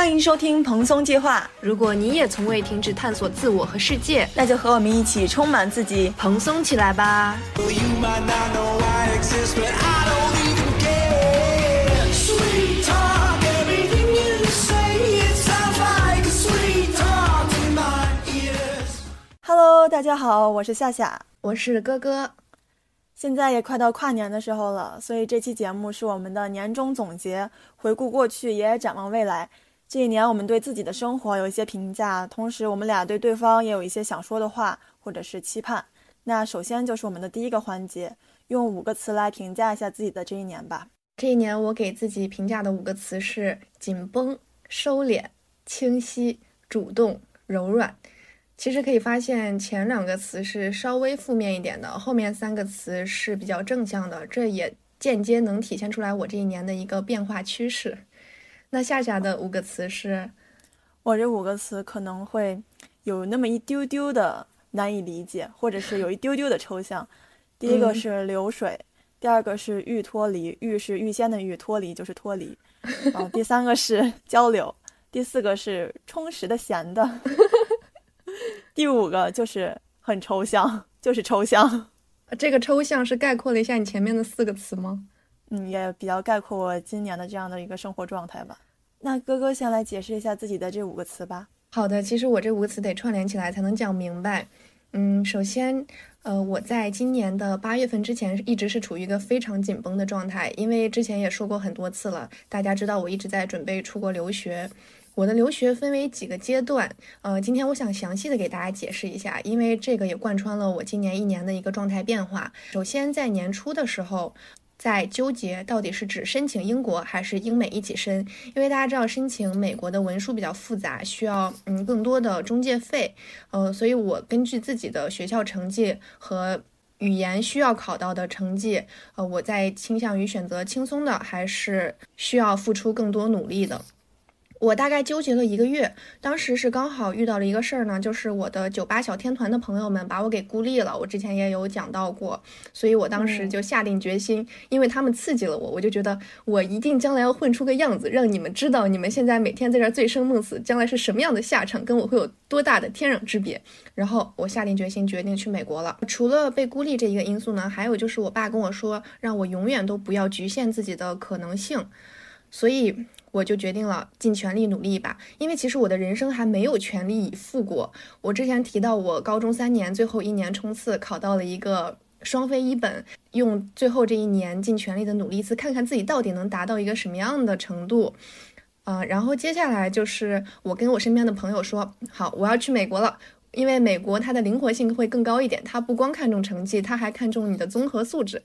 欢迎收听蓬松计划。如果你也从未停止探索自我和世界，那就和我们一起充满自己，蓬松起来吧！Hello，大家好，我是夏夏，我是哥哥。现在也快到跨年的时候了，所以这期节目是我们的年终总结，回顾过去，也展望未来。这一年，我们对自己的生活有一些评价，同时我们俩对对方也有一些想说的话或者是期盼。那首先就是我们的第一个环节，用五个词来评价一下自己的这一年吧。这一年，我给自己评价的五个词是：紧绷、收敛、清晰、主动、柔软。其实可以发现，前两个词是稍微负面一点的，后面三个词是比较正向的，这也间接能体现出来我这一年的一个变化趋势。那夏夏的五个词是，我这五个词可能会有那么一丢丢的难以理解，或者是有一丢丢的抽象。第一个是流水，第二个是欲脱离，欲是预先的欲，脱离就是脱离。然后第三个是交流，第四个是充实的闲的。第五个就是很抽象，就是抽象。这个抽象是概括了一下你前面的四个词吗？嗯，也比较概括我今年的这样的一个生活状态吧。那哥哥先来解释一下自己的这五个词吧。好的，其实我这五个词得串联起来才能讲明白。嗯，首先，呃，我在今年的八月份之前一直是处于一个非常紧绷的状态，因为之前也说过很多次了，大家知道我一直在准备出国留学。我的留学分为几个阶段，呃，今天我想详细的给大家解释一下，因为这个也贯穿了我今年一年的一个状态变化。首先，在年初的时候，在纠结到底是指申请英国还是英美一起申，因为大家知道申请美国的文书比较复杂，需要嗯更多的中介费，呃，所以我根据自己的学校成绩和语言需要考到的成绩，呃，我在倾向于选择轻松的，还是需要付出更多努力的。我大概纠结了一个月，当时是刚好遇到了一个事儿呢，就是我的酒吧小天团的朋友们把我给孤立了。我之前也有讲到过，所以我当时就下定决心，因为他们刺激了我，我就觉得我一定将来要混出个样子，让你们知道你们现在每天在这醉生梦死，将来是什么样的下场，跟我会有多大的天壤之别。然后我下定决心，决定去美国了。除了被孤立这一个因素呢，还有就是我爸跟我说，让我永远都不要局限自己的可能性，所以。我就决定了尽全力努力一把，因为其实我的人生还没有全力以赴过。我之前提到，我高中三年最后一年冲刺考到了一个双非一本，用最后这一年尽全力的努力一次，看看自己到底能达到一个什么样的程度。啊，然后接下来就是我跟我身边的朋友说，好，我要去美国了。因为美国它的灵活性会更高一点，它不光看重成绩，它还看重你的综合素质。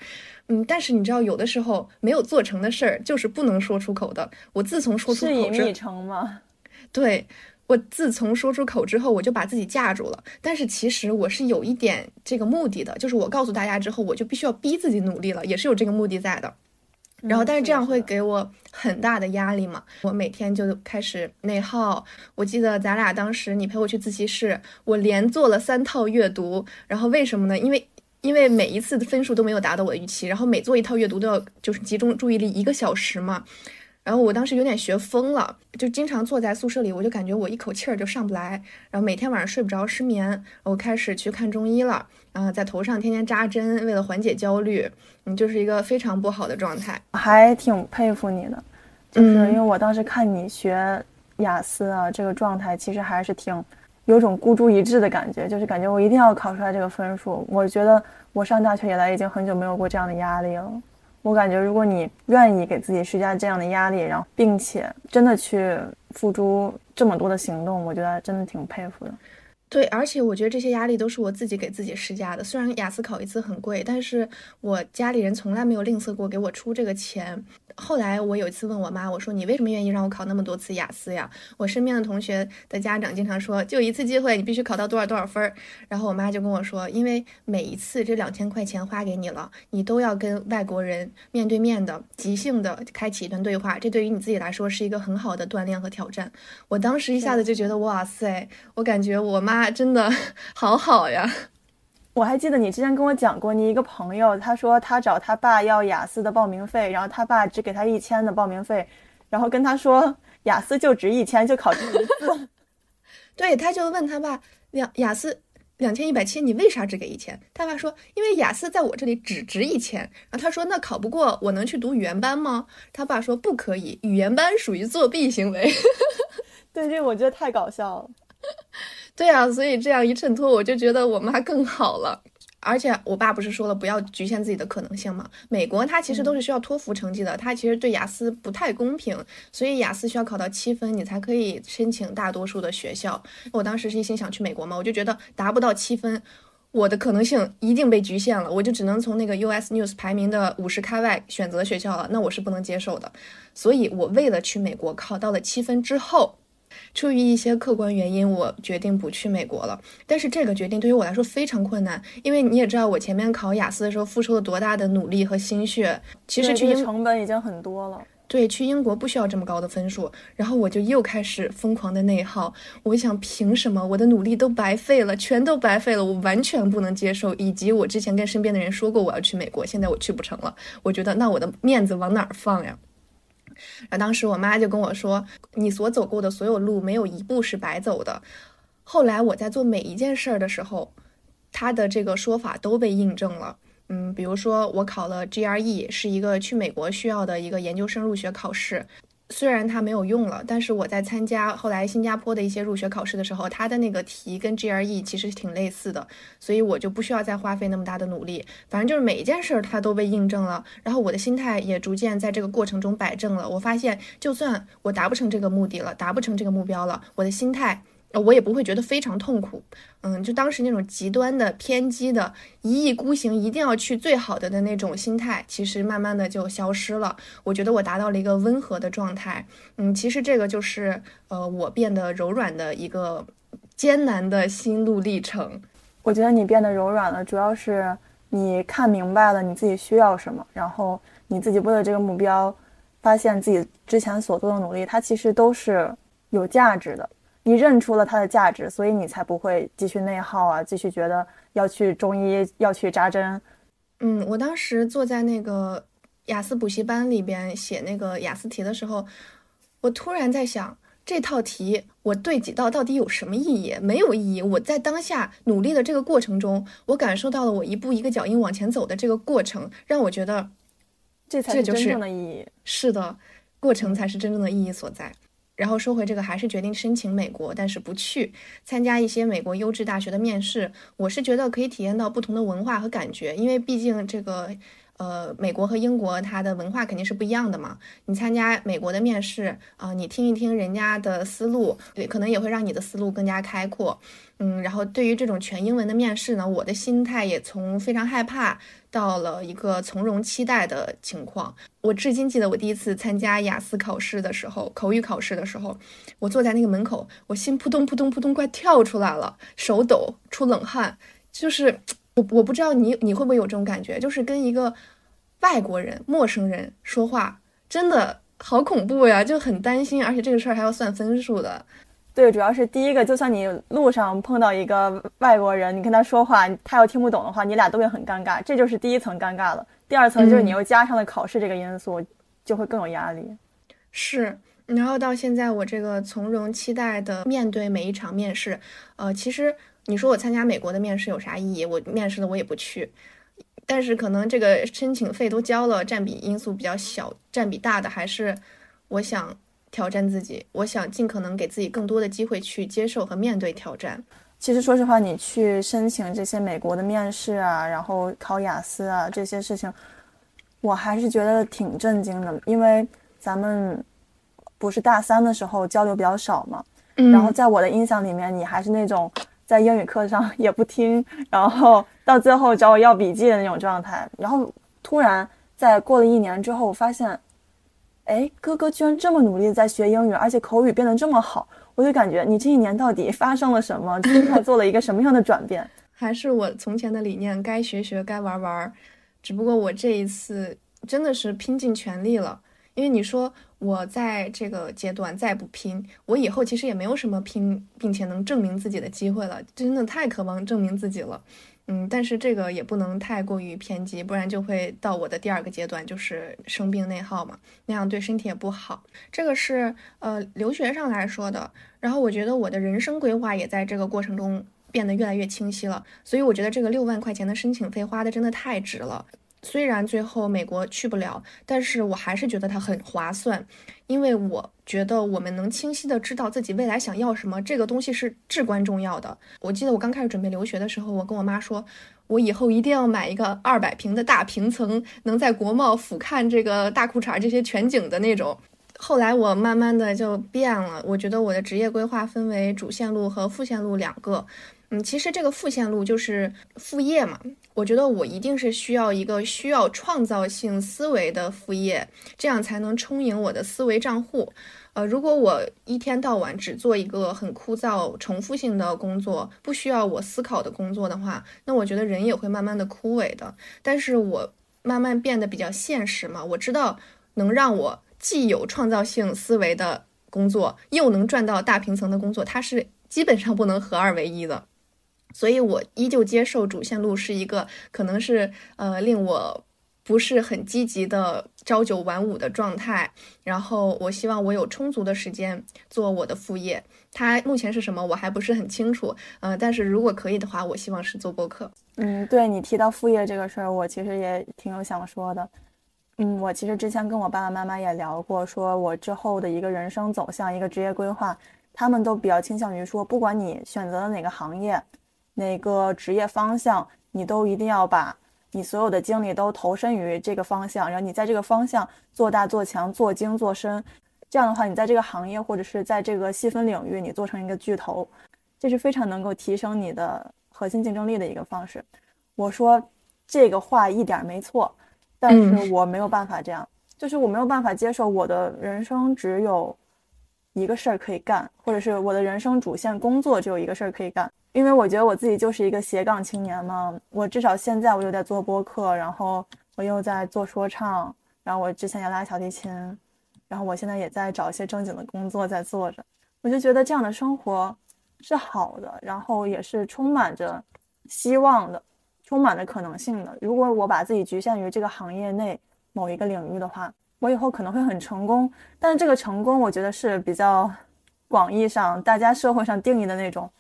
嗯，但是你知道，有的时候没有做成的事儿就是不能说出口的。我自从说出口之成吗？对，我自从说出口之后，我就把自己架住了。但是其实我是有一点这个目的的，就是我告诉大家之后，我就必须要逼自己努力了，也是有这个目的在的。然后，但是这样会给我很大的压力嘛？我每天就开始内耗。我记得咱俩当时你陪我去自习室，我连做了三套阅读。然后为什么呢？因为因为每一次的分数都没有达到我的预期，然后每做一套阅读都要就是集中注意力一个小时嘛。然后我当时有点学疯了，就经常坐在宿舍里，我就感觉我一口气儿就上不来，然后每天晚上睡不着，失眠。我开始去看中医了，然后在头上天天扎针，为了缓解焦虑。嗯，就是一个非常不好的状态。还挺佩服你的，就是因为我当时看你学雅思啊，这个状态其实还是挺有种孤注一掷的感觉，就是感觉我一定要考出来这个分数。我觉得我上大学以来已经很久没有过这样的压力了。我感觉，如果你愿意给自己施加这样的压力，然后并且真的去付出这么多的行动，我觉得真的挺佩服的。对，而且我觉得这些压力都是我自己给自己施加的。虽然雅思考一次很贵，但是我家里人从来没有吝啬过给我出这个钱。后来我有一次问我妈，我说你为什么愿意让我考那么多次雅思呀？我身边的同学的家长经常说，就一次机会，你必须考到多少多少分儿。然后我妈就跟我说，因为每一次这两千块钱花给你了，你都要跟外国人面对面的即兴的开启一段对话，这对于你自己来说是一个很好的锻炼和挑战。我当时一下子就觉得，哇塞，我感觉我妈真的 好好呀。我还记得你之前跟我讲过，你一个朋友，他说他找他爸要雅思的报名费，然后他爸只给他一千的报名费，然后跟他说雅思就值一千，就考这么一次。对，他就问他爸两雅思两千一百七，你为啥只给一千？他爸说因为雅思在我这里只值一千。然后他说那考不过我能去读语言班吗？他爸说不可以，语言班属于作弊行为。对，这个我觉得太搞笑了。对啊，所以这样一衬托，我就觉得我妈更好了。而且我爸不是说了不要局限自己的可能性吗？美国它其实都是需要托福成绩的，它其实对雅思不太公平，所以雅思需要考到七分，你才可以申请大多数的学校。我当时是一心想去美国嘛，我就觉得达不到七分，我的可能性一定被局限了，我就只能从那个 US News 排名的五十开外选择学校了，那我是不能接受的。所以我为了去美国考到了七分之后。出于一些客观原因，我决定不去美国了。但是这个决定对于我来说非常困难，因为你也知道我前面考雅思的时候付出了多大的努力和心血。其实去成本已经很多了。对，去英国不需要这么高的分数。然后我就又开始疯狂的内耗。我想，凭什么我的努力都白费了，全都白费了？我完全不能接受。以及我之前跟身边的人说过我要去美国，现在我去不成了。我觉得那我的面子往哪儿放呀？然后当时我妈就跟我说：“你所走过的所有路，没有一步是白走的。”后来我在做每一件事儿的时候，她的这个说法都被印证了。嗯，比如说我考了 GRE，是一个去美国需要的一个研究生入学考试。虽然它没有用了，但是我在参加后来新加坡的一些入学考试的时候，它的那个题跟 GRE 其实挺类似的，所以我就不需要再花费那么大的努力。反正就是每一件事儿它都被印证了，然后我的心态也逐渐在这个过程中摆正了。我发现，就算我达不成这个目的了，达不成这个目标了，我的心态。我也不会觉得非常痛苦，嗯，就当时那种极端的偏激的一意孤行，一定要去最好的的那种心态，其实慢慢的就消失了。我觉得我达到了一个温和的状态，嗯，其实这个就是呃我变得柔软的一个艰难的心路历程。我觉得你变得柔软了，主要是你看明白了你自己需要什么，然后你自己为了这个目标，发现自己之前所做的努力，它其实都是有价值的。你认出了它的价值，所以你才不会继续内耗啊，继续觉得要去中医要去扎针。嗯，我当时坐在那个雅思补习班里边写那个雅思题的时候，我突然在想，这套题我对几道到底有什么意义？没有意义。我在当下努力的这个过程中，我感受到了我一步一个脚印往前走的这个过程，让我觉得这才是真正的意义。是的，过程才是真正的意义所在。然后说回这个，还是决定申请美国，但是不去参加一些美国优质大学的面试。我是觉得可以体验到不同的文化和感觉，因为毕竟这个。呃，美国和英国它的文化肯定是不一样的嘛。你参加美国的面试啊，你听一听人家的思路，对，可能也会让你的思路更加开阔。嗯，然后对于这种全英文的面试呢，我的心态也从非常害怕到了一个从容期待的情况。我至今记得我第一次参加雅思考试的时候，口语考试的时候，我坐在那个门口，我心扑通扑通扑通快跳出来了，手抖，出冷汗，就是。我我不知道你你会不会有这种感觉，就是跟一个外国人、陌生人说话，真的好恐怖呀，就很担心，而且这个事儿还要算分数的。对，主要是第一个，就算你路上碰到一个外国人，你跟他说话，他要听不懂的话，你俩都会很尴尬，这就是第一层尴尬了。第二层就是你又加上了考试这个因素，就会更有压力。是，然后到现在我这个从容期待的面对每一场面试，呃，其实。你说我参加美国的面试有啥意义？我面试了我也不去，但是可能这个申请费都交了，占比因素比较小，占比大的还是我想挑战自己，我想尽可能给自己更多的机会去接受和面对挑战。其实说实话，你去申请这些美国的面试啊，然后考雅思啊这些事情，我还是觉得挺震惊的，因为咱们不是大三的时候交流比较少嘛，然后在我的印象里面，你还是那种。在英语课上也不听，然后到最后找我要笔记的那种状态。然后突然在过了一年之后，我发现，哎，哥哥居然这么努力在学英语，而且口语变得这么好，我就感觉你这一年到底发生了什么？心态做了一个什么样的转变？还是我从前的理念，该学学，该玩玩。只不过我这一次真的是拼尽全力了，因为你说。我在这个阶段再不拼，我以后其实也没有什么拼并且能证明自己的机会了。真的太渴望证明自己了。嗯，但是这个也不能太过于偏激，不然就会到我的第二个阶段，就是生病内耗嘛，那样对身体也不好。这个是呃留学上来说的。然后我觉得我的人生规划也在这个过程中变得越来越清晰了，所以我觉得这个六万块钱的申请费花的真的太值了。虽然最后美国去不了，但是我还是觉得它很划算，因为我觉得我们能清晰的知道自己未来想要什么，这个东西是至关重要的。我记得我刚开始准备留学的时候，我跟我妈说，我以后一定要买一个二百平的大平层，能在国贸俯瞰这个大裤衩这些全景的那种。后来我慢慢的就变了，我觉得我的职业规划分为主线路和副线路两个。嗯，其实这个副线路就是副业嘛。我觉得我一定是需要一个需要创造性思维的副业，这样才能充盈我的思维账户。呃，如果我一天到晚只做一个很枯燥、重复性的工作，不需要我思考的工作的话，那我觉得人也会慢慢的枯萎的。但是我慢慢变得比较现实嘛，我知道能让我既有创造性思维的工作，又能赚到大平层的工作，它是基本上不能合二为一的。所以，我依旧接受主线路是一个可能是呃令我不是很积极的朝九晚五的状态。然后，我希望我有充足的时间做我的副业。它目前是什么，我还不是很清楚。呃，但是如果可以的话，我希望是做播客。嗯，对你提到副业这个事儿，我其实也挺有想说的。嗯，我其实之前跟我爸爸妈妈也聊过，说我之后的一个人生走向、一个职业规划，他们都比较倾向于说，不管你选择了哪个行业。哪个职业方向，你都一定要把你所有的精力都投身于这个方向，然后你在这个方向做大做强做精做深，这样的话，你在这个行业或者是在这个细分领域，你做成一个巨头，这是非常能够提升你的核心竞争力的一个方式。我说这个话一点没错，但是我没有办法这样，就是我没有办法接受我的人生只有一个事儿可以干，或者是我的人生主线工作只有一个事儿可以干。因为我觉得我自己就是一个斜杠青年嘛，我至少现在我又在做播客，然后我又在做说唱，然后我之前也拉小提琴，然后我现在也在找一些正经的工作在做着，我就觉得这样的生活是好的，然后也是充满着希望的，充满着可能性的。如果我把自己局限于这个行业内某一个领域的话，我以后可能会很成功，但是这个成功我觉得是比较广义上大家社会上定义的那种。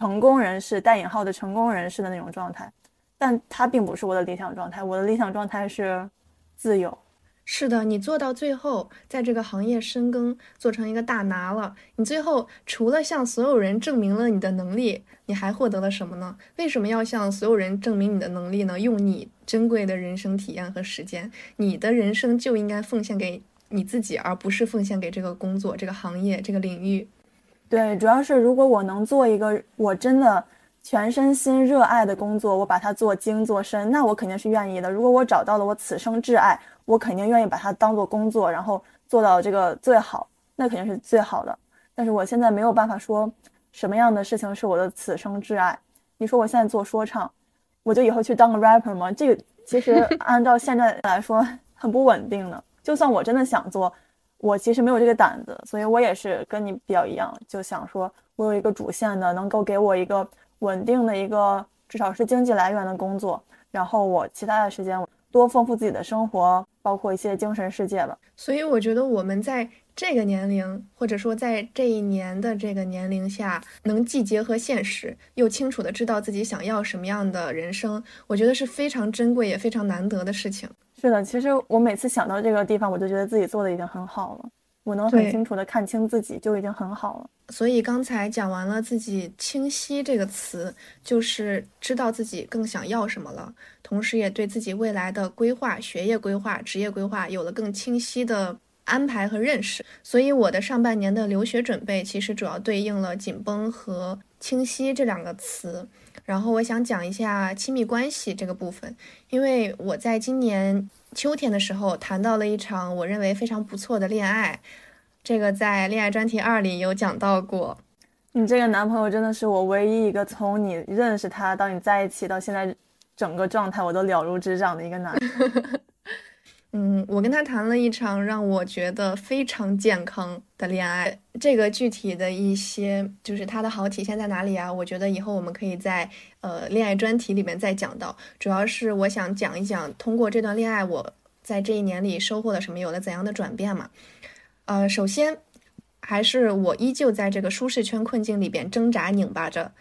成功人士带引号的成功人士的那种状态，但他并不是我的理想状态。我的理想状态是自由。是的，你做到最后，在这个行业深耕，做成一个大拿了，你最后除了向所有人证明了你的能力，你还获得了什么呢？为什么要向所有人证明你的能力呢？用你珍贵的人生体验和时间，你的人生就应该奉献给你自己，而不是奉献给这个工作、这个行业、这个领域。对，主要是如果我能做一个我真的全身心热爱的工作，我把它做精做深，那我肯定是愿意的。如果我找到了我此生挚爱，我肯定愿意把它当做工作，然后做到这个最好，那肯定是最好的。但是我现在没有办法说什么样的事情是我的此生挚爱。你说我现在做说唱，我就以后去当个 rapper 吗？这个其实 按照现在来说很不稳定的。就算我真的想做。我其实没有这个胆子，所以我也是跟你比较一样，就想说，我有一个主线的，能够给我一个稳定的一个，至少是经济来源的工作，然后我其他的时间多丰富自己的生活，包括一些精神世界吧。所以我觉得我们在这个年龄，或者说在这一年的这个年龄下，能既结合现实，又清楚的知道自己想要什么样的人生，我觉得是非常珍贵也非常难得的事情。是的，其实我每次想到这个地方，我就觉得自己做的已经很好了。我能很清楚的看清自己，就已经很好了。所以刚才讲完了自己清晰这个词，就是知道自己更想要什么了，同时也对自己未来的规划、学业规划、职业规划有了更清晰的安排和认识。所以我的上半年的留学准备，其实主要对应了紧绷和清晰这两个词。然后我想讲一下亲密关系这个部分，因为我在今年秋天的时候谈到了一场我认为非常不错的恋爱，这个在恋爱专题二里有讲到过。你这个男朋友真的是我唯一一个从你认识他到你在一起到现在整个状态我都了如指掌的一个男人。嗯，我跟他谈了一场让我觉得非常健康的恋爱。这个具体的一些，就是它的好体现在哪里啊？我觉得以后我们可以在呃恋爱专题里面再讲到。主要是我想讲一讲，通过这段恋爱，我在这一年里收获了什么，有了怎样的转变嘛？呃，首先还是我依旧在这个舒适圈困境里边挣扎拧巴着。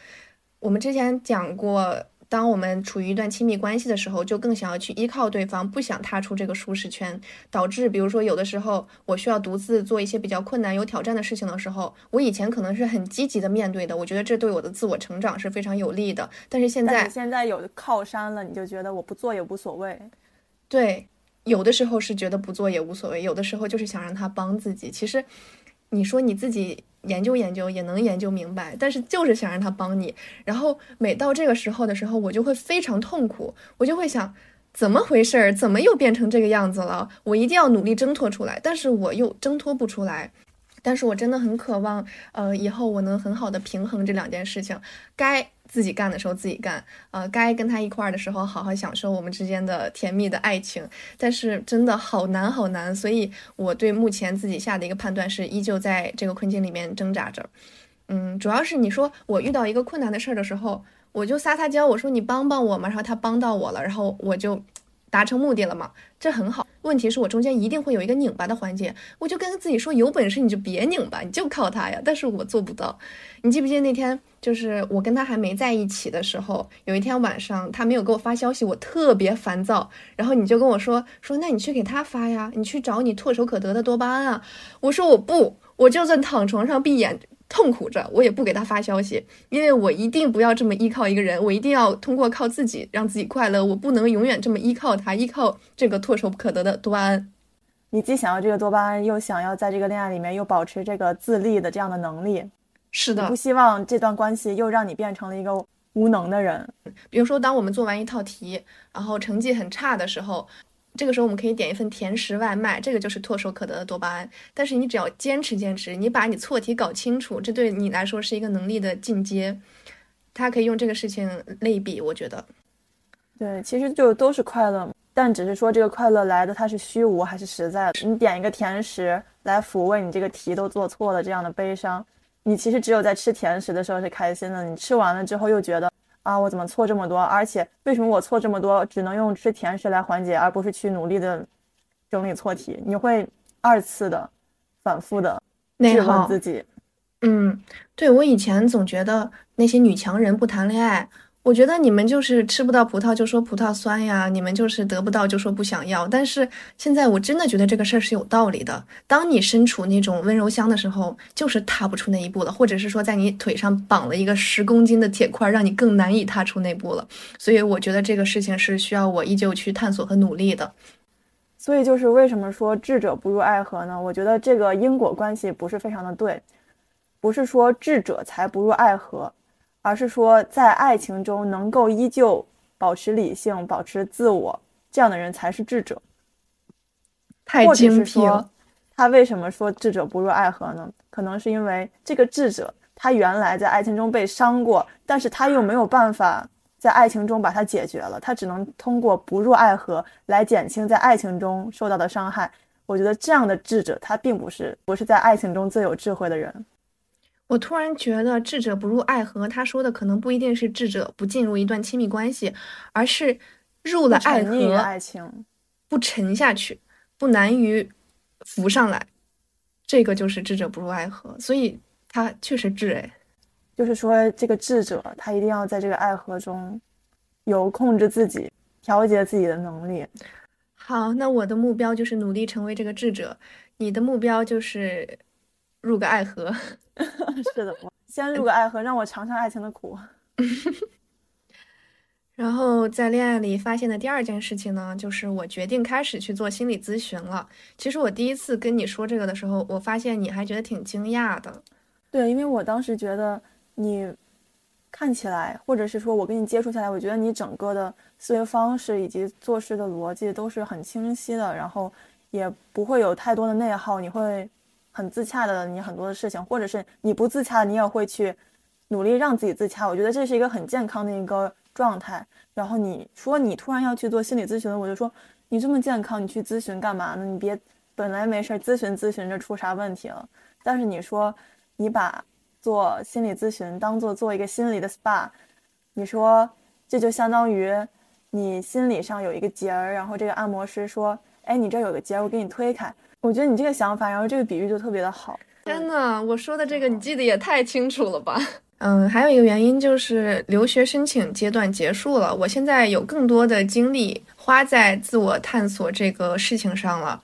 我们之前讲过。当我们处于一段亲密关系的时候，就更想要去依靠对方，不想踏出这个舒适圈，导致比如说有的时候我需要独自做一些比较困难、有挑战的事情的时候，我以前可能是很积极的面对的，我觉得这对我的自我成长是非常有利的。但是现在，现在有靠山了，你就觉得我不做也无所谓。对，有的时候是觉得不做也无所谓，有的时候就是想让他帮自己。其实，你说你自己。研究研究也能研究明白，但是就是想让他帮你。然后每到这个时候的时候，我就会非常痛苦，我就会想，怎么回事儿？怎么又变成这个样子了？我一定要努力挣脱出来，但是我又挣脱不出来。但是我真的很渴望，呃，以后我能很好的平衡这两件事情，该。自己干的时候自己干，呃，该跟他一块儿的时候好好享受我们之间的甜蜜的爱情。但是真的好难好难，所以我对目前自己下的一个判断是，依旧在这个困境里面挣扎着。嗯，主要是你说我遇到一个困难的事儿的时候，我就撒撒娇，我说你帮帮我嘛，然后他帮到我了，然后我就。达成目的了嘛？这很好。问题是我中间一定会有一个拧巴的环节，我就跟自己说，有本事你就别拧巴，你就靠他呀。但是我做不到。你记不记得那天，就是我跟他还没在一起的时候，有一天晚上他没有给我发消息，我特别烦躁。然后你就跟我说说，那你去给他发呀，你去找你唾手可得的多巴胺啊。我说我不，我就算躺床上闭眼。痛苦着，我也不给他发消息，因为我一定不要这么依靠一个人，我一定要通过靠自己让自己快乐，我不能永远这么依靠他，依靠这个唾手可得的多巴胺。你既想要这个多巴胺，又想要在这个恋爱里面又保持这个自立的这样的能力，是的，不希望这段关系又让你变成了一个无能的人。比如说，当我们做完一套题，然后成绩很差的时候。这个时候我们可以点一份甜食外卖，这个就是唾手可得的多巴胺。但是你只要坚持坚持，你把你错题搞清楚，这对你来说是一个能力的进阶。他可以用这个事情类比，我觉得。对，其实就都是快乐，但只是说这个快乐来的它是虚无还是实在的。你点一个甜食来抚慰你这个题都做错了这样的悲伤，你其实只有在吃甜食的时候是开心的，你吃完了之后又觉得。啊，我怎么错这么多？而且为什么我错这么多，只能用吃甜食来缓解，而不是去努力的整理错题？你会二次的、反复的质问自己。嗯，对我以前总觉得那些女强人不谈恋爱。我觉得你们就是吃不到葡萄就说葡萄酸呀，你们就是得不到就说不想要。但是现在我真的觉得这个事儿是有道理的。当你身处那种温柔乡的时候，就是踏不出那一步了，或者是说在你腿上绑了一个十公斤的铁块，让你更难以踏出那步了。所以我觉得这个事情是需要我依旧去探索和努力的。所以就是为什么说智者不入爱河呢？我觉得这个因果关系不是非常的对，不是说智者才不入爱河。而是说，在爱情中能够依旧保持理性、保持自我，这样的人才是智者。太精辟了。他为什么说智者不入爱河呢？可能是因为这个智者，他原来在爱情中被伤过，但是他又没有办法在爱情中把它解决了，他只能通过不入爱河来减轻在爱情中受到的伤害。我觉得这样的智者，他并不是不是在爱情中最有智慧的人。我突然觉得“智者不入爱河”，他说的可能不一定是智者不进入一段亲密关系，而是入了爱河，爱情不沉下去，不难于浮上来，这个就是智者不入爱河。所以他确实智哎，就是说这个智者他一定要在这个爱河中有控制自己、调节自己的能力。好，那我的目标就是努力成为这个智者，你的目标就是入个爱河。是的，我先入个爱河，让我尝尝爱情的苦。然后在恋爱里发现的第二件事情呢，就是我决定开始去做心理咨询了。其实我第一次跟你说这个的时候，我发现你还觉得挺惊讶的。对，因为我当时觉得你看起来，或者是说我跟你接触下来，我觉得你整个的思维方式以及做事的逻辑都是很清晰的，然后也不会有太多的内耗，你会。很自洽的你很多的事情，或者是你不自洽，你也会去努力让自己自洽。我觉得这是一个很健康的一个状态。然后你说你突然要去做心理咨询，我就说你这么健康，你去咨询干嘛呢？你别本来没事咨询咨询，这出啥问题了？但是你说你把做心理咨询当做做一个心理的 SPA，你说这就相当于你心理上有一个结儿，然后这个按摩师说，哎，你这有个结儿，我给你推开。我觉得你这个想法，然后这个比喻就特别的好。天呐，我说的这个你记得也太清楚了吧？嗯，还有一个原因就是留学申请阶段结束了，我现在有更多的精力花在自我探索这个事情上了。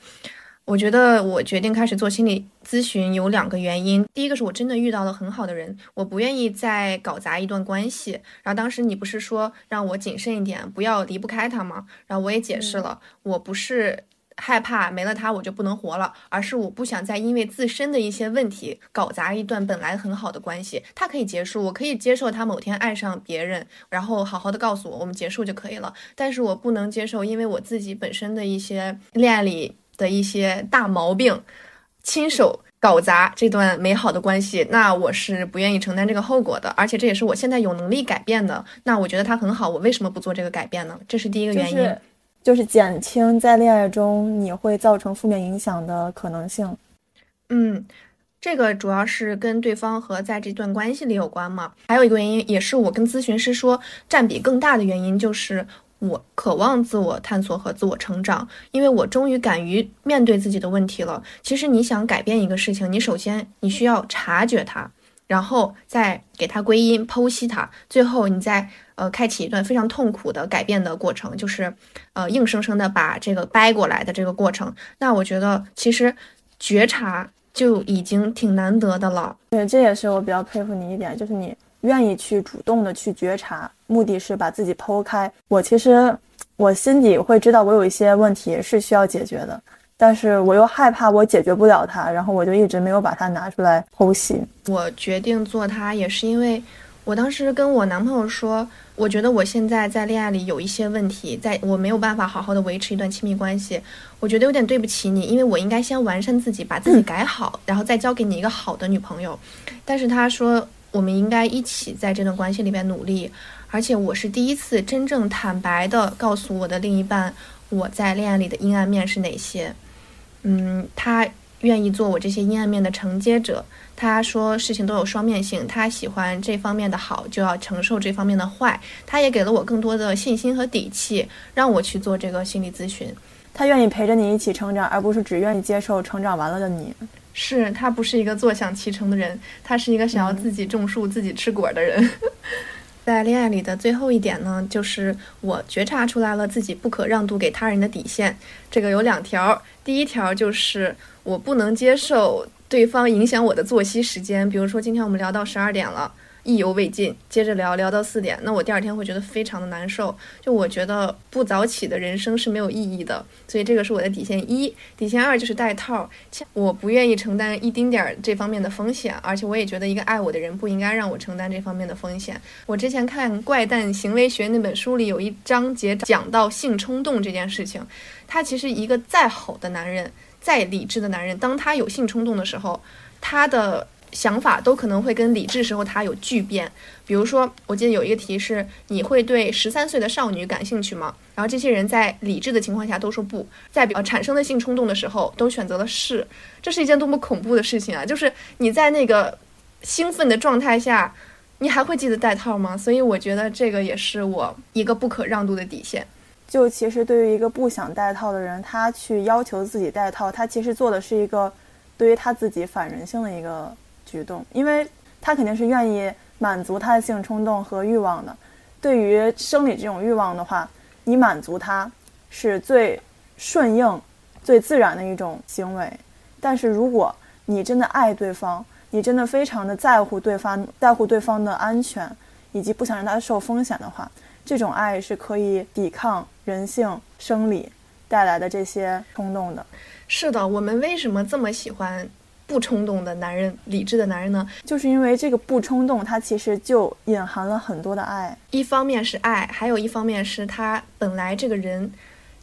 我觉得我决定开始做心理咨询有两个原因，第一个是我真的遇到了很好的人，我不愿意再搞砸一段关系。然后当时你不是说让我谨慎一点，不要离不开他吗？然后我也解释了，我不是。害怕没了他我就不能活了，而是我不想再因为自身的一些问题搞砸一段本来很好的关系。他可以结束，我可以接受他某天爱上别人，然后好好的告诉我我们结束就可以了。但是我不能接受，因为我自己本身的一些恋爱里的一些大毛病，亲手搞砸这段美好的关系，那我是不愿意承担这个后果的。而且这也是我现在有能力改变的。那我觉得他很好，我为什么不做这个改变呢？这是第一个原因。就是减轻在恋爱中你会造成负面影响的可能性。嗯，这个主要是跟对方和在这段关系里有关嘛。还有一个原因，也是我跟咨询师说占比更大的原因，就是我渴望自我探索和自我成长，因为我终于敢于面对自己的问题了。其实你想改变一个事情，你首先你需要察觉它。然后再给它归因、剖析它，最后你再呃开启一段非常痛苦的改变的过程，就是呃硬生生的把这个掰过来的这个过程。那我觉得其实觉察就已经挺难得的了。对，这也是我比较佩服你一点，就是你愿意去主动的去觉察，目的是把自己剖开。我其实我心底会知道，我有一些问题是需要解决的。但是我又害怕我解决不了它，然后我就一直没有把它拿出来剖析。我决定做它也是因为，我当时跟我男朋友说，我觉得我现在在恋爱里有一些问题，在我没有办法好好的维持一段亲密关系，我觉得有点对不起你，因为我应该先完善自己，把自己改好，然后再交给你一个好的女朋友。但是他说，我们应该一起在这段关系里边努力，而且我是第一次真正坦白的告诉我的另一半，我在恋爱里的阴暗面是哪些。嗯，他愿意做我这些阴暗面的承接者。他说事情都有双面性，他喜欢这方面的好，就要承受这方面的坏。他也给了我更多的信心和底气，让我去做这个心理咨询。他愿意陪着你一起成长，而不是只愿意接受成长完了的你。是他不是一个坐享其成的人，他是一个想要自己种树、自己吃果的人。在恋爱里的最后一点呢，就是我觉察出来了自己不可让渡给他人的底线。这个有两条，第一条就是我不能接受对方影响我的作息时间，比如说今天我们聊到十二点了。意犹未尽，接着聊聊到四点，那我第二天会觉得非常的难受。就我觉得不早起的人生是没有意义的，所以这个是我的底线一。底线二就是带套，我不愿意承担一丁点儿这方面的风险，而且我也觉得一个爱我的人不应该让我承担这方面的风险。我之前看《怪诞行为学》那本书里有一章节讲到性冲动这件事情，他其实一个再好的男人，再理智的男人，当他有性冲动的时候，他的。想法都可能会跟理智时候他有巨变，比如说，我记得有一个题是你会对十三岁的少女感兴趣吗？然后这些人在理智的情况下都说不，在呃产生的性冲动的时候都选择了是，这是一件多么恐怖的事情啊！就是你在那个兴奋的状态下，你还会记得带套吗？所以我觉得这个也是我一个不可让渡的底线。就其实对于一个不想带套的人，他去要求自己带套，他其实做的是一个对于他自己反人性的一个。举动，因为他肯定是愿意满足他的性冲动和欲望的。对于生理这种欲望的话，你满足他是最顺应、最自然的一种行为。但是如果你真的爱对方，你真的非常的在乎对方、在乎对方的安全，以及不想让他受风险的话，这种爱是可以抵抗人性、生理带来的这些冲动的。是的，我们为什么这么喜欢？不冲动的男人，理智的男人呢？就是因为这个不冲动，他其实就隐含了很多的爱。一方面是爱，还有一方面是他本来这个人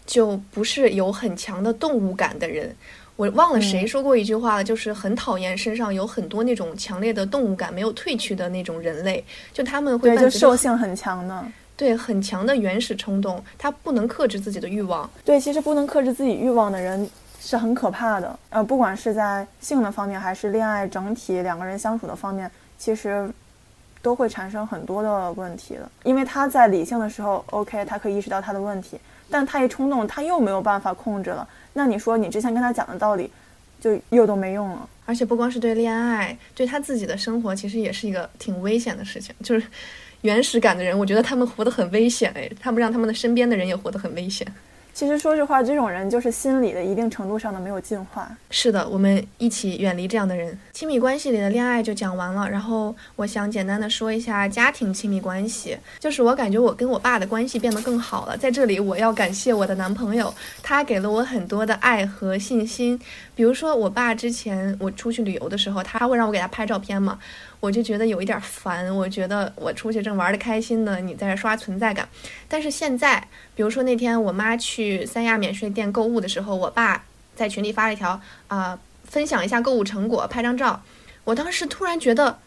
就不是有很强的动物感的人。我忘了谁说过一句话了，就是很讨厌身上有很多那种强烈的动物感没有褪去的那种人类，就他们会对，就兽性很强的，对，很强的原始冲动，他不能克制自己的欲望。对，其实不能克制自己欲望的人。是很可怕的。呃，不管是在性的方面，还是恋爱整体两个人相处的方面，其实都会产生很多的问题的。因为他在理性的时候，OK，他可以意识到他的问题，但他一冲动，他又没有办法控制了。那你说，你之前跟他讲的道理，就又都没用了。而且不光是对恋爱，对他自己的生活，其实也是一个挺危险的事情。就是原始感的人，我觉得他们活得很危险，哎，他们让他们的身边的人也活得很危险。其实说实话，这种人就是心理的一定程度上的没有进化。是的，我们一起远离这样的人。亲密关系里的恋爱就讲完了，然后我想简单的说一下家庭亲密关系。就是我感觉我跟我爸的关系变得更好了。在这里，我要感谢我的男朋友，他给了我很多的爱和信心。比如说，我爸之前我出去旅游的时候，他会让我给他拍照片嘛。我就觉得有一点烦，我觉得我出去正玩的开心呢，你在这刷存在感。但是现在，比如说那天我妈去三亚免税店购物的时候，我爸在群里发了一条啊，分享一下购物成果，拍张照。我当时突然觉得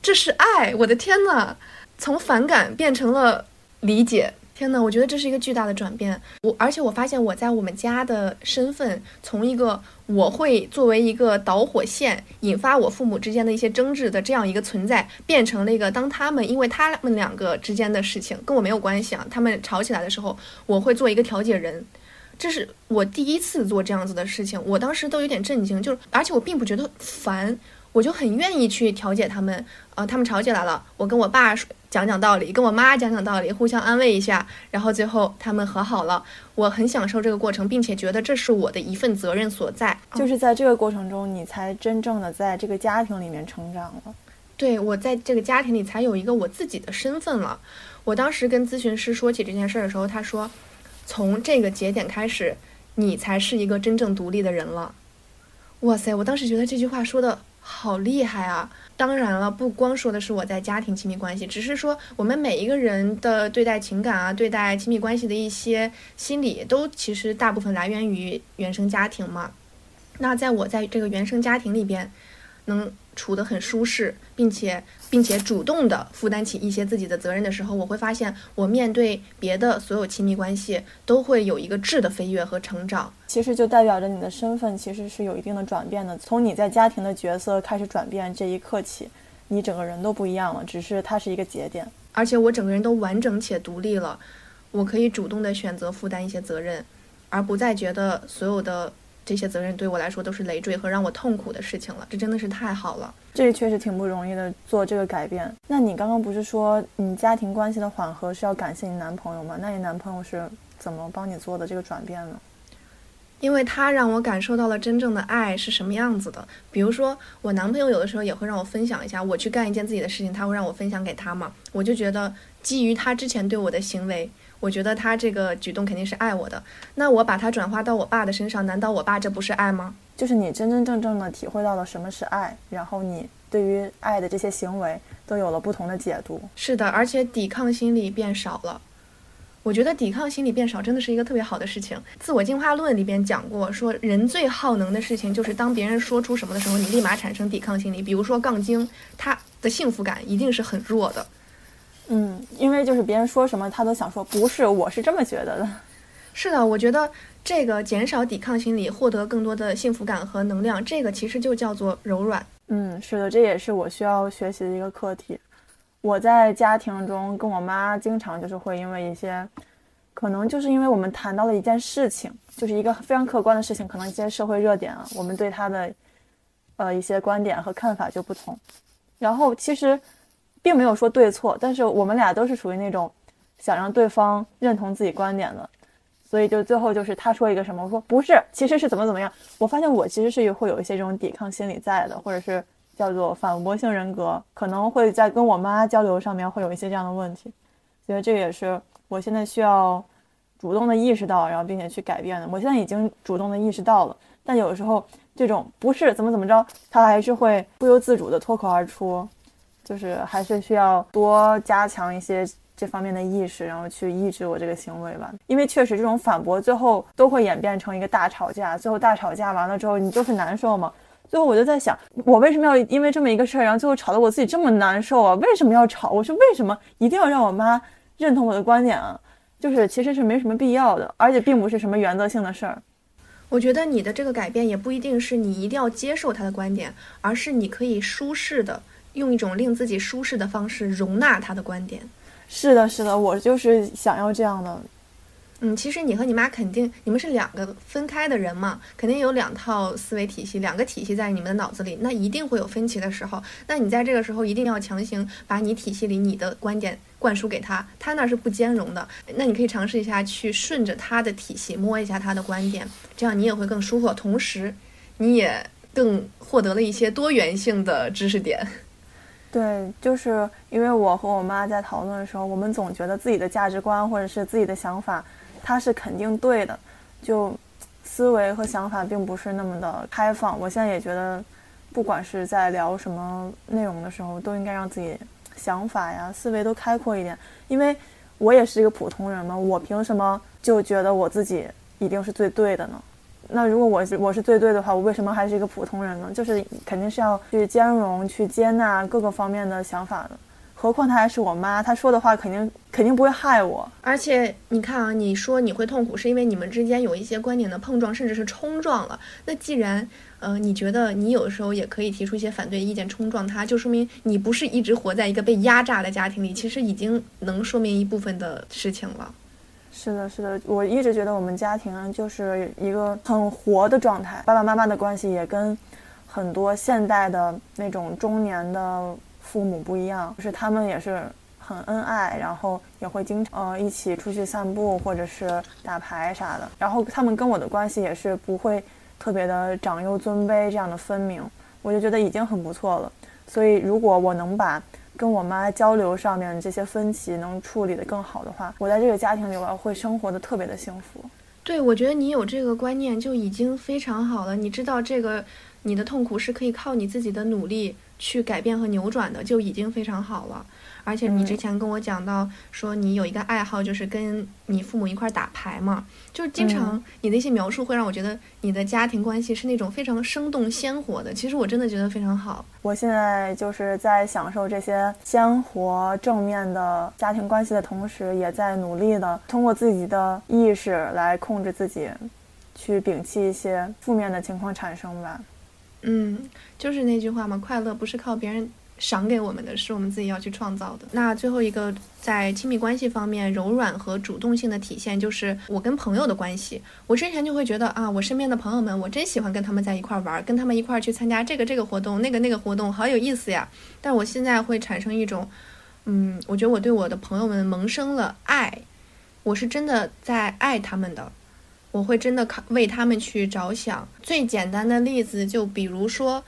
这是爱，我的天呐，从反感变成了理解。天呐，我觉得这是一个巨大的转变。我而且我发现我在我们家的身份，从一个我会作为一个导火线，引发我父母之间的一些争执的这样一个存在，变成了一个当他们因为他们两个之间的事情跟我没有关系啊，他们吵起来的时候，我会做一个调解人。这是我第一次做这样子的事情，我当时都有点震惊，就是而且我并不觉得烦。我就很愿意去调解他们，呃，他们吵起来了，我跟我爸说讲讲道理，跟我妈讲讲道理，互相安慰一下，然后最后他们和好了。我很享受这个过程，并且觉得这是我的一份责任所在。就是在这个过程中，你才真正的在这个家庭里面成长了。对我在这个家庭里才有一个我自己的身份了。我当时跟咨询师说起这件事的时候，他说，从这个节点开始，你才是一个真正独立的人了。哇塞，我当时觉得这句话说的。好厉害啊！当然了，不光说的是我在家庭亲密关系，只是说我们每一个人的对待情感啊，对待亲密关系的一些心理，都其实大部分来源于原生家庭嘛。那在我在这个原生家庭里边，能。处得很舒适，并且并且主动的负担起一些自己的责任的时候，我会发现我面对别的所有亲密关系都会有一个质的飞跃和成长。其实就代表着你的身份其实是有一定的转变的。从你在家庭的角色开始转变这一刻起，你整个人都不一样了。只是它是一个节点，而且我整个人都完整且独立了。我可以主动的选择负担一些责任，而不再觉得所有的。这些责任对我来说都是累赘和让我痛苦的事情了，这真的是太好了。这确实挺不容易的，做这个改变。那你刚刚不是说你家庭关系的缓和是要感谢你男朋友吗？那你男朋友是怎么帮你做的这个转变呢？因为他让我感受到了真正的爱是什么样子的。比如说，我男朋友有的时候也会让我分享一下，我去干一件自己的事情，他会让我分享给他嘛。我就觉得基于他之前对我的行为。我觉得他这个举动肯定是爱我的，那我把它转化到我爸的身上，难道我爸这不是爱吗？就是你真真正正的体会到了什么是爱，然后你对于爱的这些行为都有了不同的解读。是的，而且抵抗心理变少了。我觉得抵抗心理变少真的是一个特别好的事情。自我进化论里边讲过，说人最耗能的事情就是当别人说出什么的时候，你立马产生抵抗心理。比如说杠精，他的幸福感一定是很弱的。嗯，因为就是别人说什么，他都想说不是，我是这么觉得的。是的，我觉得这个减少抵抗心理，获得更多的幸福感和能量，这个其实就叫做柔软。嗯，是的，这也是我需要学习的一个课题。我在家庭中跟我妈经常就是会因为一些，可能就是因为我们谈到了一件事情，就是一个非常客观的事情，可能一些社会热点啊，我们对他的呃一些观点和看法就不同。然后其实。并没有说对错，但是我们俩都是属于那种想让对方认同自己观点的，所以就最后就是他说一个什么，我说不是，其实是怎么怎么样。我发现我其实是会有一些这种抵抗心理在的，或者是叫做反驳性人格，可能会在跟我妈交流上面会有一些这样的问题。所以这也是我现在需要主动的意识到，然后并且去改变的。我现在已经主动的意识到了，但有时候这种不是怎么怎么着，他还是会不由自主的脱口而出。就是还是需要多加强一些这方面的意识，然后去抑制我这个行为吧。因为确实这种反驳最后都会演变成一个大吵架，最后大吵架完了之后你就是难受嘛。最后我就在想，我为什么要因为这么一个事儿，然后最后吵得我自己这么难受啊？为什么要吵？我说为什么一定要让我妈认同我的观点啊？就是其实是没什么必要的，而且并不是什么原则性的事儿。我觉得你的这个改变也不一定是你一定要接受他的观点，而是你可以舒适的用一种令自己舒适的方式容纳他的观点。是的，是的，我就是想要这样的。嗯，其实你和你妈肯定你们是两个分开的人嘛，肯定有两套思维体系，两个体系在你们的脑子里，那一定会有分歧的时候。那你在这个时候一定要强行把你体系里你的观点灌输给他，他那是不兼容的。那你可以尝试一下去顺着他的体系摸一下他的观点，这样你也会更舒服，同时你也更获得了一些多元性的知识点。对，就是因为我和我妈在讨论的时候，我们总觉得自己的价值观或者是自己的想法。它是肯定对的，就思维和想法并不是那么的开放。我现在也觉得，不管是在聊什么内容的时候，都应该让自己想法呀、思维都开阔一点。因为我也是一个普通人嘛，我凭什么就觉得我自己一定是最对的呢？那如果我是我是最对的话，我为什么还是一个普通人呢？就是肯定是要去兼容、去接纳各个方面的想法的。何况她还是我妈，她说的话肯定肯定不会害我。而且你看啊，你说你会痛苦，是因为你们之间有一些观点的碰撞，甚至是冲撞了。那既然，呃，你觉得你有时候也可以提出一些反对意见，冲撞他，就说明你不是一直活在一个被压榨的家庭里，其实已经能说明一部分的事情了。是的，是的，我一直觉得我们家庭就是一个很活的状态，爸爸妈妈的关系也跟很多现代的那种中年的。父母不一样，就是他们也是很恩爱，然后也会经常呃一起出去散步或者是打牌啥的。然后他们跟我的关系也是不会特别的长幼尊卑这样的分明，我就觉得已经很不错了。所以如果我能把跟我妈交流上面这些分歧能处理得更好的话，我在这个家庭里我会生活的特别的幸福。对，我觉得你有这个观念就已经非常好了。你知道这个你的痛苦是可以靠你自己的努力。去改变和扭转的就已经非常好了，而且你之前跟我讲到说你有一个爱好，就是跟你父母一块打牌嘛，就是经常你的一些描述会让我觉得你的家庭关系是那种非常生动鲜活的。其实我真的觉得非常好。我现在就是在享受这些鲜活正面的家庭关系的同时，也在努力的通过自己的意识来控制自己，去摒弃一些负面的情况产生吧。嗯，就是那句话嘛，快乐不是靠别人赏给我们的，是我们自己要去创造的。那最后一个，在亲密关系方面，柔软和主动性的体现，就是我跟朋友的关系。我之前就会觉得啊，我身边的朋友们，我真喜欢跟他们在一块儿玩，跟他们一块儿去参加这个这个活动，那个那个活动，好有意思呀。但我现在会产生一种，嗯，我觉得我对我的朋友们萌生了爱，我是真的在爱他们的。我会真的考为他们去着想。最简单的例子，就比如说，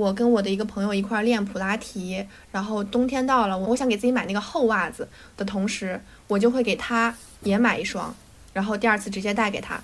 我跟我的一个朋友一块练普拉提，然后冬天到了，我想给自己买那个厚袜子的同时，我就会给他也买一双，然后第二次直接带给他，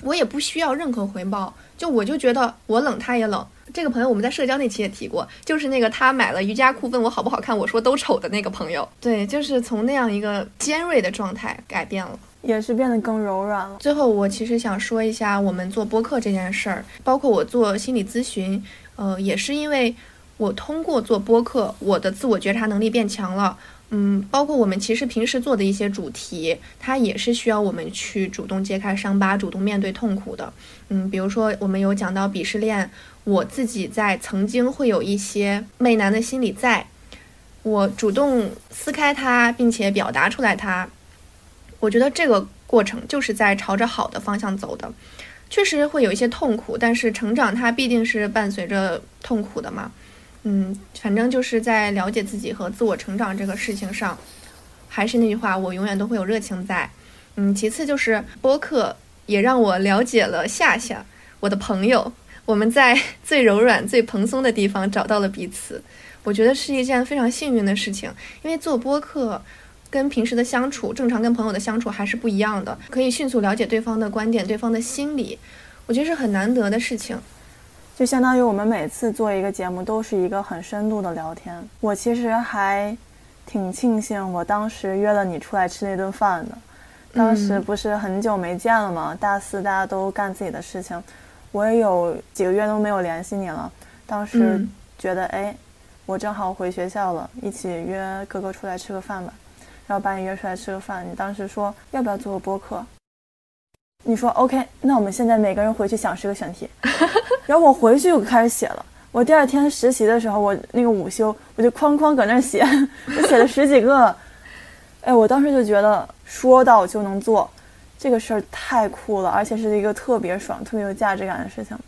我也不需要任何回报，就我就觉得我冷他也冷。这个朋友我们在社交那期也提过，就是那个他买了瑜伽裤问我好不好看，我说都丑的那个朋友。对，就是从那样一个尖锐的状态改变了。也是变得更柔软了。最后，我其实想说一下我们做播客这件事儿，包括我做心理咨询，呃，也是因为我通过做播客，我的自我觉察能力变强了。嗯，包括我们其实平时做的一些主题，它也是需要我们去主动揭开伤疤，主动面对痛苦的。嗯，比如说我们有讲到鄙视链，我自己在曾经会有一些媚男的心理，在我主动撕开它，并且表达出来它。我觉得这个过程就是在朝着好的方向走的，确实会有一些痛苦，但是成长它必定是伴随着痛苦的嘛。嗯，反正就是在了解自己和自我成长这个事情上，还是那句话，我永远都会有热情在。嗯，其次就是播客也让我了解了夏夏，我的朋友，我们在 最柔软、最蓬松的地方找到了彼此，我觉得是一件非常幸运的事情，因为做播客。跟平时的相处，正常跟朋友的相处还是不一样的，可以迅速了解对方的观点、对方的心理，我觉得是很难得的事情。就相当于我们每次做一个节目，都是一个很深度的聊天。我其实还挺庆幸，我当时约了你出来吃那顿饭的。当时不是很久没见了吗？大四大家都干自己的事情，我也有几个月都没有联系你了。当时觉得，哎，我正好回学校了，一起约哥哥出来吃个饭吧。然后把你约出来吃个饭，你当时说要不要做个播客？你说 OK，那我们现在每个人回去想十个选题，然后我回去就开始写了。我第二天实习的时候，我那个午休，我就哐哐搁那写，我写了十几个。哎，我当时就觉得说到就能做，这个事儿太酷了，而且是一个特别爽、特别有价值感的事情。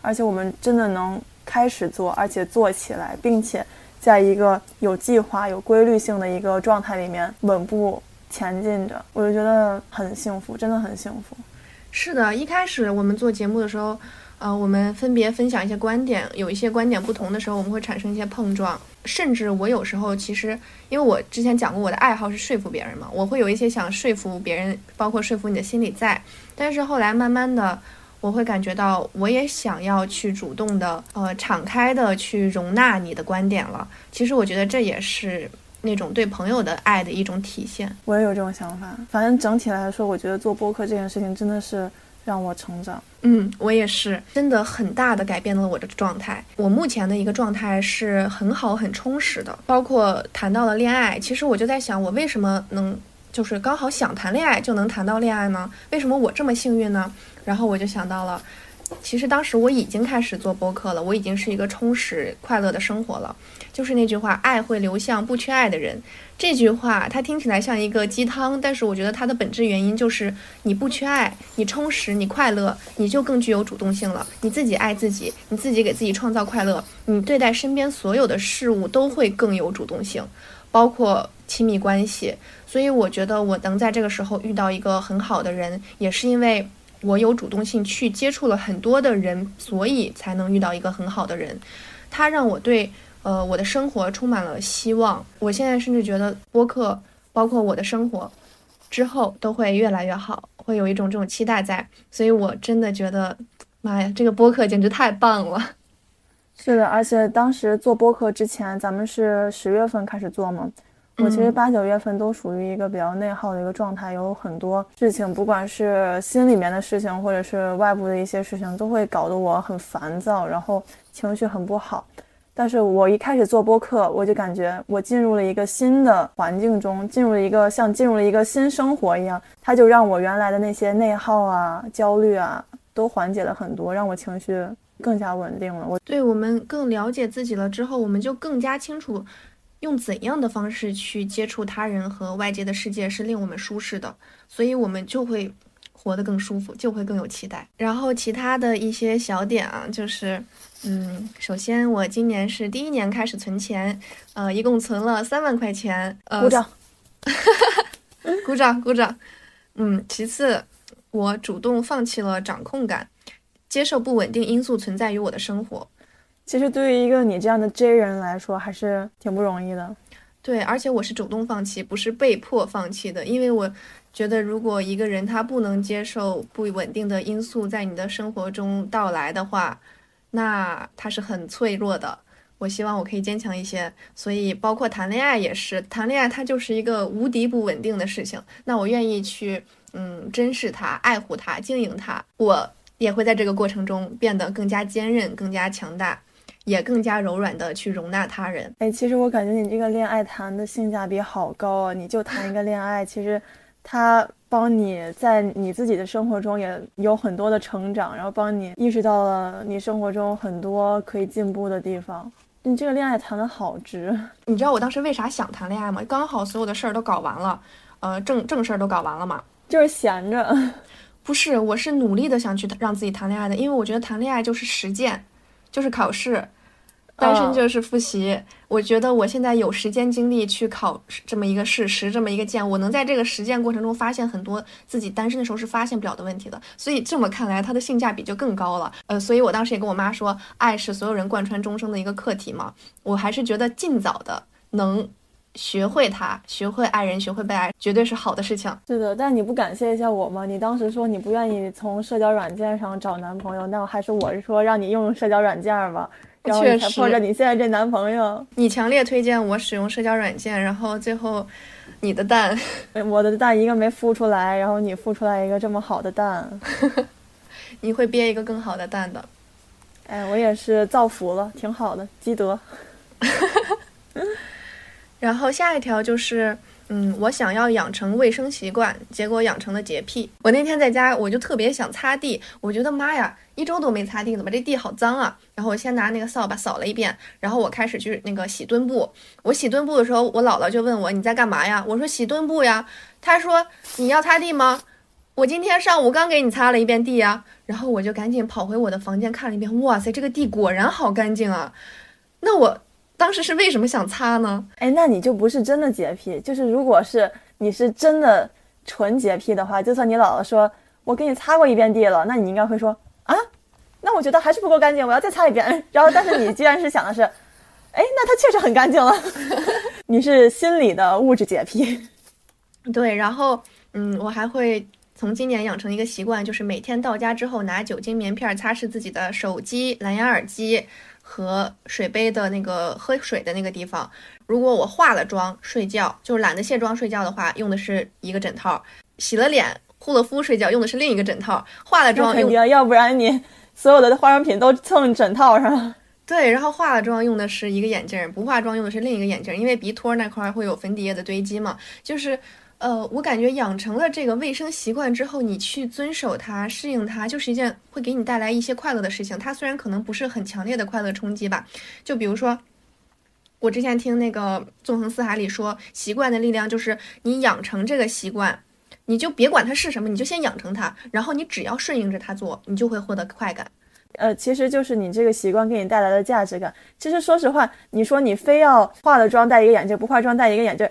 而且我们真的能开始做，而且做起来，并且在一个有计划、有规律性的一个状态里面稳步前进着，我就觉得很幸福，真的很幸福。是的，一开始我们做节目的时候。呃，我们分别分享一些观点，有一些观点不同的时候，我们会产生一些碰撞，甚至我有时候其实，因为我之前讲过我的爱好是说服别人嘛，我会有一些想说服别人，包括说服你的心理在。但是后来慢慢的，我会感觉到我也想要去主动的，呃，敞开的去容纳你的观点了。其实我觉得这也是那种对朋友的爱的一种体现。我也有这种想法。反正整体来说，我觉得做播客这件事情真的是。让我成长，嗯，我也是，真的很大的改变了我的状态。我目前的一个状态是很好、很充实的，包括谈到了恋爱。其实我就在想，我为什么能就是刚好想谈恋爱就能谈到恋爱呢？为什么我这么幸运呢？然后我就想到了。其实当时我已经开始做播客了，我已经是一个充实快乐的生活了。就是那句话，爱会流向不缺爱的人。这句话它听起来像一个鸡汤，但是我觉得它的本质原因就是你不缺爱，你充实，你快乐，你就更具有主动性了。你自己爱自己，你自己给自己创造快乐，你对待身边所有的事物都会更有主动性，包括亲密关系。所以我觉得我能在这个时候遇到一个很好的人，也是因为。我有主动性去接触了很多的人，所以才能遇到一个很好的人。他让我对呃我的生活充满了希望。我现在甚至觉得播客，包括我的生活之后都会越来越好，会有一种这种期待在。所以我真的觉得，妈呀，这个播客简直太棒了！是的，而且当时做播客之前，咱们是十月份开始做吗？我其实八九月份都属于一个比较内耗的一个状态，有很多事情，不管是心里面的事情，或者是外部的一些事情，都会搞得我很烦躁，然后情绪很不好。但是我一开始做播客，我就感觉我进入了一个新的环境中，进入了一个像进入了一个新生活一样，它就让我原来的那些内耗啊、焦虑啊都缓解了很多，让我情绪更加稳定了。我对我们更了解自己了之后，我们就更加清楚。用怎样的方式去接触他人和外界的世界是令我们舒适的，所以我们就会活得更舒服，就会更有期待。然后其他的一些小点啊，就是，嗯，首先我今年是第一年开始存钱，呃，一共存了三万块钱，呃鼓掌，鼓掌，鼓掌。嗯，其次，我主动放弃了掌控感，接受不稳定因素存在于我的生活。其实对于一个你这样的 J 人来说，还是挺不容易的。对，而且我是主动放弃，不是被迫放弃的。因为我觉得，如果一个人他不能接受不稳定的因素在你的生活中到来的话，那他是很脆弱的。我希望我可以坚强一些。所以，包括谈恋爱也是，谈恋爱它就是一个无敌不稳定的事情。那我愿意去，嗯，珍视它，爱护它，经营它。我也会在这个过程中变得更加坚韧，更加强大。也更加柔软的去容纳他人。哎，其实我感觉你这个恋爱谈的性价比好高啊！你就谈一个恋爱，其实他帮你在你自己的生活中也有很多的成长，然后帮你意识到了你生活中很多可以进步的地方。你这个恋爱谈的好值。你知道我当时为啥想谈恋爱吗？刚好所有的事儿都搞完了，呃，正正事儿都搞完了嘛，就是闲着。不是，我是努力的想去让自己谈恋爱的，因为我觉得谈恋爱就是实践。就是考试，单身就是复习。我觉得我现在有时间精力去考这么一个试，实这么一个践，我能在这个实践过程中发现很多自己单身的时候是发现不了的问题的。所以这么看来，它的性价比就更高了。呃，所以我当时也跟我妈说，爱是所有人贯穿终生的一个课题嘛。我还是觉得尽早的能。学会他，学会爱人，学会被爱，绝对是好的事情。是的，但你不感谢一下我吗？你当时说你不愿意从社交软件上找男朋友，那我还是我是说让你用社交软件吧，然后你才碰着你现在这男朋友。你强烈推荐我使用社交软件，然后最后你的蛋，我的蛋一个没孵出来，然后你孵出来一个这么好的蛋，你会憋一个更好的蛋的。哎，我也是造福了，挺好的，积德。然后下一条就是，嗯，我想要养成卫生习惯，结果养成了洁癖。我那天在家，我就特别想擦地，我觉得妈呀，一周都没擦地，怎么这地好脏啊？然后我先拿那个扫把扫了一遍，然后我开始去那个洗墩布。我洗墩布的时候，我姥姥就问我你在干嘛呀？我说洗墩布呀。她说你要擦地吗？我今天上午刚给你擦了一遍地呀。然后我就赶紧跑回我的房间看了一遍，哇塞，这个地果然好干净啊！那我当时是为什么想擦呢？哎，那你就不是真的洁癖，就是如果是你是真的纯洁癖的话，就算你姥姥说我给你擦过一遍地了，那你应该会说啊，那我觉得还是不够干净，我要再擦一遍。然后，但是你既然是想的是，哎，那它确实很干净了，你是心理的物质洁癖。对，然后嗯，我还会。从今年养成一个习惯，就是每天到家之后拿酒精棉片擦拭自己的手机、蓝牙耳机和水杯的那个喝水的那个地方。如果我化了妆睡觉，就是懒得卸妆睡觉的话，用的是一个枕套；洗了脸、护了肤睡觉，用的是另一个枕套。化了妆用，要不然你所有的化妆品都蹭枕套上。对，然后化了妆用的是一个眼镜，不化妆用的是另一个眼镜，因为鼻托那块会有粉底液的堆积嘛，就是。呃，我感觉养成了这个卫生习惯之后，你去遵守它、适应它，就是一件会给你带来一些快乐的事情。它虽然可能不是很强烈的快乐冲击吧，就比如说，我之前听那个《纵横四海》里说，习惯的力量就是你养成这个习惯，你就别管它是什么，你就先养成它，然后你只要顺应着它做，你就会获得快感。呃，其实就是你这个习惯给你带来的价值感。其实说实话，你说你非要化了妆戴一个眼镜，不化妆戴一个眼镜。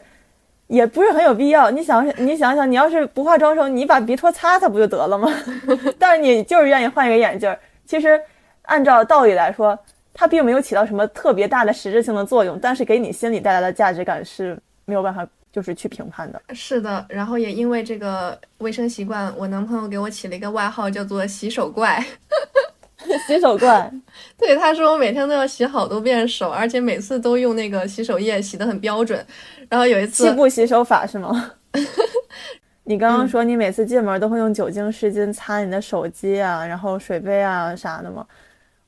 也不是很有必要。你想，你想想，你要是不化妆的时候，你把鼻托擦擦不就得了吗？但是你就是愿意换一个眼镜。其实，按照道理来说，它并没有起到什么特别大的实质性的作用，但是给你心里带来的价值感是没有办法就是去评判的。是的，然后也因为这个卫生习惯，我男朋友给我起了一个外号，叫做“洗手怪”。洗手怪，对他说我每天都要洗好多遍手，而且每次都用那个洗手液洗得很标准。然后有一次七步洗手法是吗？你刚刚说你每次进门都会用酒精湿巾擦你的手机啊，然后水杯啊啥的吗？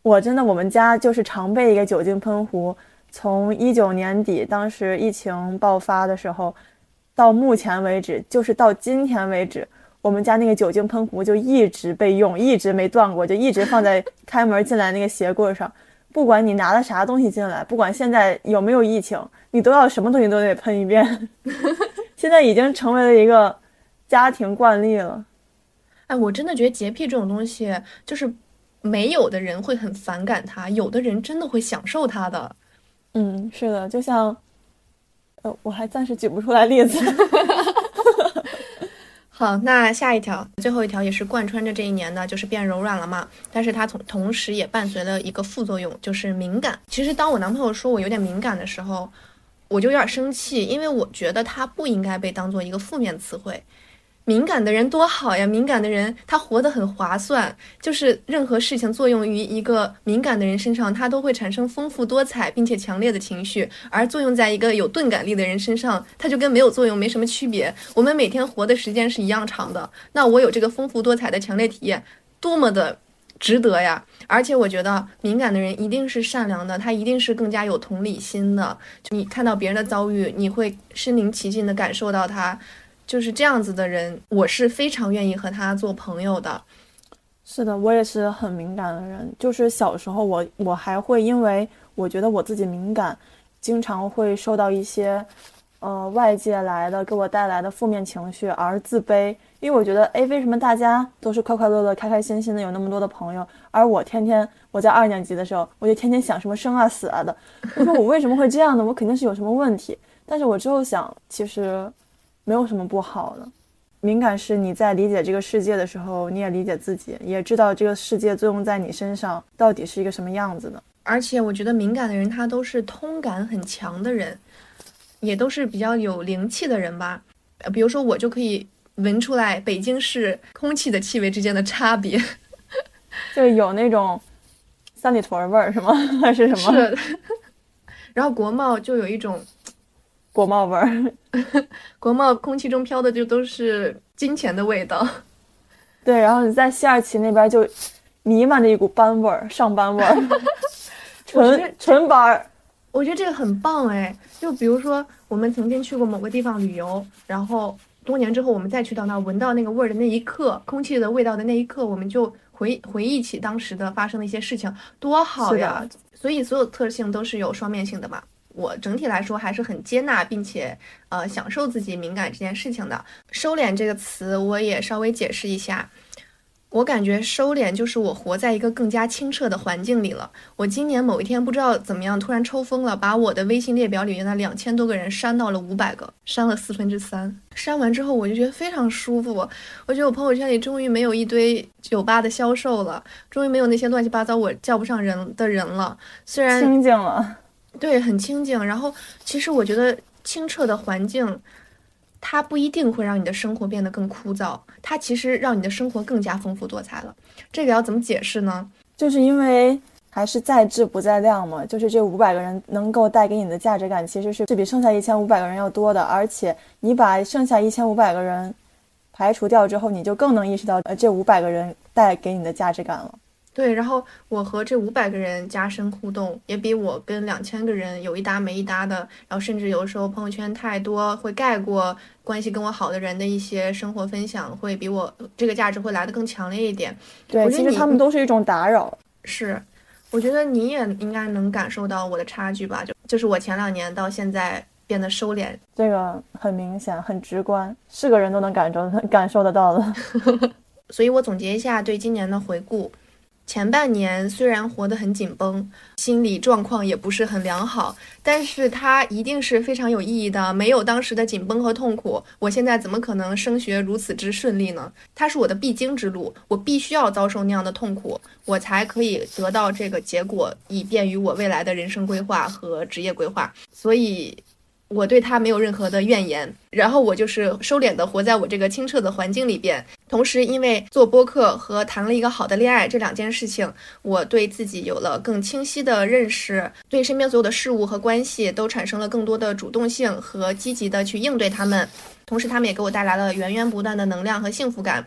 我真的我们家就是常备一个酒精喷壶，从一九年底当时疫情爆发的时候，到目前为止，就是到今天为止。我们家那个酒精喷壶就一直备用，一直没断过，就一直放在开门进来那个鞋柜上。不管你拿了啥东西进来，不管现在有没有疫情，你都要什么东西都得喷一遍。现在已经成为了一个家庭惯例了。哎，我真的觉得洁癖这种东西，就是没有的人会很反感它，有的人真的会享受它的。嗯，是的，就像，呃，我还暂时举不出来例子。好，那下一条，最后一条也是贯穿着这一年的，就是变柔软了嘛。但是它同同时也伴随了一个副作用，就是敏感。其实当我男朋友说我有点敏感的时候，我就有点生气，因为我觉得它不应该被当做一个负面词汇。敏感的人多好呀！敏感的人他活得很划算，就是任何事情作用于一个敏感的人身上，他都会产生丰富多彩并且强烈的情绪；而作用在一个有钝感力的人身上，他就跟没有作用没什么区别。我们每天活的时间是一样长的，那我有这个丰富多彩的强烈体验，多么的值得呀！而且我觉得敏感的人一定是善良的，他一定是更加有同理心的。你看到别人的遭遇，你会身临其境的感受到他。就是这样子的人，我是非常愿意和他做朋友的。是的，我也是很敏感的人。就是小时候，我我还会因为我觉得我自己敏感，经常会受到一些呃外界来的给我带来的负面情绪而自卑。因为我觉得，哎，为什么大家都是快快乐乐、开开心心的，有那么多的朋友，而我天天我在二年级的时候，我就天天想什么生啊死啊的。我说我为什么会这样呢？我肯定是有什么问题。但是我之后想，其实。没有什么不好的，敏感是你在理解这个世界的时候，你也理解自己，也知道这个世界作用在你身上到底是一个什么样子的。而且我觉得敏感的人他都是通感很强的人，也都是比较有灵气的人吧。呃，比如说我就可以闻出来北京市空气的气味之间的差别，就有那种三里屯味儿是吗？还是什么？是。然后国贸就有一种。国贸味儿，国贸空气中飘的就都是金钱的味道。对，然后你在西二旗那边就弥漫着一股班味儿，上班味儿，纯纯班儿，我觉得这个很棒哎，就比如说我们曾经去过某个地方旅游，然后多年之后我们再去到那儿，闻到那个味儿的那一刻，空气的味道的那一刻，我们就回回忆起当时的发生的一些事情，多好呀！所以所有特性都是有双面性的嘛。我整体来说还是很接纳并且呃享受自己敏感这件事情的。收敛这个词我也稍微解释一下。我感觉收敛就是我活在一个更加清澈的环境里了。我今年某一天不知道怎么样，突然抽风了，把我的微信列表里面的两千多个人删到了五百个，删了四分之三。删完之后，我就觉得非常舒服。我觉得我朋友圈里终于没有一堆酒吧的销售了，终于没有那些乱七八糟我叫不上人的人了。虽然清静了，对，很清静。然后其实我觉得清澈的环境。它不一定会让你的生活变得更枯燥，它其实让你的生活更加丰富多彩了。这个要怎么解释呢？就是因为还是在质不在量嘛。就是这五百个人能够带给你的价值感，其实是是比剩下一千五百个人要多的。而且你把剩下一千五百个人排除掉之后，你就更能意识到，呃，这五百个人带给你的价值感了。对，然后我和这五百个人加深互动，也比我跟两千个人有一搭没一搭的，然后甚至有时候朋友圈太多会盖过关系跟我好的人的一些生活分享，会比我这个价值会来的更强烈一点。对，其实他们都是一种打扰。是，我觉得你也应该能感受到我的差距吧？就就是我前两年到现在变得收敛，这个很明显，很直观，是个人都能感受感受得到的。所以我总结一下对今年的回顾。前半年虽然活得很紧绷，心理状况也不是很良好，但是它一定是非常有意义的。没有当时的紧绷和痛苦，我现在怎么可能升学如此之顺利呢？它是我的必经之路，我必须要遭受那样的痛苦，我才可以得到这个结果，以便于我未来的人生规划和职业规划。所以。我对他没有任何的怨言，然后我就是收敛的活在我这个清澈的环境里边。同时，因为做播客和谈了一个好的恋爱这两件事情，我对自己有了更清晰的认识，对身边所有的事物和关系都产生了更多的主动性和积极的去应对他们。同时，他们也给我带来了源源不断的能量和幸福感。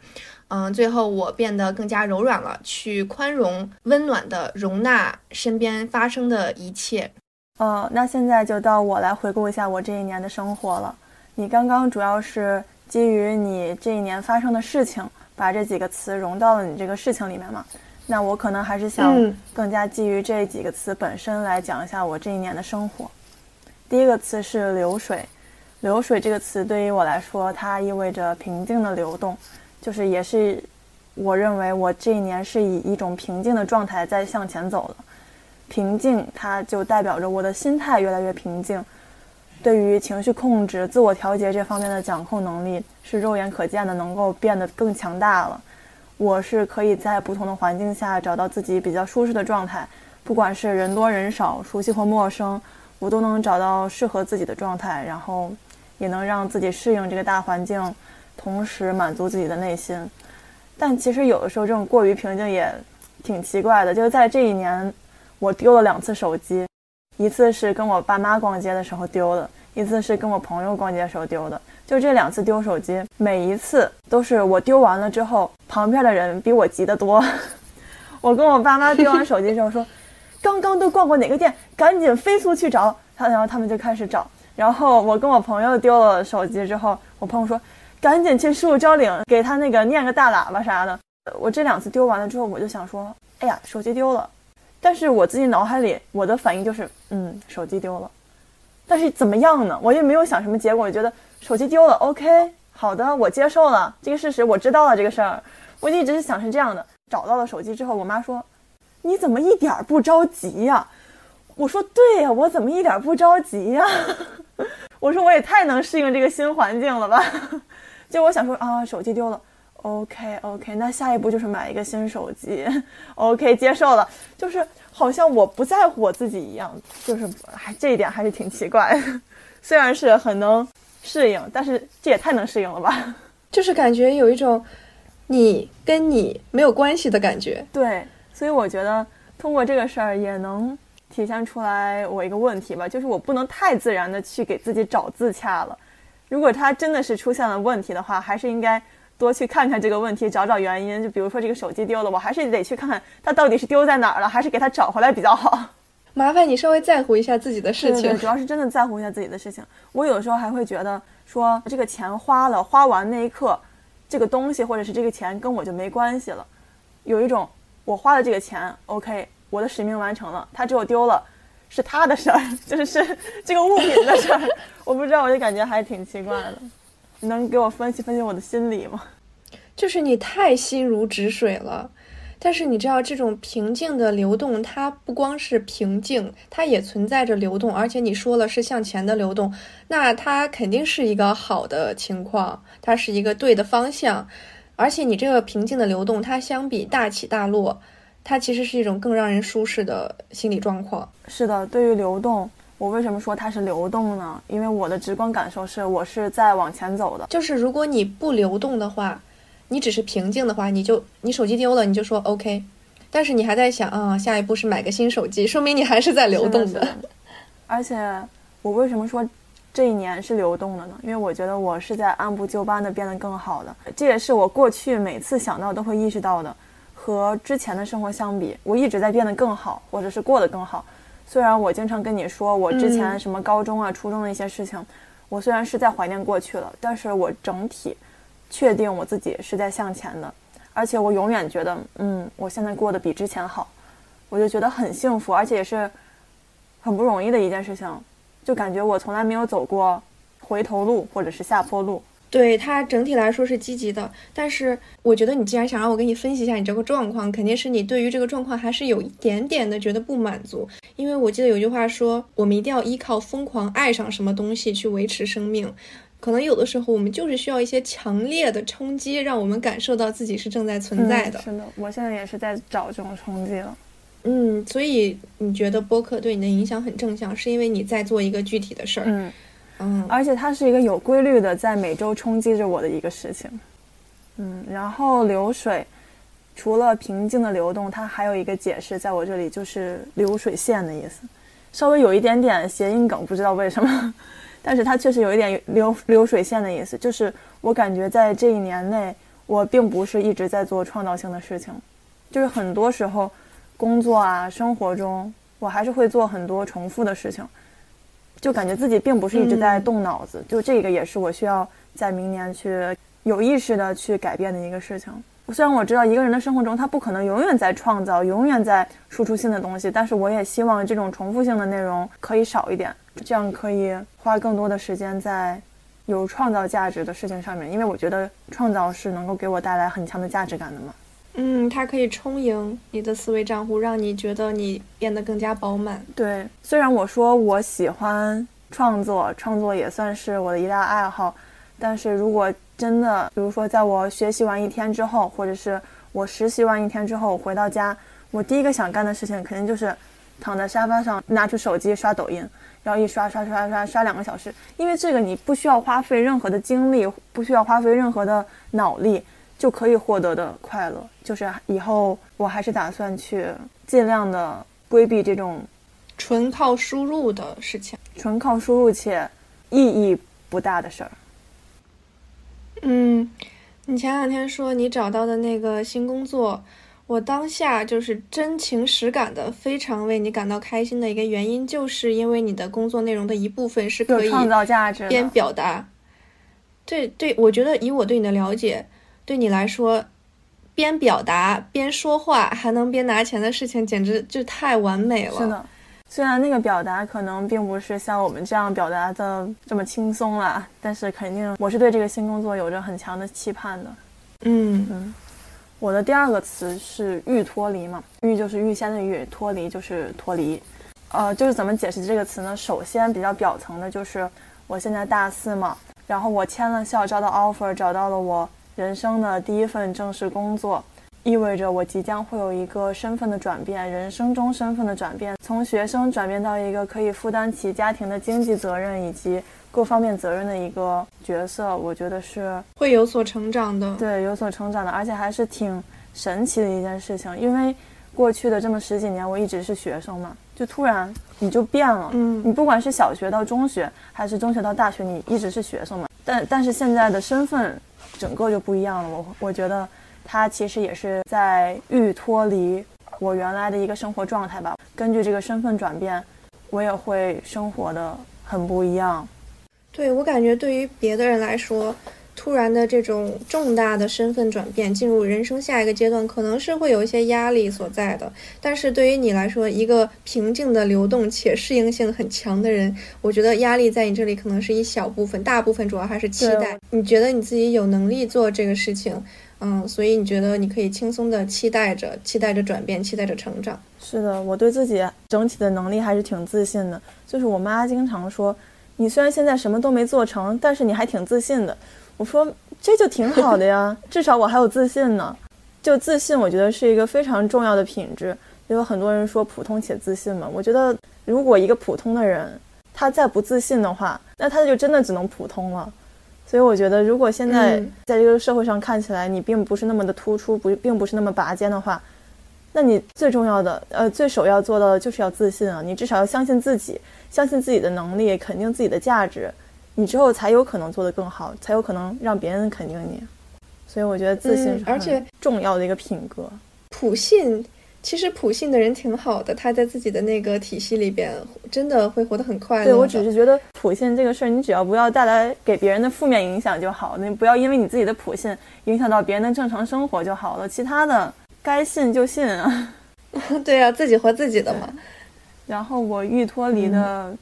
嗯，最后我变得更加柔软了，去宽容、温暖的容纳身边发生的一切。呃，那现在就到我来回顾一下我这一年的生活了。你刚刚主要是基于你这一年发生的事情，把这几个词融到了你这个事情里面嘛？那我可能还是想更加基于这几个词本身来讲一下我这一年的生活。第一个词是流水，流水这个词对于我来说，它意味着平静的流动，就是也是我认为我这一年是以一种平静的状态在向前走的。平静，它就代表着我的心态越来越平静。对于情绪控制、自我调节这方面的掌控能力，是肉眼可见的，能够变得更强大了。我是可以在不同的环境下找到自己比较舒适的状态，不管是人多人少、熟悉或陌生，我都能找到适合自己的状态，然后也能让自己适应这个大环境，同时满足自己的内心。但其实有的时候，这种过于平静也挺奇怪的，就是在这一年。我丢了两次手机，一次是跟我爸妈逛街的时候丢的，一次是跟我朋友逛街的时候丢的。就这两次丢手机，每一次都是我丢完了之后，旁边的人比我急得多。我跟我爸妈丢完手机之后说：“刚刚都逛过哪个店，赶紧飞速去找他。”然后他们就开始找。然后我跟我朋友丢了手机之后，我朋友说：“赶紧去十五招领，给他那个念个大喇叭啥的。”我这两次丢完了之后，我就想说：“哎呀，手机丢了。”但是我自己脑海里，我的反应就是，嗯，手机丢了。但是怎么样呢？我也没有想什么结果，我觉得手机丢了，OK，好的，我接受了这个事实，我知道了这个事儿。我就一直是想是这样的。找到了手机之后，我妈说：“你怎么一点不着急呀？”我说：“对呀，我怎么一点不着急呀？” 我说：“我也太能适应这个新环境了吧？” 就我想说啊，手机丢了。OK OK，那下一步就是买一个新手机。OK，接受了，就是好像我不在乎我自己一样，就是还这一点还是挺奇怪。虽然是很能适应，但是这也太能适应了吧？就是感觉有一种你跟你没有关系的感觉。对，所以我觉得通过这个事儿也能体现出来我一个问题吧，就是我不能太自然的去给自己找自洽了。如果他真的是出现了问题的话，还是应该。多去看看这个问题，找找原因。就比如说这个手机丢了，我还是得去看看它到底是丢在哪儿了，还是给它找回来比较好。麻烦你稍微在乎一下自己的事情。对，主要是真的在乎一下自己的事情。我有的时候还会觉得说，这个钱花了，花完那一刻，这个东西或者是这个钱跟我就没关系了。有一种我花了这个钱，OK，我的使命完成了，它只有丢了，是他的事儿，就是是 这个物品的事儿。我不知道，我就感觉还挺奇怪的。你能给我分析分析我的心理吗？就是你太心如止水了。但是你知道，这种平静的流动，它不光是平静，它也存在着流动。而且你说了是向前的流动，那它肯定是一个好的情况，它是一个对的方向。而且你这个平静的流动，它相比大起大落，它其实是一种更让人舒适的心理状况。是的，对于流动，我为什么说它是流动呢？因为我的直观感受是我是在往前走的。就是如果你不流动的话。你只是平静的话，你就你手机丢了，你就说 OK，但是你还在想啊，下一步是买个新手机，说明你还是在流动的。而且我为什么说这一年是流动的呢？因为我觉得我是在按部就班的变得更好的，这也是我过去每次想到都会意识到的。和之前的生活相比，我一直在变得更好，或者是过得更好。虽然我经常跟你说我之前什么高中啊、初中的一些事情，我虽然是在怀念过去了，但是我整体。确定我自己是在向前的，而且我永远觉得，嗯，我现在过得比之前好，我就觉得很幸福，而且也是很不容易的一件事情，就感觉我从来没有走过回头路或者是下坡路。对它整体来说是积极的，但是我觉得你既然想让我给你分析一下你这个状况，肯定是你对于这个状况还是有一点点的觉得不满足，因为我记得有句话说，我们一定要依靠疯狂爱上什么东西去维持生命。可能有的时候，我们就是需要一些强烈的冲击，让我们感受到自己是正在存在的。是的，我现在也是在找这种冲击了。嗯，所以你觉得播客对你的影响很正向，是因为你在做一个具体的事儿。嗯嗯，而且它是一个有规律的，在每周冲击着我的一个事情。嗯，然后流水，除了平静的流动，它还有一个解释，在我这里就是流水线的意思，稍微有一点点谐音梗，不知道为什么。但是它确实有一点流流水线的意思，就是我感觉在这一年内，我并不是一直在做创造性的事情，就是很多时候，工作啊、生活中，我还是会做很多重复的事情，就感觉自己并不是一直在动脑子。就这个也是我需要在明年去有意识的去改变的一个事情。虽然我知道一个人的生活中他不可能永远在创造，永远在输出新的东西，但是我也希望这种重复性的内容可以少一点。这样可以花更多的时间在有创造价值的事情上面，因为我觉得创造是能够给我带来很强的价值感的嘛。嗯，它可以充盈你的思维账户，让你觉得你变得更加饱满。对，虽然我说我喜欢创作，创作也算是我的一大爱好，但是如果真的，比如说在我学习完一天之后，或者是我实习完一天之后回到家，我第一个想干的事情肯定就是躺在沙发上，拿出手机刷抖音。然后一刷刷刷刷刷两个小时，因为这个你不需要花费任何的精力，不需要花费任何的脑力，就可以获得的快乐。就是以后我还是打算去尽量的规避这种纯靠输入的事情，纯靠输入且意义不大的事儿。嗯，你前两天说你找到的那个新工作。我当下就是真情实感的，非常为你感到开心的一个原因，就是因为你的工作内容的一部分是可以创造价值边表达。对对，我觉得以我对你的了解，对你来说，边表达边说话还能边拿钱的事情，简直就太完美了。是的，虽然那个表达可能并不是像我们这样表达的这么轻松啦，但是肯定我是对这个新工作有着很强的期盼的。嗯嗯。我的第二个词是欲脱离嘛，欲就是预先的欲，脱离就是脱离，呃，就是怎么解释这个词呢？首先比较表层的就是我现在大四嘛，然后我签了校招的 offer，找到了我人生的第一份正式工作，意味着我即将会有一个身份的转变，人生中身份的转变，从学生转变到一个可以负担起家庭的经济责任以及。各方面责任的一个角色，我觉得是会有所成长的，对，有所成长的，而且还是挺神奇的一件事情。因为过去的这么十几年，我一直是学生嘛，就突然你就变了，嗯，你不管是小学到中学，还是中学到大学，你一直是学生嘛，但但是现在的身份整个就不一样了。我我觉得他其实也是在欲脱离我原来的一个生活状态吧。根据这个身份转变，我也会生活的很不一样。对我感觉，对于别的人来说。突然的这种重大的身份转变，进入人生下一个阶段，可能是会有一些压力所在的。但是对于你来说，一个平静的流动且适应性很强的人，我觉得压力在你这里可能是一小部分，大部分主要还是期待。你觉得你自己有能力做这个事情，嗯，所以你觉得你可以轻松的期待着，期待着转变，期待着成长。是的，我对自己整体的能力还是挺自信的。就是我妈经常说，你虽然现在什么都没做成，但是你还挺自信的。我说这就挺好的呀，至少我还有自信呢。就自信，我觉得是一个非常重要的品质。有很多人说普通且自信嘛，我觉得如果一个普通的人他再不自信的话，那他就真的只能普通了。所以我觉得，如果现在在这个社会上看起来你并不是那么的突出，不并不是那么拔尖的话，那你最重要的呃最首要做到的就是要自信啊！你至少要相信自己，相信自己的能力，肯定自己的价值。你之后才有可能做得更好，才有可能让别人肯定你，所以我觉得自信是很重要的一个品格。普信，其实普信的人挺好的，他在自己的那个体系里边，真的会活得很快乐。对我只是觉得普信这个事儿，你只要不要带来给别人的负面影响就好，你不要因为你自己的普信影响到别人的正常生活就好了。其他的该信就信啊。对啊，自己活自己的嘛。然后我欲脱离的。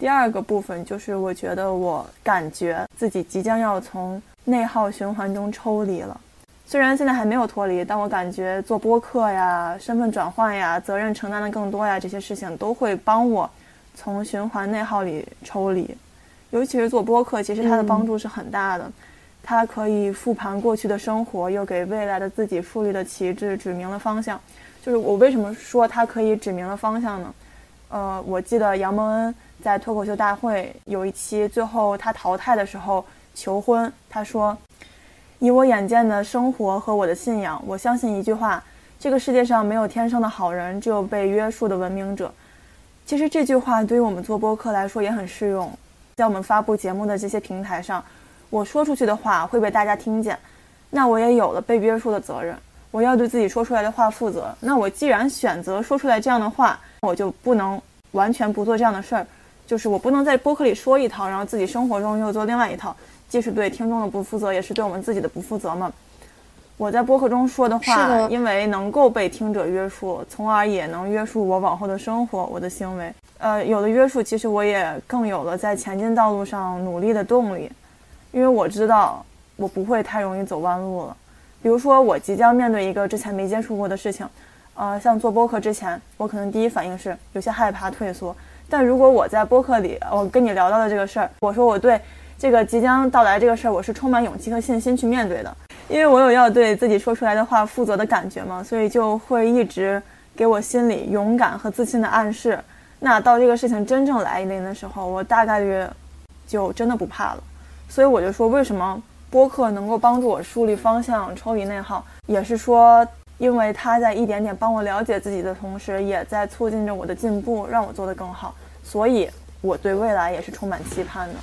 第二个部分就是，我觉得我感觉自己即将要从内耗循环中抽离了。虽然现在还没有脱离，但我感觉做播客呀、身份转换呀、责任承担的更多呀，这些事情都会帮我从循环内耗里抽离。尤其是做播客，其实它的帮助是很大的。它可以复盘过去的生活，又给未来的自己树立了旗帜，指明了方向。就是我为什么说它可以指明了方向呢？呃，我记得杨蒙恩。在脱口秀大会有一期，最后他淘汰的时候求婚，他说：“以我眼见的生活和我的信仰，我相信一句话：这个世界上没有天生的好人，只有被约束的文明者。”其实这句话对于我们做播客来说也很适用，在我们发布节目的这些平台上，我说出去的话会被大家听见，那我也有了被约束的责任，我要对自己说出来的话负责。那我既然选择说出来这样的话，我就不能完全不做这样的事儿。就是我不能在播客里说一套，然后自己生活中又做另外一套，既是对听众的不负责，也是对我们自己的不负责嘛。我在播客中说的话，因为能够被听者约束，从而也能约束我往后的生活，我的行为。呃，有了约束，其实我也更有了在前进道路上努力的动力，因为我知道我不会太容易走弯路了。比如说，我即将面对一个之前没接触过的事情，呃，像做播客之前，我可能第一反应是有些害怕、退缩。但如果我在播客里，我跟你聊到的这个事儿，我说我对这个即将到来这个事儿，我是充满勇气和信心去面对的，因为我有要对自己说出来的话负责的感觉嘛，所以就会一直给我心里勇敢和自信的暗示。那到这个事情真正来临的时候，我大概率就真的不怕了。所以我就说，为什么播客能够帮助我树立方向、抽离内耗，也是说。因为他在一点点帮我了解自己的同时，也在促进着我的进步，让我做得更好。所以，我对未来也是充满期盼的。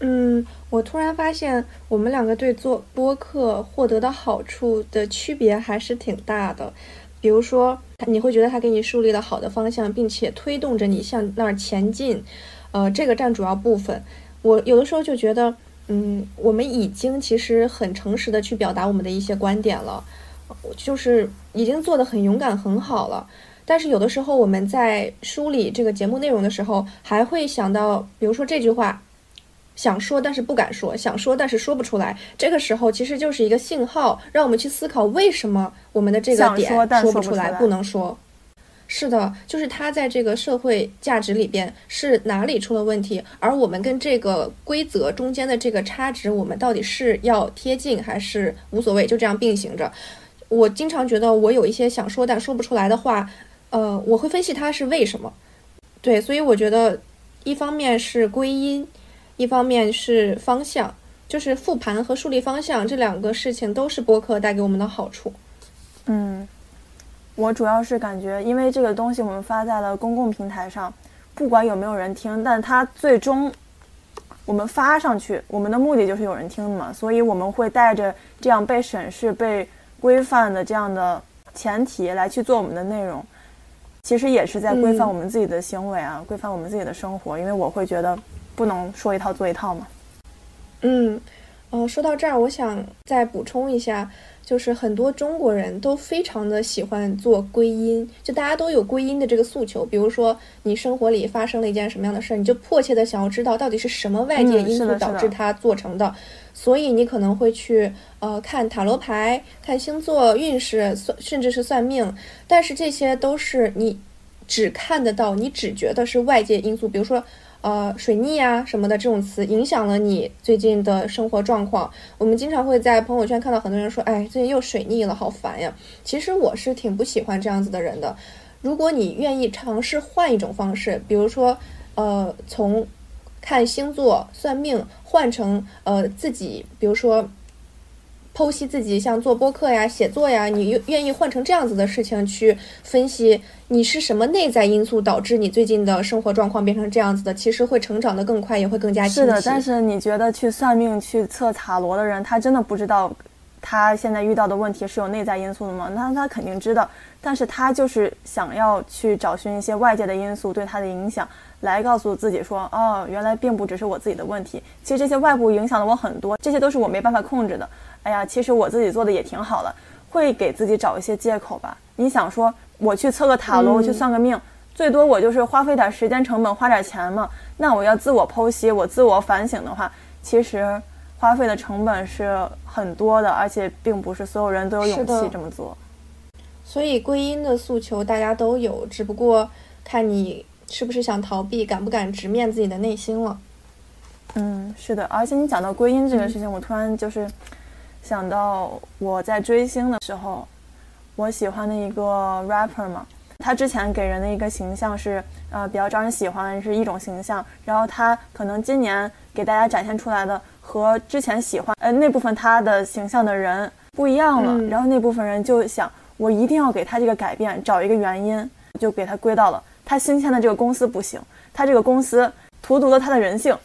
嗯，我突然发现，我们两个对做播客获得的好处的区别还是挺大的。比如说，你会觉得他给你树立了好的方向，并且推动着你向那儿前进，呃，这个占主要部分。我有的时候就觉得，嗯，我们已经其实很诚实的去表达我们的一些观点了。就是已经做的很勇敢很好了，但是有的时候我们在梳理这个节目内容的时候，还会想到，比如说这句话，想说但是不敢说，想说但是说不出来。这个时候其实就是一个信号，让我们去思考为什么我们的这个点说不出来，不能说。是的，就是他在这个社会价值里边是哪里出了问题，而我们跟这个规则中间的这个差值，我们到底是要贴近还是无所谓，就这样并行着。我经常觉得我有一些想说但说不出来的话，呃，我会分析它是为什么。对，所以我觉得一方面是归因，一方面是方向，就是复盘和树立方向这两个事情都是播客带给我们的好处。嗯，我主要是感觉，因为这个东西我们发在了公共平台上，不管有没有人听，但它最终我们发上去，我们的目的就是有人听的嘛，所以我们会带着这样被审视被。规范的这样的前提来去做我们的内容，其实也是在规范我们自己的行为啊，规范我们自己的生活。因为我会觉得不能说一套做一套嘛。嗯，呃，说到这儿，我想再补充一下。就是很多中国人都非常的喜欢做归因，就大家都有归因的这个诉求。比如说，你生活里发生了一件什么样的事儿，你就迫切的想要知道到底是什么外界因素导致它做成的。所以你可能会去呃看塔罗牌、看星座运势，算甚至是算命。但是这些都是你只看得到，你只觉得是外界因素，比如说。呃，水逆啊什么的这种词影响了你最近的生活状况。我们经常会在朋友圈看到很多人说：“哎，最近又水逆了，好烦呀。”其实我是挺不喜欢这样子的人的。如果你愿意尝试换一种方式，比如说，呃，从看星座、算命换成呃自己，比如说。剖析自己，像做播客呀、写作呀，你愿愿意换成这样子的事情去分析，你是什么内在因素导致你最近的生活状况变成这样子的？其实会成长得更快，也会更加是的。但是你觉得去算命、去测塔罗的人，他真的不知道他现在遇到的问题是有内在因素的吗？那他肯定知道，但是他就是想要去找寻一些外界的因素对他的影响，来告诉自己说，哦，原来并不只是我自己的问题，其实这些外部影响了我很多，这些都是我没办法控制的。哎呀，其实我自己做的也挺好的，会给自己找一些借口吧。你想说我去测个塔罗，我去算个命，最多我就是花费点时间成本，花点钱嘛。那我要自我剖析，我自我反省的话，其实花费的成本是很多的，而且并不是所有人都有勇气这么做。所以归因的诉求大家都有，只不过看你是不是想逃避，敢不敢直面自己的内心了。嗯，是的，而且你讲到归因这个事情，我突然就是。想到我在追星的时候，我喜欢的一个 rapper 嘛，他之前给人的一个形象是，呃，比较招人喜欢，是一种形象。然后他可能今年给大家展现出来的和之前喜欢，呃，那部分他的形象的人不一样了。然后那部分人就想，我一定要给他这个改变找一个原因，就给他归到了他新签的这个公司不行，他这个公司荼毒了他的人性。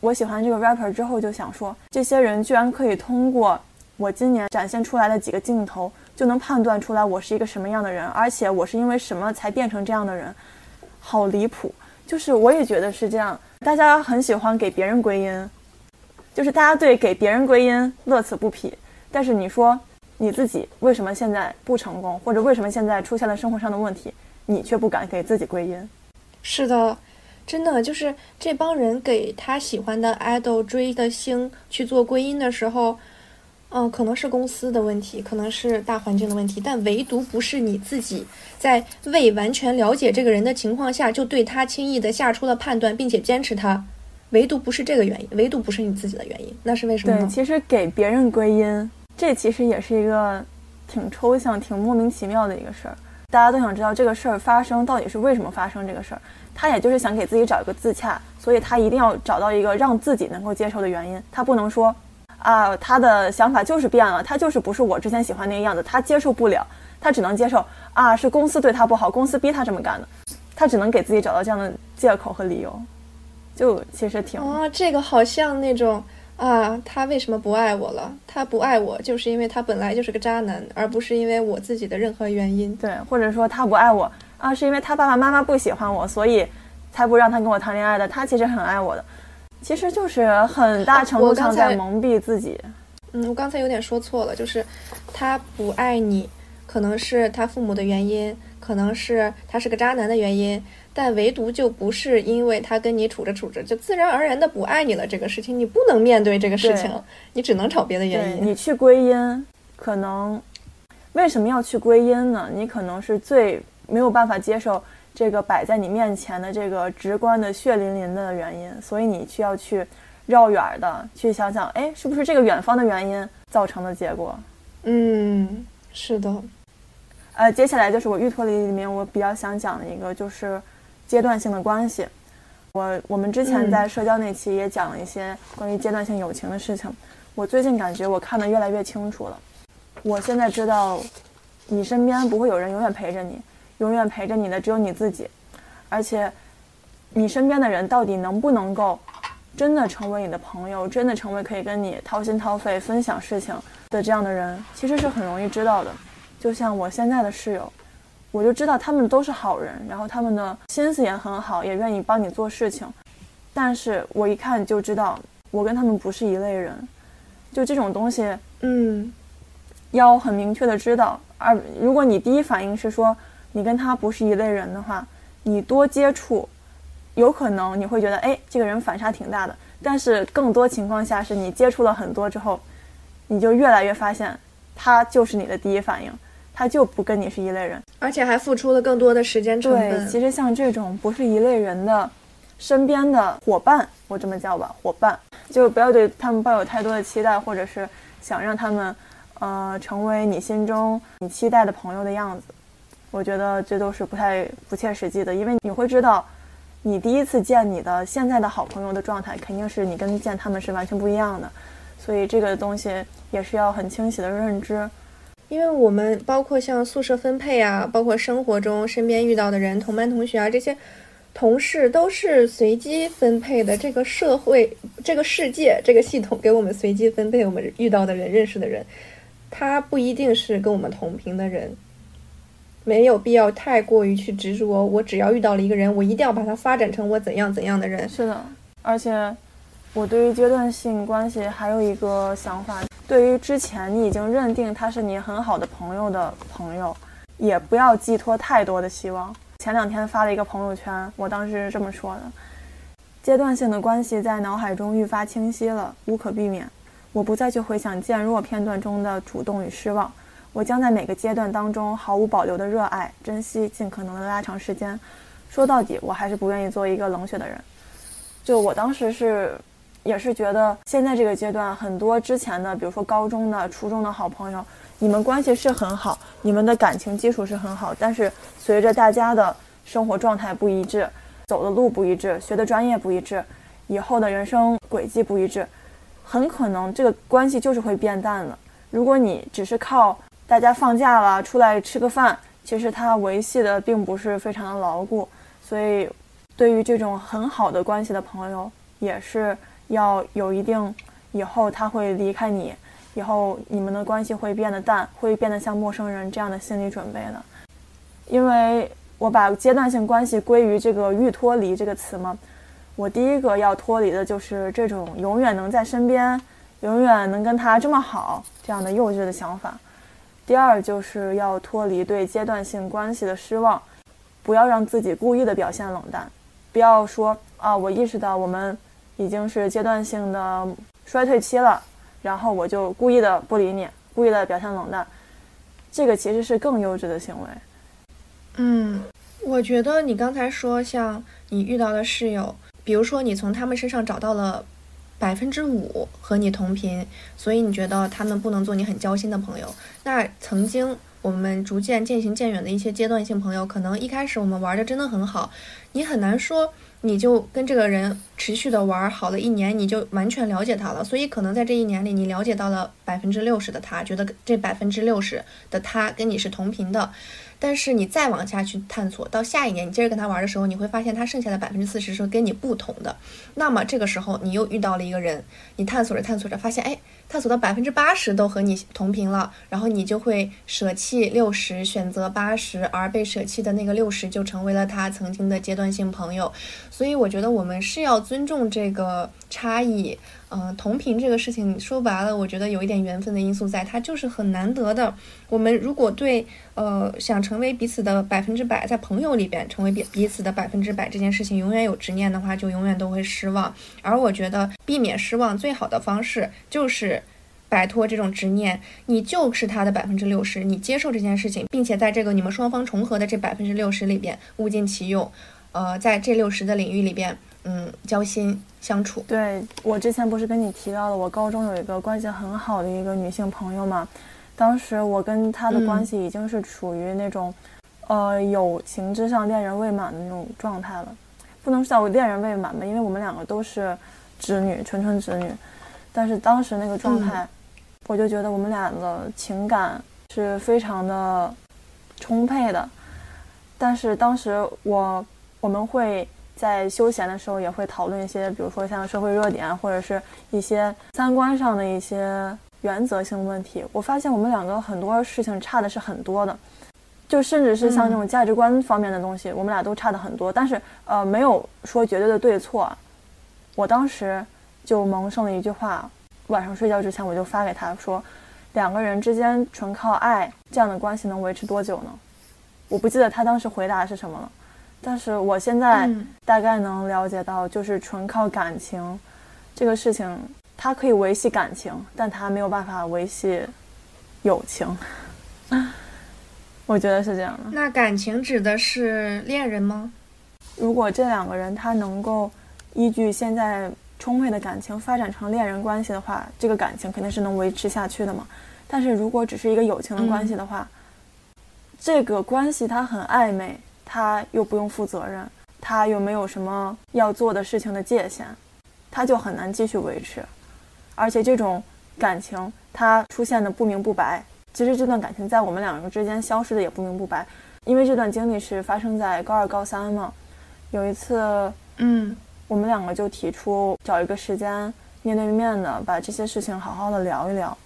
我喜欢这个 rapper 之后就想说，这些人居然可以通过。我今年展现出来的几个镜头，就能判断出来我是一个什么样的人，而且我是因为什么才变成这样的人，好离谱！就是我也觉得是这样，大家很喜欢给别人归因，就是大家对给别人归因乐此不疲。但是你说你自己为什么现在不成功，或者为什么现在出现了生活上的问题，你却不敢给自己归因？是的，真的就是这帮人给他喜欢的 idol 追的星去做归因的时候。嗯，可能是公司的问题，可能是大环境的问题，但唯独不是你自己在未完全了解这个人的情况下就对他轻易的下出了判断，并且坚持他，唯独不是这个原因，唯独不是你自己的原因，那是为什么？对，其实给别人归因，这其实也是一个挺抽象、挺莫名其妙的一个事儿。大家都想知道这个事儿发生到底是为什么发生这个事儿，他也就是想给自己找一个自洽，所以他一定要找到一个让自己能够接受的原因，他不能说。啊，他的想法就是变了，他就是不是我之前喜欢那个样子，他接受不了，他只能接受啊，是公司对他不好，公司逼他这么干的，他只能给自己找到这样的借口和理由，就其实挺啊，这个好像那种啊，他为什么不爱我了？他不爱我就是因为他本来就是个渣男，而不是因为我自己的任何原因。对，或者说他不爱我啊，是因为他爸爸妈妈不喜欢我，所以才不让他跟我谈恋爱的。他其实很爱我的。其实就是很大程度上在蒙蔽自己。嗯，我刚才有点说错了，就是他不爱你，可能是他父母的原因，可能是他是个渣男的原因，但唯独就不是因为他跟你处着处着就自然而然的不爱你了这个事情，你不能面对这个事情，你只能找别的原因。你去归因，可能为什么要去归因呢？你可能是最没有办法接受。这个摆在你面前的这个直观的血淋淋的原因，所以你需要去绕远的去想想，哎，是不是这个远方的原因造成的结果？嗯，是的。呃，接下来就是我预托里里面我比较想讲的一个，就是阶段性的关系。我我们之前在社交那期也讲了一些关于阶段性友情的事情。我最近感觉我看得越来越清楚了。我现在知道，你身边不会有人永远陪着你。永远陪着你的只有你自己，而且，你身边的人到底能不能够真的成为你的朋友，真的成为可以跟你掏心掏肺分享事情的这样的人，其实是很容易知道的。就像我现在的室友，我就知道他们都是好人，然后他们的心思也很好，也愿意帮你做事情。但是我一看就知道，我跟他们不是一类人。就这种东西，嗯，要很明确的知道。而如果你第一反应是说你跟他不是一类人的话，你多接触，有可能你会觉得，哎，这个人反差挺大的。但是更多情况下是你接触了很多之后，你就越来越发现，他就是你的第一反应，他就不跟你是一类人，而且还付出了更多的时间成本。对，其实像这种不是一类人的身边的伙伴，我这么叫吧，伙伴，就不要对他们抱有太多的期待，或者是想让他们，呃，成为你心中你期待的朋友的样子。我觉得这都是不太不切实际的，因为你会知道。你第一次见你的现在的好朋友的状态，肯定是你跟见他们是完全不一样的，所以这个东西也是要很清晰的认知。因为我们包括像宿舍分配啊，包括生活中身边遇到的人，同班同学啊，这些同事都是随机分配的。这个社会、这个世界、这个系统给我们随机分配我们遇到的人、认识的人，他不一定是跟我们同频的人。没有必要太过于去执着，我只要遇到了一个人，我一定要把他发展成我怎样怎样的人。是的，而且我对于阶段性关系还有一个想法，对于之前你已经认定他是你很好的朋友的朋友，也不要寄托太多的希望。前两天发了一个朋友圈，我当时是这么说的：阶段性的关系在脑海中愈发清晰了，无可避免。我不再去回想渐弱片段中的主动与失望。我将在每个阶段当中毫无保留的热爱、珍惜，尽可能的拉长时间。说到底，我还是不愿意做一个冷血的人。就我当时是，也是觉得现在这个阶段，很多之前的，比如说高中的、初中的好朋友，你们关系是很好，你们的感情基础是很好。但是随着大家的生活状态不一致，走的路不一致，学的专业不一致，以后的人生轨迹不一致，很可能这个关系就是会变淡的。如果你只是靠大家放假了，出来吃个饭，其实它维系的并不是非常的牢固，所以对于这种很好的关系的朋友，也是要有一定以后他会离开你，以后你们的关系会变得淡，会变得像陌生人这样的心理准备的。因为我把阶段性关系归于这个欲脱离这个词嘛，我第一个要脱离的就是这种永远能在身边，永远能跟他这么好这样的幼稚的想法。第二就是要脱离对阶段性关系的失望，不要让自己故意的表现冷淡，不要说啊，我意识到我们已经是阶段性的衰退期了，然后我就故意的不理你，故意的表现冷淡，这个其实是更幼稚的行为。嗯，我觉得你刚才说像你遇到的室友，比如说你从他们身上找到了。百分之五和你同频，所以你觉得他们不能做你很交心的朋友。那曾经我们逐渐渐行渐远的一些阶段性朋友，可能一开始我们玩的真的很好，你很难说你就跟这个人持续的玩好了一年，你就完全了解他了。所以可能在这一年里，你了解到了百分之六十的他，觉得这百分之六十的他跟你是同频的。但是你再往下去探索，到下一年你接着跟他玩的时候，你会发现他剩下的百分之四十是跟你不同的。那么这个时候你又遇到了一个人，你探索着探索着发现，哎，探索到百分之八十都和你同频了，然后你就会舍弃六十，选择八十，而被舍弃的那个六十就成为了他曾经的阶段性朋友。所以我觉得我们是要尊重这个差异。嗯，同频这个事情说白了，我觉得有一点缘分的因素在，它就是很难得的。我们如果对呃想成为彼此的百分之百，在朋友里边成为彼彼此的百分之百这件事情，永远有执念的话，就永远都会失望。而我觉得避免失望最好的方式就是摆脱这种执念，你就是他的百分之六十，你接受这件事情，并且在这个你们双方重合的这百分之六十里边物尽其用。呃，在这六十的领域里边。嗯，交心相处。对我之前不是跟你提到了，我高中有一个关系很好的一个女性朋友嘛，当时我跟她的关系已经是处于那种，呃，友情之上恋人未满的那种状态了，不能叫恋人未满吧，因为我们两个都是直女，纯纯直女。但是当时那个状态，我就觉得我们俩的情感是非常的充沛的。但是当时我我们会。在休闲的时候也会讨论一些，比如说像社会热点或者是一些三观上的一些原则性问题。我发现我们两个很多事情差的是很多的，就甚至是像这种价值观方面的东西，我们俩都差的很多。但是呃，没有说绝对的对错。我当时就萌生了一句话，晚上睡觉之前我就发给他说，两个人之间纯靠爱这样的关系能维持多久呢？我不记得他当时回答是什么了，但是我现在大概能了解到，就是纯靠感情这个事情，它可以维系感情，但它没有办法维系友情。我觉得是这样的。那感情指的是恋人吗？如果这两个人他能够依据现在充沛的感情发展成恋人关系的话，这个感情肯定是能维持下去的嘛。但是如果只是一个友情的关系的话，这个关系它很暧昧，他又不用负责任，他又没有什么要做的事情的界限，他就很难继续维持。而且这种感情它出现的不明不白，其实这段感情在我们两个之间消失的也不明不白，因为这段经历是发生在高二高三嘛。有一次，嗯，我们两个就提出找一个时间面对面的把这些事情好好的聊一聊。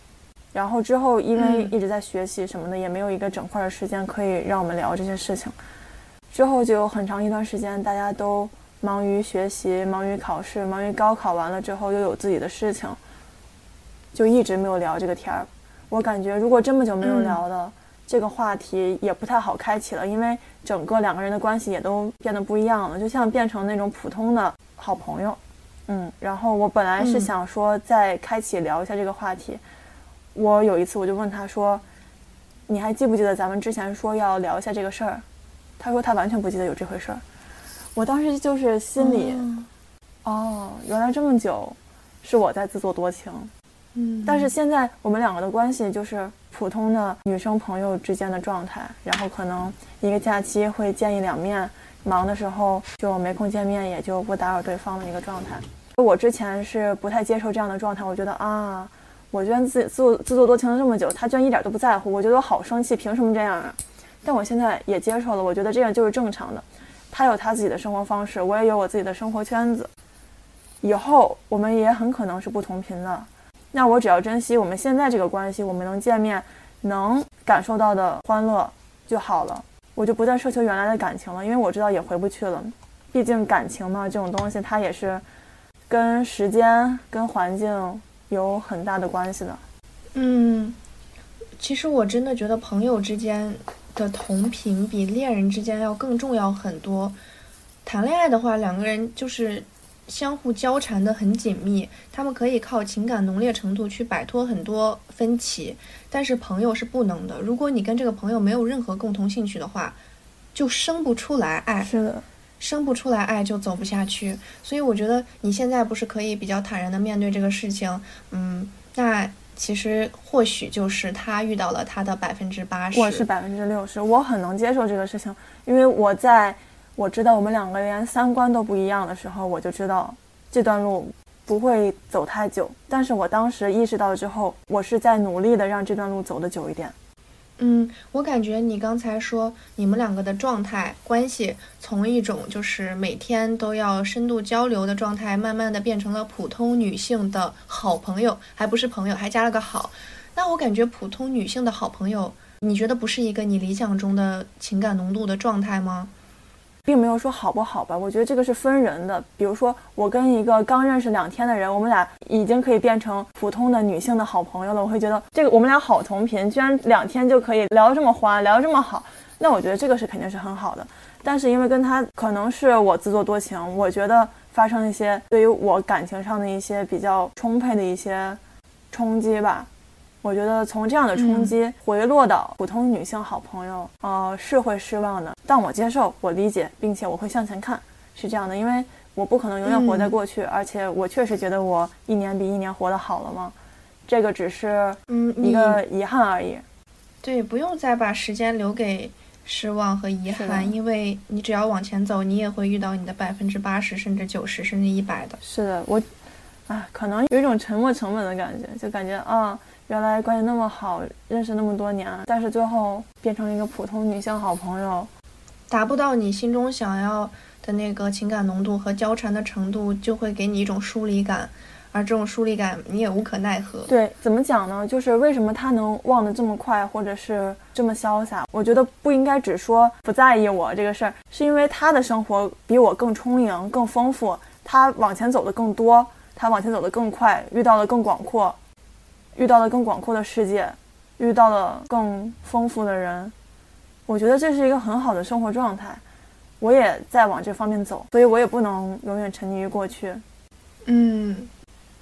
然后之后，因为一直在学习什么的，也没有一个整块的时间可以让我们聊这些事情。之后就有很长一段时间，大家都忙于学习，忙于考试，忙于高考完了之后又有自己的事情，就一直没有聊这个天儿。我感觉如果这么久没有聊的这个话题，也不太好开启了，因为整个两个人的关系也都变得不一样了，就像变成那种普通的好朋友。嗯，然后我本来是想说再开启聊一下这个话题。我有一次我就问他说：“你还记不记得咱们之前说要聊一下这个事儿？”他说他完全不记得有这回事儿。我当时就是心里，哦，原来这么久是我在自作多情。但是现在我们两个的关系就是普通的女生朋友之间的状态，然后可能一个假期会见一两面，忙的时候就没空见面，也就不打扰对方的一个状态。我之前是不太接受这样的状态，我觉得啊。我居然自自自作多情了这么久，他居然一点都不在乎，我觉得我好生气，凭什么这样啊？但我现在也接受了，我觉得这样就是正常的。他有他自己的生活方式，我也有我自己的生活圈子。以后我们也很可能是不同频的，那我只要珍惜我们现在这个关系，我们能见面，能感受到的欢乐就好了。我就不再奢求原来的感情了，因为我知道也回不去了。毕竟感情嘛，这种东西它也是跟时间、跟环境。有很大的关系的，嗯，其实我真的觉得朋友之间的同频比恋人之间要更重要很多。谈恋爱的话，两个人就是相互交缠的很紧密，他们可以靠情感浓烈程度去摆脱很多分歧，但是朋友是不能的。如果你跟这个朋友没有任何共同兴趣的话，就生不出来爱。是的。生不出来爱就走不下去，所以我觉得你现在不是可以比较坦然的面对这个事情，嗯，那其实或许就是他遇到了他的百分之八十，我是百分之六十，我很能接受这个事情，因为我在我知道我们两个连三观都不一样的时候，我就知道这段路不会走太久，但是我当时意识到之后，我是在努力的让这段路走得久一点。嗯，我感觉你刚才说你们两个的状态关系，从一种就是每天都要深度交流的状态，慢慢的变成了普通女性的好朋友，还不是朋友，还加了个好。那我感觉普通女性的好朋友，你觉得不是一个你理想中的情感浓度的状态吗？并没有说好不好吧，我觉得这个是分人的。比如说，我跟一个刚认识两天的人，我们俩已经可以变成普通的女性的好朋友了。我会觉得这个我们俩好同频，居然两天就可以聊这么欢，聊这么好，那我觉得这个是肯定是很好的。但是因为跟他可能是我自作多情，我觉得发生一些对于我感情上的一些比较充沛的一些冲击吧。我觉得从这样的冲击回落到普通女性好朋友，呃，是会失望的。但我接受，我理解，并且我会向前看，是这样的。因为我不可能永远活在过去，而且我确实觉得我一年比一年活得好了嘛。这个只是嗯一个遗憾而已。对，不用再把时间留给失望和遗憾，因为你只要往前走，你也会遇到你的百分之八十，甚至九十，甚至一百的。是的，我，啊，可能有一种沉没成本的感觉，就感觉啊。原来关系那么好，认识那么多年，但是最后变成一个普通女性好朋友，达不到你心中想要的那个情感浓度和交缠的程度，就会给你一种疏离感，而这种疏离感你也无可奈何。对，怎么讲呢？就是为什么他能忘得这么快，或者是这么潇洒？我觉得不应该只说不在意我这个事儿，是因为他的生活比我更充盈、更丰富，他往前走的更多，他往前走的更快，遇到的更广阔，遇到了更广阔的世界，遇到了更丰富的人。我觉得这是一个很好的生活状态。我也在往这方面走，所以我也不能永远沉溺于过去。嗯，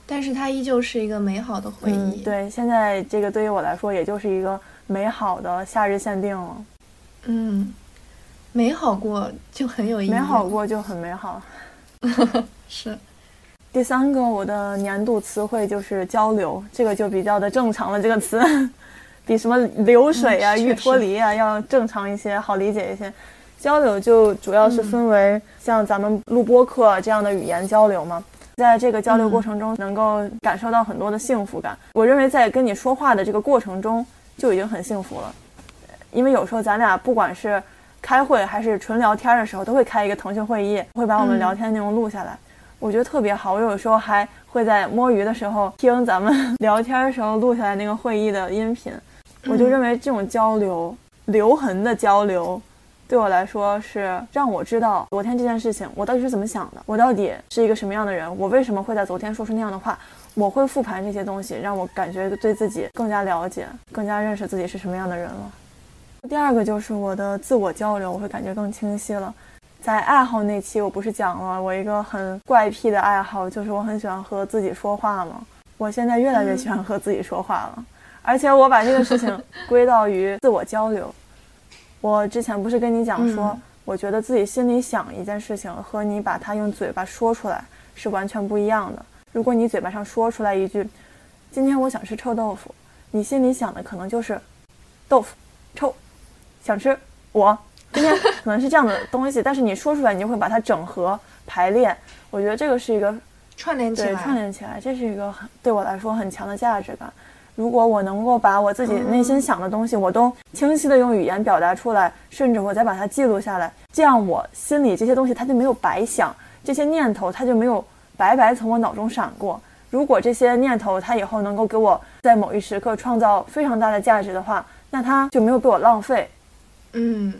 但是它依旧是一个美好的回忆。对，现在这个对于我来说，也就是一个美好的夏日限定了。嗯，美好过就很有意义。美好过就很美好。是。第三个，我的年度词汇就是交流，这个就比较的正常了。这个词 比什么流水啊、欲脱离啊要正常一些，好理解一些。交流就主要是分为像咱们录播课这样的语言交流嘛，在这个交流过程中，能够感受到很多的幸福感。我认为在跟你说话的这个过程中就已经很幸福了，因为有时候咱俩不管是开会还是纯聊天的时候，都会开一个腾讯会议，会把我们聊天内容录下来，我觉得特别好。我有时候还会在摸鱼的时候听咱们 聊天的时候录下来那个会议的音频，我就认为这种交流，留痕的交流。对我来说是让我知道昨天这件事情我到底是怎么想的，我到底是一个什么样的人，我为什么会在昨天说出那样的话，我会复盘这些东西，让我感觉对自己更加了解，更加认识自己是什么样的人了。第二个就是我的自我交流，我会感觉更清晰了。在爱好那期，我不是讲了我一个很怪癖的爱好，就是我很喜欢和自己说话吗？我现在越来越喜欢和自己说话了，而且我把这个事情归到于自我交流。我之前不是跟你讲说，我觉得自己心里想一件事情和你把它用嘴巴说出来是完全不一样的。如果你嘴巴上说出来一句“今天我想吃臭豆腐”，你心里想的可能就是豆腐臭，想吃我今天可能是这样的东西，但是你说出来，你就会把它整合排列。我觉得这个是一个串联起来，串联起来，这是一个很对我来说很强的价值感。如果我能够把我自己内心想的东西，我都清晰的用语言表达出来，甚至我再把它记录下来，这样我心里这些东西它就没有白想，这些念头它就没有白白从我脑中闪过。如果这些念头它以后能够给我在某一时刻创造非常大的价值的话，那它就没有被我浪费。嗯，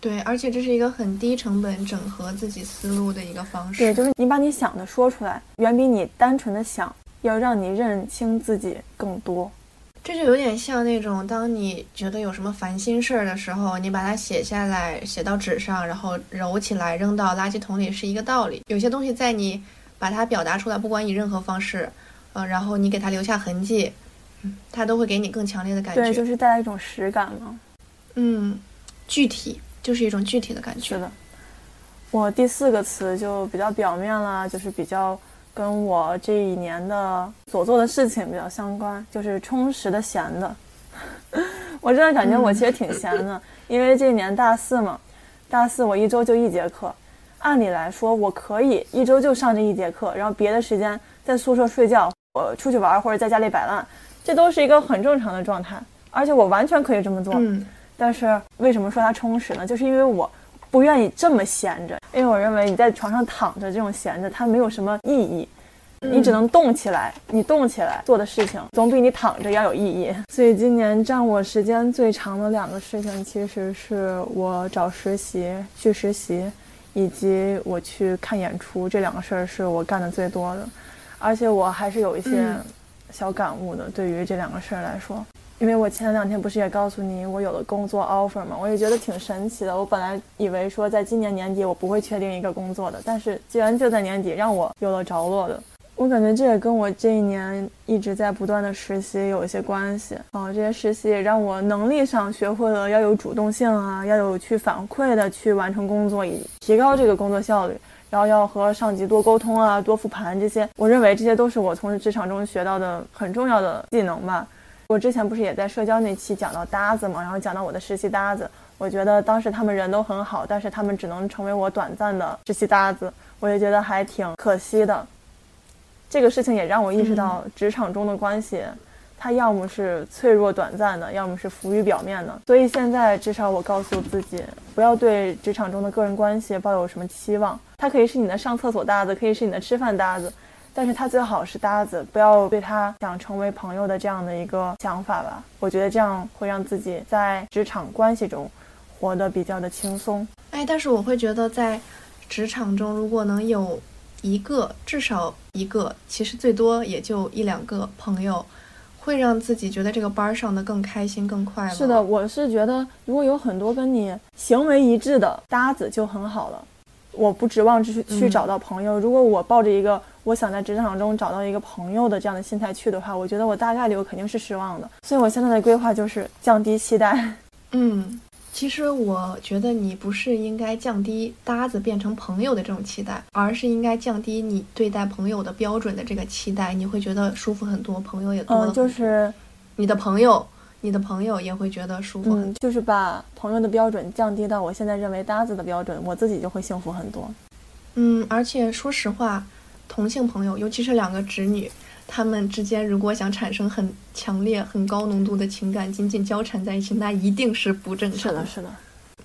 对，而且这是一个很低成本整合自己思路的一个方式。对，就是你把你想的说出来，远比你单纯的想。要让你认清自己更多，这就有点像那种，当你觉得有什么烦心事儿的时候，你把它写下来，写到纸上，然后揉起来扔到垃圾桶里，是一个道理。有些东西在你把它表达出来，不管以任何方式，呃，然后你给它留下痕迹，嗯，它都会给你更强烈的感觉。对，就是带来一种实感嘛。嗯，具体就是一种具体的感觉。是的，我第四个词就比较表面啦，就是比较。跟我这一年的所做的事情比较相关，就是充实的闲的。我真的感觉我其实挺闲的，因为这一年大四嘛，大四我一周就一节课，按理来说我可以一周就上这一节课，然后别的时间在宿舍睡觉，我出去玩或者在家里摆烂，这都是一个很正常的状态，而且我完全可以这么做。嗯，但是为什么说它充实呢？就是因为我。不愿意这么闲着，因为我认为你在床上躺着这种闲着，它没有什么意义。你只能动起来，你动起来做的事情总比你躺着要有意义。所以今年占我时间最长的两个事情，其实是我找实习、去实习，以及我去看演出。这两个事儿是我干的最多的，而且我还是有一些小感悟的。对于这两个事儿来说。因为我前两天不是也告诉你我有了工作 offer 吗？我也觉得挺神奇的。我本来以为说在今年年底我不会确定一个工作的，但是既然就在年底让我有了着落的，我感觉这也跟我这一年一直在不断的实习有一些关系啊。这些实习也让我能力上学会了要有主动性啊，要有去反馈的去完成工作，以提高这个工作效率，然后要和上级多沟通啊，多复盘这些。我认为这些都是我从职场中学到的很重要的技能吧。我之前不是也在社交那期讲到搭子嘛，然后讲到我的实习搭子，我觉得当时他们人都很好，但是他们只能成为我短暂的实习搭子，我也觉得还挺可惜的。这个事情也让我意识到，职场中的关系，它要么是脆弱短暂的，要么是浮于表面的。所以现在至少我告诉自己，不要对职场中的个人关系抱有什么期望，它可以是你的上厕所搭子，可以是你的吃饭搭子。但是他最好是搭子，不要对他想成为朋友的这样的一个想法吧。我觉得这样会让自己在职场关系中活得比较的轻松。哎，但是我会觉得在职场中，如果能有一个，至少一个，其实最多也就一两个朋友，会让自己觉得这个班上的更开心、更快乐。是的，我是觉得如果有很多跟你行为一致的搭子就很好了。我不指望去去找到朋友。如果我抱着一个我想在职场中找到一个朋友的这样的心态去的话，我觉得我大概率我肯定是失望的。所以我现在的规划就是降低期待。嗯，其实我觉得你不是应该降低搭子变成朋友的这种期待，而是应该降低你对待朋友的标准的这个期待。你会觉得舒服很多，朋友也多了。嗯，就是你的朋友。你的朋友也会觉得舒服，嗯，就是把朋友的标准降低到我现在认为搭子的标准，我自己就会幸福很多。嗯，而且说实话，同性朋友，尤其是两个直女，他们之间如果想产生很强烈、很高浓度的情感，紧紧交缠在一起，那一定是不正常。是的，是的，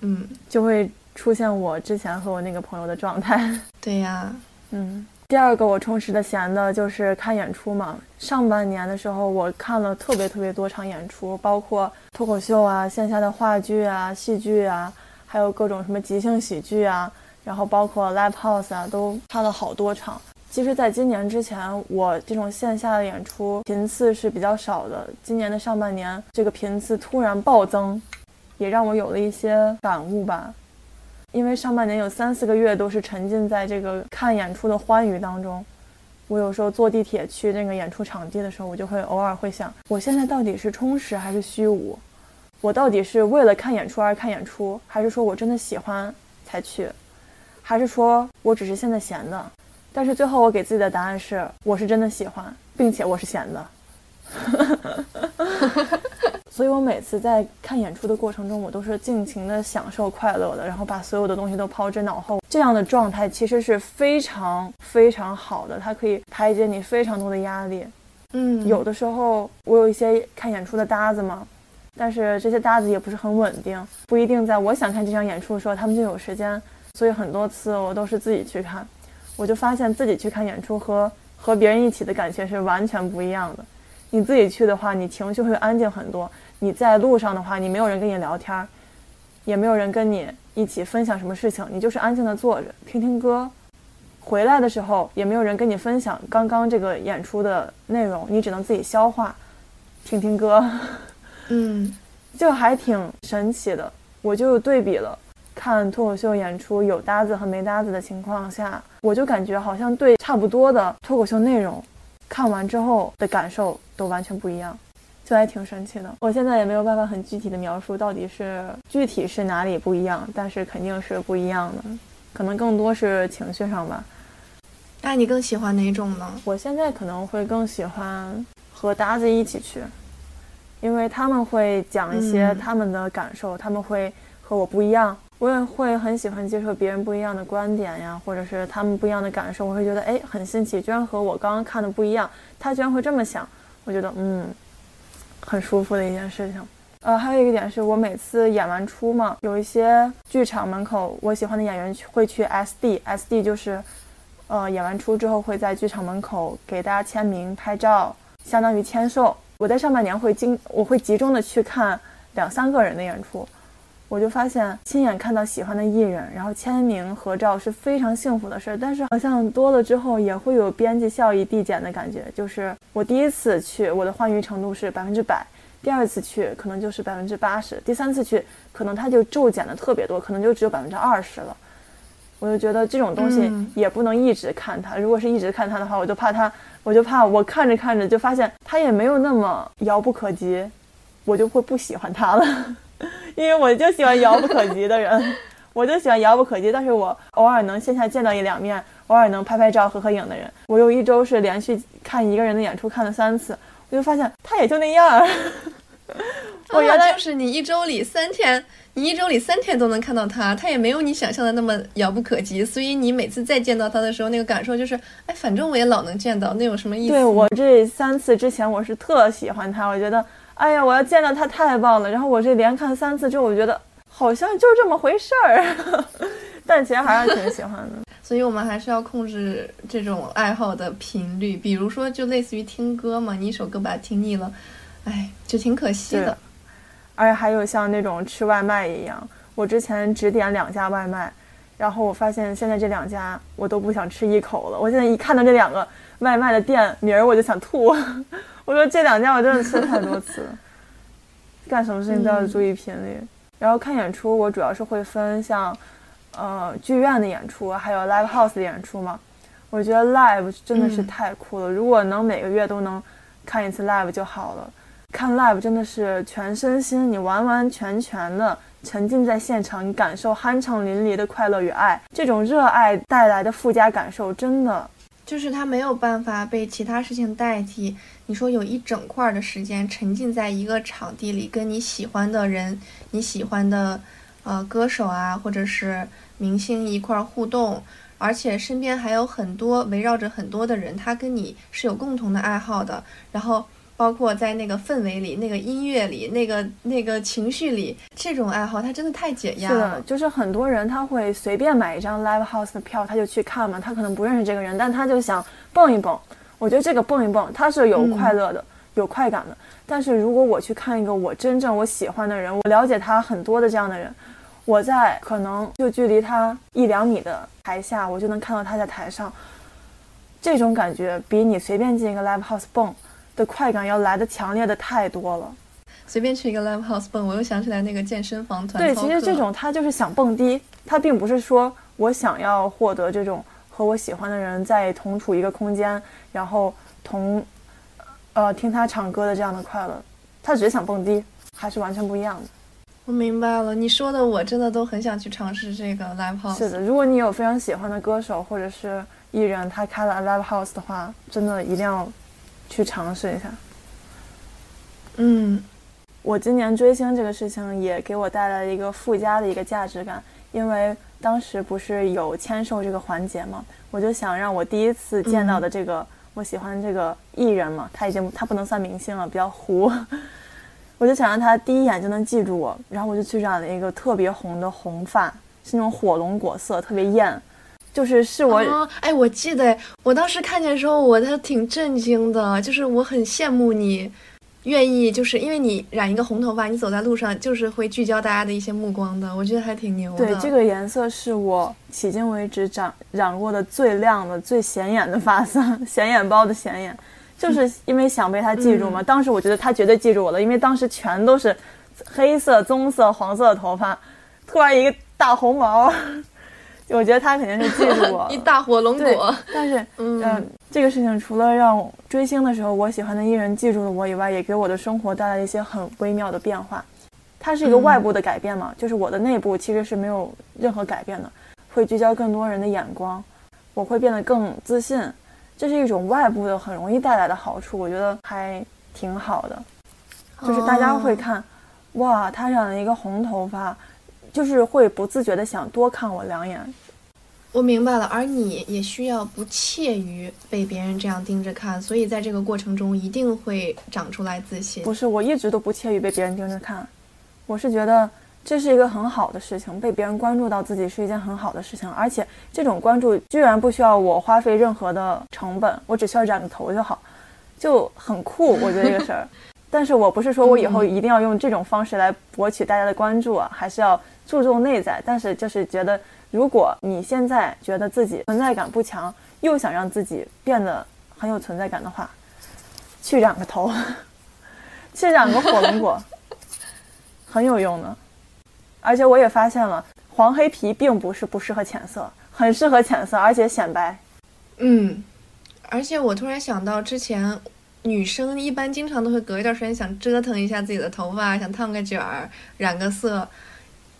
嗯，就会出现我之前和我那个朋友的状态。对呀，嗯。第二个我充实的闲的就是看演出嘛。上半年的时候，我看了特别特别多场演出，包括脱口秀啊、线下的话剧啊、戏剧啊，还有各种什么即兴喜剧啊，然后包括 live house 啊，都看了好多场。其实，在今年之前，我这种线下的演出频次是比较少的。今年的上半年，这个频次突然暴增，也让我有了一些感悟吧。因为上半年有三四个月都是沉浸在这个看演出的欢愉当中，我有时候坐地铁去那个演出场地的时候，我就会偶尔会想，我现在到底是充实还是虚无？我到底是为了看演出而看演出，还是说我真的喜欢才去？还是说我只是现在闲的？但是最后我给自己的答案是，我是真的喜欢，并且我是闲的。所以我每次在看演出的过程中，我都是尽情的享受快乐的，然后把所有的东西都抛之脑后。这样的状态其实是非常非常好的，它可以排解你非常多的压力。嗯，有的时候我有一些看演出的搭子嘛，但是这些搭子也不是很稳定，不一定在我想看这场演出的时候他们就有时间。所以很多次我都是自己去看，我就发现自己去看演出和和别人一起的感觉是完全不一样的。你自己去的话，你情绪会安静很多。你在路上的话，你没有人跟你聊天，也没有人跟你一起分享什么事情，你就是安静的坐着听听歌。回来的时候也没有人跟你分享刚刚这个演出的内容，你只能自己消化，听听歌。嗯，就还挺神奇的。我就对比了看脱口秀演出有搭子和没搭子的情况下，我就感觉好像对差不多的脱口秀内容。看完之后的感受都完全不一样，就还挺神奇的。我现在也没有办法很具体的描述到底是具体是哪里不一样，但是肯定是不一样的，可能更多是情绪上吧。那你更喜欢哪种呢？我现在可能会更喜欢和搭子一起去，因为他们会讲一些他们的感受，他们会和我不一样。我也会很喜欢接受别人不一样的观点呀，或者是他们不一样的感受，我会觉得哎很新奇，居然和我刚刚看的不一样，他居然会这么想，我觉得嗯，很舒服的一件事情。呃，还有一个点是我每次演完出嘛，有一些剧场门口我喜欢的演员会去 SD，SD 就是，呃，演完出之后会在剧场门口给大家签名拍照，相当于签售。我在上半年会经我会集中的去看两三个人的演出。我就发现亲眼看到喜欢的艺人，然后签名合照是非常幸福的事儿。但是好像多了之后也会有边际效益递减的感觉。就是我第一次去，我的欢愉程度是百分之百；第二次去可能就是百分之八十；第三次去可能它就骤减的特别多，可能就只有百分之二十了。我就觉得这种东西也不能一直看它。如果是一直看它的话，我就怕它，我就怕我看着看着就发现它也没有那么遥不可及，我就会不喜欢它了。因为我就喜欢遥不可及的人，我就喜欢遥不可及，但是我偶尔能线下见到一两面，偶尔能拍拍照、合合影的人。我有一周是连续看一个人的演出看了三次，我就发现他也就那样。我原来就是你一周里三天，你一周里三天都能看到他，他也没有你想象的那么遥不可及，所以你每次再见到他的时候，那个感受就是，哎，反正我也老能见到，那有什么意思？对我这三次之前，我是特喜欢他，我觉得。哎呀，我要见到他太棒了！然后我这连看三次之后，我觉得好像就这么回事儿。但其实还是挺喜欢的。所以我们还是要控制这种爱好的频率，比如说就类似于听歌嘛，你一首歌把它听腻了，哎，就挺可惜的。而且还有像那种吃外卖一样，我之前只点两家外卖，然后我发现现在这两家我都不想吃一口了。我现在一看到这两个外卖的店名儿，我就想吐。我说这两天我真的吃太多次，干什么事情都要注意频率。然后看演出，我主要是会分像。呃，剧院的演出还有 live house 的演出嘛，我觉得 live 真的是太酷了。如果能每个月都能看一次 live 就好了。看 live 真的是全身心，你完完全全的沉浸在现场，你感受酣畅淋漓的快乐与爱。这种热爱带来的附加感受，真的就是他没有办法被其他事情代替。你说有一整块的时间沉浸在一个场地里，跟你喜欢的人、你喜欢的呃歌手啊，或者是。明星一块互动，而且身边还有很多围绕着很多的人，他跟你是有共同的爱好的。然后包括在那个氛围里、那个音乐里、那个那个情绪里，这种爱好它真的太解压了。就是很多人他会随便买一张 live house 的票，他就去看嘛。他可能不认识这个人，但他就想蹦一蹦。我觉得这个蹦一蹦，他是有快乐的、有快感的。但是如果我去看一个我真正我喜欢的人，我了解他很多的这样的人。我在可能就距离他一两米的台下，我就能看到他在台上。这种感觉比你随便进一个 live house 蹦的快感要来的强烈的太多了。随便去一个 live house 蹦，我又想起来那个健身房团对，其实这种他就是想蹦迪，他并不是说我想要获得这种和我喜欢的人在同处一个空间，然后同呃听他唱歌的这样的快乐，他只是想蹦迪，还是完全不一样的。我明白了，你说的我真的都很想去尝试这个 live house。是的，如果你有非常喜欢的歌手或者是艺人，他开了 live house 的话，真的一定要去尝试一下。嗯，我今年追星这个事情也给我带来了一个附加的一个价值感，因为当时不是有签售这个环节嘛，我就想让我第一次见到的这个我喜欢这个艺人嘛，他已经他不能算明星了，比较糊。我就想让他第一眼就能记住我，然后我就去染了一个特别红的红发，是那种火龙果色，特别艳，就是是我，哎，我记得我当时看见的时候，我都挺震惊的，就是我很羡慕你，愿意就是因为你染一个红头发，你走在路上就是会聚焦大家的一些目光的，我觉得还挺牛的。对，这个颜色是我迄今为止染染过的最亮的、最显眼的发色，显眼包的显眼。就是因为想被他记住嘛。当时我觉得他绝对记住我了，因为当时全都是黑色、棕色、黄色的头发，突然一个大红毛，我觉得他肯定是记住我。一大火龙果。但是，嗯，这个事情除了让追星的时候我喜欢的艺人记住了我以外，也给我的生活带来一些很微妙的变化。它是一个外部的改变嘛，就是我的内部其实是没有任何改变的，会聚焦更多人的眼光，我会变得更自信。这是一种外部的很容易带来的好处，我觉得还挺好的。就是大家会看，哇，他染了一个红头发，就是会不自觉的想多看我两眼。我明白了，而你也需要不怯于被别人这样盯着看，所以在这个过程中一定会长出来自信。不是，我一直都不怯于被别人盯着看，我是觉得。这是一个很好的事情，被别人关注到自己是一件很好的事情，而且这种关注居然不需要我花费任何的成本，我只需要染个头就好，就很酷。我觉得这个事儿，但是我不是说我以后一定要用这种方式来博取大家的关注啊，还是要注重内在。但是就是觉得，如果你现在觉得自己存在感不强，又想让自己变得很有存在感的话，去染个头，去染个火龙果，很有用的。而且我也发现了，黄黑皮并不是不适合浅色，很适合浅色，而且显白。嗯，而且我突然想到，之前女生一般经常都会隔一段时间想折腾一下自己的头发，想烫个卷儿，染个色。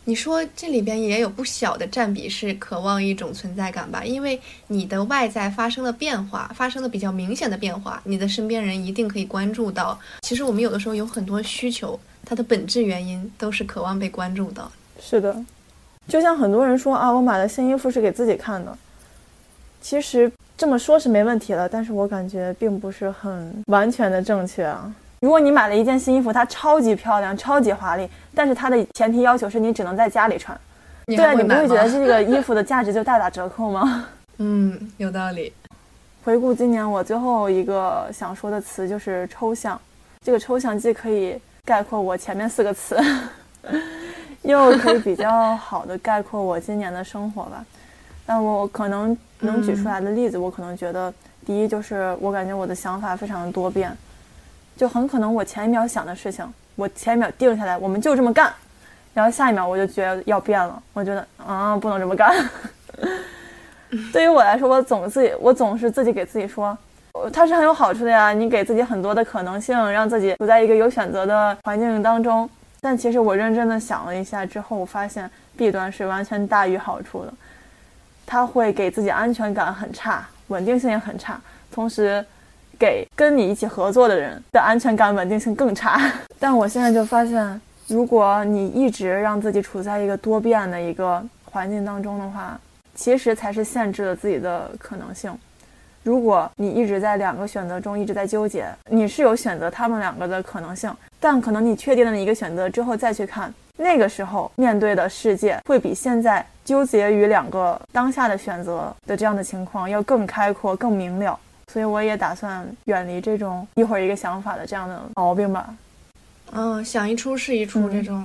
你说这里边也有不小的占比是渴望一种存在感吧？因为你的外在发生了变化，发生了比较明显的变化，你的身边人一定可以关注到。其实我们有的时候有很多需求。它的本质原因都是渴望被关注的。是的，就像很多人说啊，我买的新衣服是给自己看的。其实这么说是没问题了，但是我感觉并不是很完全的正确啊。如果你买了一件新衣服，它超级漂亮、超级华丽，但是它的前提要求是你只能在家里穿，对啊，你不会觉得这个衣服的价值就大打折扣吗？嗯，有道理。回顾今年，我最后一个想说的词就是抽象。这个抽象既可以概括我前面四个词，又可以比较好的概括我今年的生活吧。但我可能能举出来的例子，我可能觉得，第一就是我感觉我的想法非常的多变，就很可能我前一秒想的事情，我前一秒定下来，我们就这么干，然后下一秒我就觉得要变了，我觉得啊，不能这么干。对于我来说，我总自己，我总是自己给自己说，它是很有好处的呀。你给自己很多的可能性，让自己处在一个有选择的环境当中。但其实我认真的想了一下之后，我发现弊端是完全大于好处的。它会给自己安全感很差，稳定性也很差，同时给跟你一起合作的人的安全感、稳定性更差。但我现在就发现，如果你一直让自己处在一个多变的一个环境当中的话，其实才是限制了自己的可能性。如果你一直在两个选择中一直在纠结，你是有选择他们两个的可能性，但可能你确定了一个选择之后再去看，那个时候面对的世界会比现在纠结于两个当下的选择的这样的情况要更开阔、更明了。所以我也打算远离这种一会儿一个想法的这样的毛病吧。嗯，想一出是一出这种。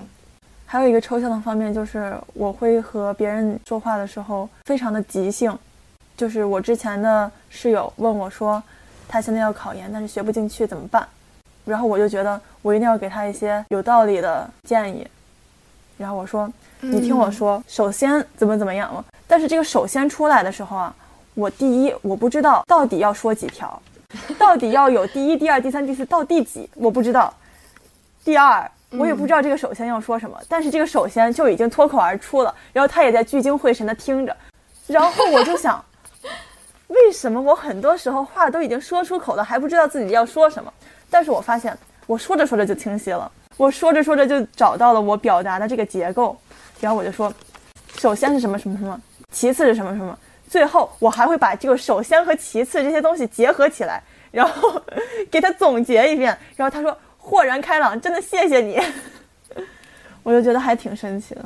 还有一个抽象的方面，就是我会和别人说话的时候非常的即兴。就是我之前的室友问我说，他现在要考研，但是学不进去怎么办？然后我就觉得我一定要给他一些有道理的建议。然后我说，你听我说，首先怎么怎么样了？但是这个首先出来的时候啊，我第一我不知道到底要说几条，到底要有第一、第二、第三、第四到第几，我不知道。第二。我也不知道这个首先要说什么，但是这个首先就已经脱口而出了，然后他也在聚精会神的听着，然后我就想，为什么我很多时候话都已经说出口了，还不知道自己要说什么？但是我发现我说着说着就清晰了，我说着说着就找到了我表达的这个结构，然后我就说，首先是什么什么什么，其次是什么什么，最后我还会把这个首先和其次这些东西结合起来，然后给他总结一遍，然后他说。豁然开朗，真的谢谢你，我就觉得还挺神奇的。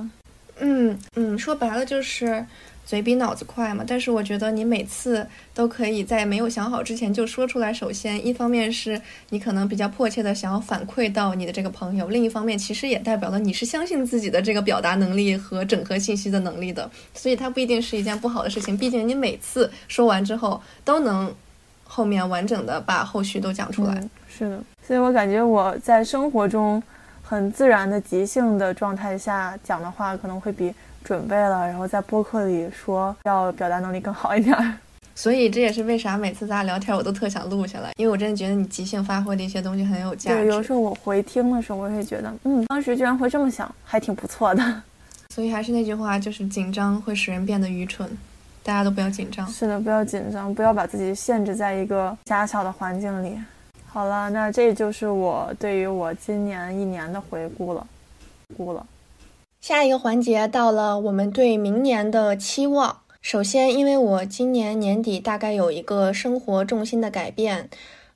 嗯嗯，说白了就是嘴比脑子快嘛。但是我觉得你每次都可以在没有想好之前就说出来。首先，一方面是你可能比较迫切的想要反馈到你的这个朋友；另一方面，其实也代表了你是相信自己的这个表达能力和整合信息的能力的。所以它不一定是一件不好的事情。毕竟你每次说完之后都能后面完整的把后续都讲出来。是的。所以我感觉我在生活中很自然的即兴的状态下讲的话，可能会比准备了然后在播客里说要表达能力更好一点。所以这也是为啥每次咱俩聊天我都特想录下来，因为我真的觉得你即兴发挥的一些东西很有价值。对，有时候我回听的时候，我会觉得，嗯，当时居然会这么想，还挺不错的。所以还是那句话，就是紧张会使人变得愚蠢，大家都不要紧张。是的，不要紧张，不要把自己限制在一个狭小的环境里。好了，那这就是我对于我今年一年的回顾了，顾了。下一个环节到了，我们对明年的期望。首先，因为我今年年底大概有一个生活重心的改变，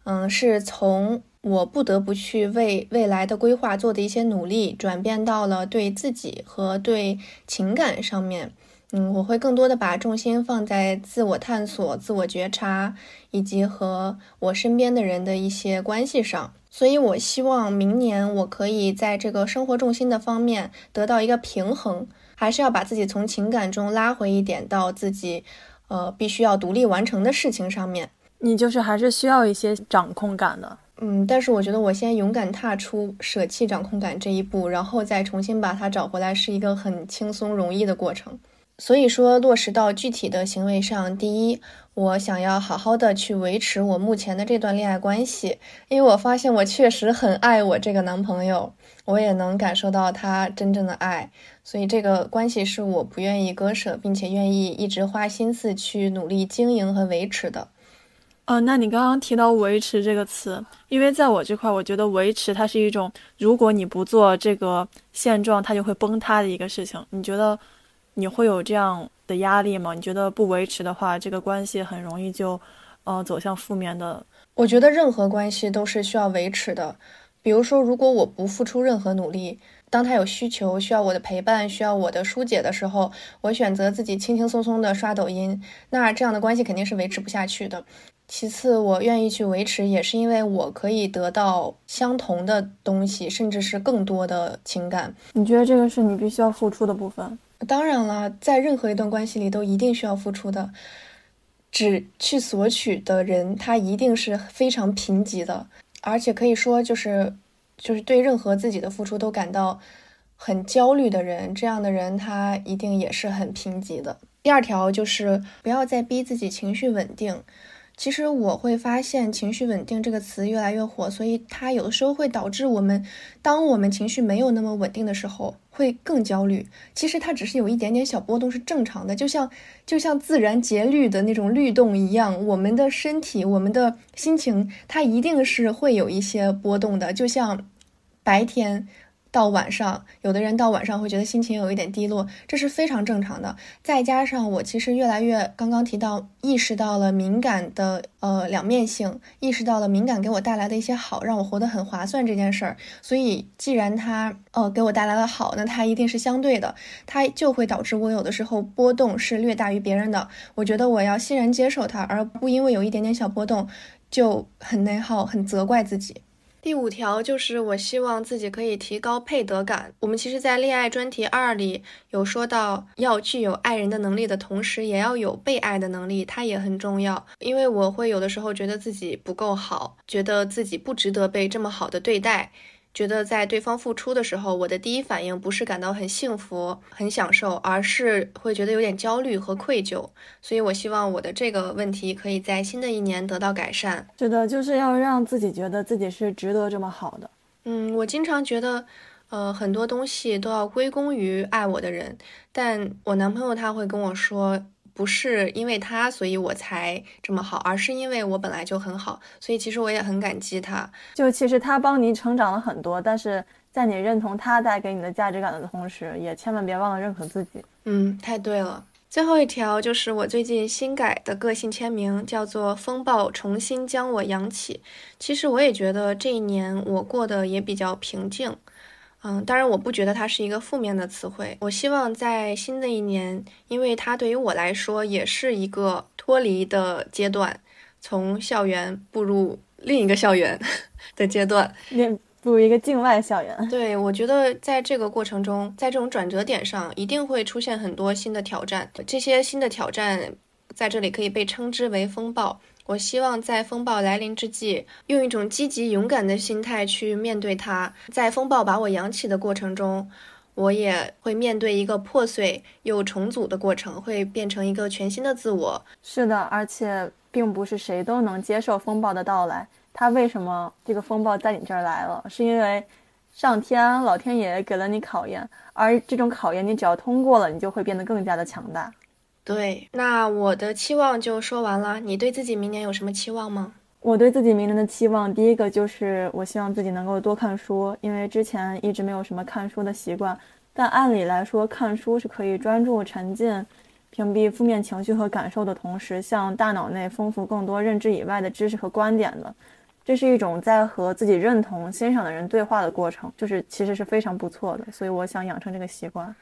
嗯，是从我不得不去为未来的规划做的一些努力，转变到了对自己和对情感上面。嗯，我会更多的把重心放在自我探索、自我觉察，以及和我身边的人的一些关系上。所以，我希望明年我可以在这个生活重心的方面得到一个平衡，还是要把自己从情感中拉回一点，到自己，呃，必须要独立完成的事情上面。你就是还是需要一些掌控感的。嗯，但是我觉得我先勇敢踏出舍弃掌控感这一步，然后再重新把它找回来，是一个很轻松容易的过程。所以说，落实到具体的行为上，第一，我想要好好的去维持我目前的这段恋爱关系，因为我发现我确实很爱我这个男朋友，我也能感受到他真正的爱，所以这个关系是我不愿意割舍，并且愿意一直花心思去努力经营和维持的。呃，那你刚刚提到“维持”这个词，因为在我这块，我觉得维持它是一种，如果你不做这个现状，它就会崩塌的一个事情。你觉得？你会有这样的压力吗？你觉得不维持的话，这个关系很容易就，呃，走向负面的。我觉得任何关系都是需要维持的。比如说，如果我不付出任何努力，当他有需求需要我的陪伴，需要我的疏解的时候，我选择自己轻轻松松的刷抖音，那这样的关系肯定是维持不下去的。其次，我愿意去维持，也是因为我可以得到相同的东西，甚至是更多的情感。你觉得这个是你必须要付出的部分？当然了，在任何一段关系里都一定需要付出的。只去索取的人，他一定是非常贫瘠的，而且可以说就是，就是对任何自己的付出都感到很焦虑的人，这样的人他一定也是很贫瘠的。第二条就是不要再逼自己情绪稳定。其实我会发现“情绪稳定”这个词越来越火，所以它有的时候会导致我们，当我们情绪没有那么稳定的时候，会更焦虑。其实它只是有一点点小波动是正常的，就像就像自然节律的那种律动一样，我们的身体、我们的心情，它一定是会有一些波动的，就像白天。到晚上，有的人到晚上会觉得心情有一点低落，这是非常正常的。再加上我其实越来越刚刚提到，意识到了敏感的呃两面性，意识到了敏感给我带来的一些好，让我活得很划算这件事儿。所以既然它呃给我带来了好，那它一定是相对的，它就会导致我有的时候波动是略大于别人的。我觉得我要欣然接受它，而不因为有一点点小波动就很内耗、很责怪自己。第五条就是我希望自己可以提高配得感。我们其实，在恋爱专题二里有说到，要具有爱人的能力的同时，也要有被爱的能力，它也很重要。因为我会有的时候觉得自己不够好，觉得自己不值得被这么好的对待。觉得在对方付出的时候，我的第一反应不是感到很幸福、很享受，而是会觉得有点焦虑和愧疚。所以，我希望我的这个问题可以在新的一年得到改善。是的，就是要让自己觉得自己是值得这么好的。嗯，我经常觉得，呃，很多东西都要归功于爱我的人，但我男朋友他会跟我说。不是因为他，所以我才这么好，而是因为我本来就很好，所以其实我也很感激他。就其实他帮你成长了很多，但是在你认同他带给你的价值感的同时，也千万别忘了认可自己。嗯，太对了。最后一条就是我最近新改的个性签名，叫做“风暴重新将我扬起”。其实我也觉得这一年我过得也比较平静。嗯，当然，我不觉得它是一个负面的词汇。我希望在新的一年，因为它对于我来说也是一个脱离的阶段，从校园步入另一个校园 的阶段，步入一个境外校园。对，我觉得在这个过程中，在这种转折点上，一定会出现很多新的挑战。这些新的挑战，在这里可以被称之为风暴。我希望在风暴来临之际，用一种积极勇敢的心态去面对它。在风暴把我扬起的过程中，我也会面对一个破碎又重组的过程，会变成一个全新的自我。是的，而且并不是谁都能接受风暴的到来。它为什么这个风暴在你这儿来了？是因为上天老天爷给了你考验，而这种考验你只要通过了，你就会变得更加的强大。对，那我的期望就说完了。你对自己明年有什么期望吗？我对自己明年的期望，第一个就是我希望自己能够多看书，因为之前一直没有什么看书的习惯。但按理来说，看书是可以专注沉浸、屏蔽负面情绪和感受的同时，向大脑内丰富更多认知以外的知识和观点的。这是一种在和自己认同、欣赏的人对话的过程，就是其实是非常不错的。所以我想养成这个习惯。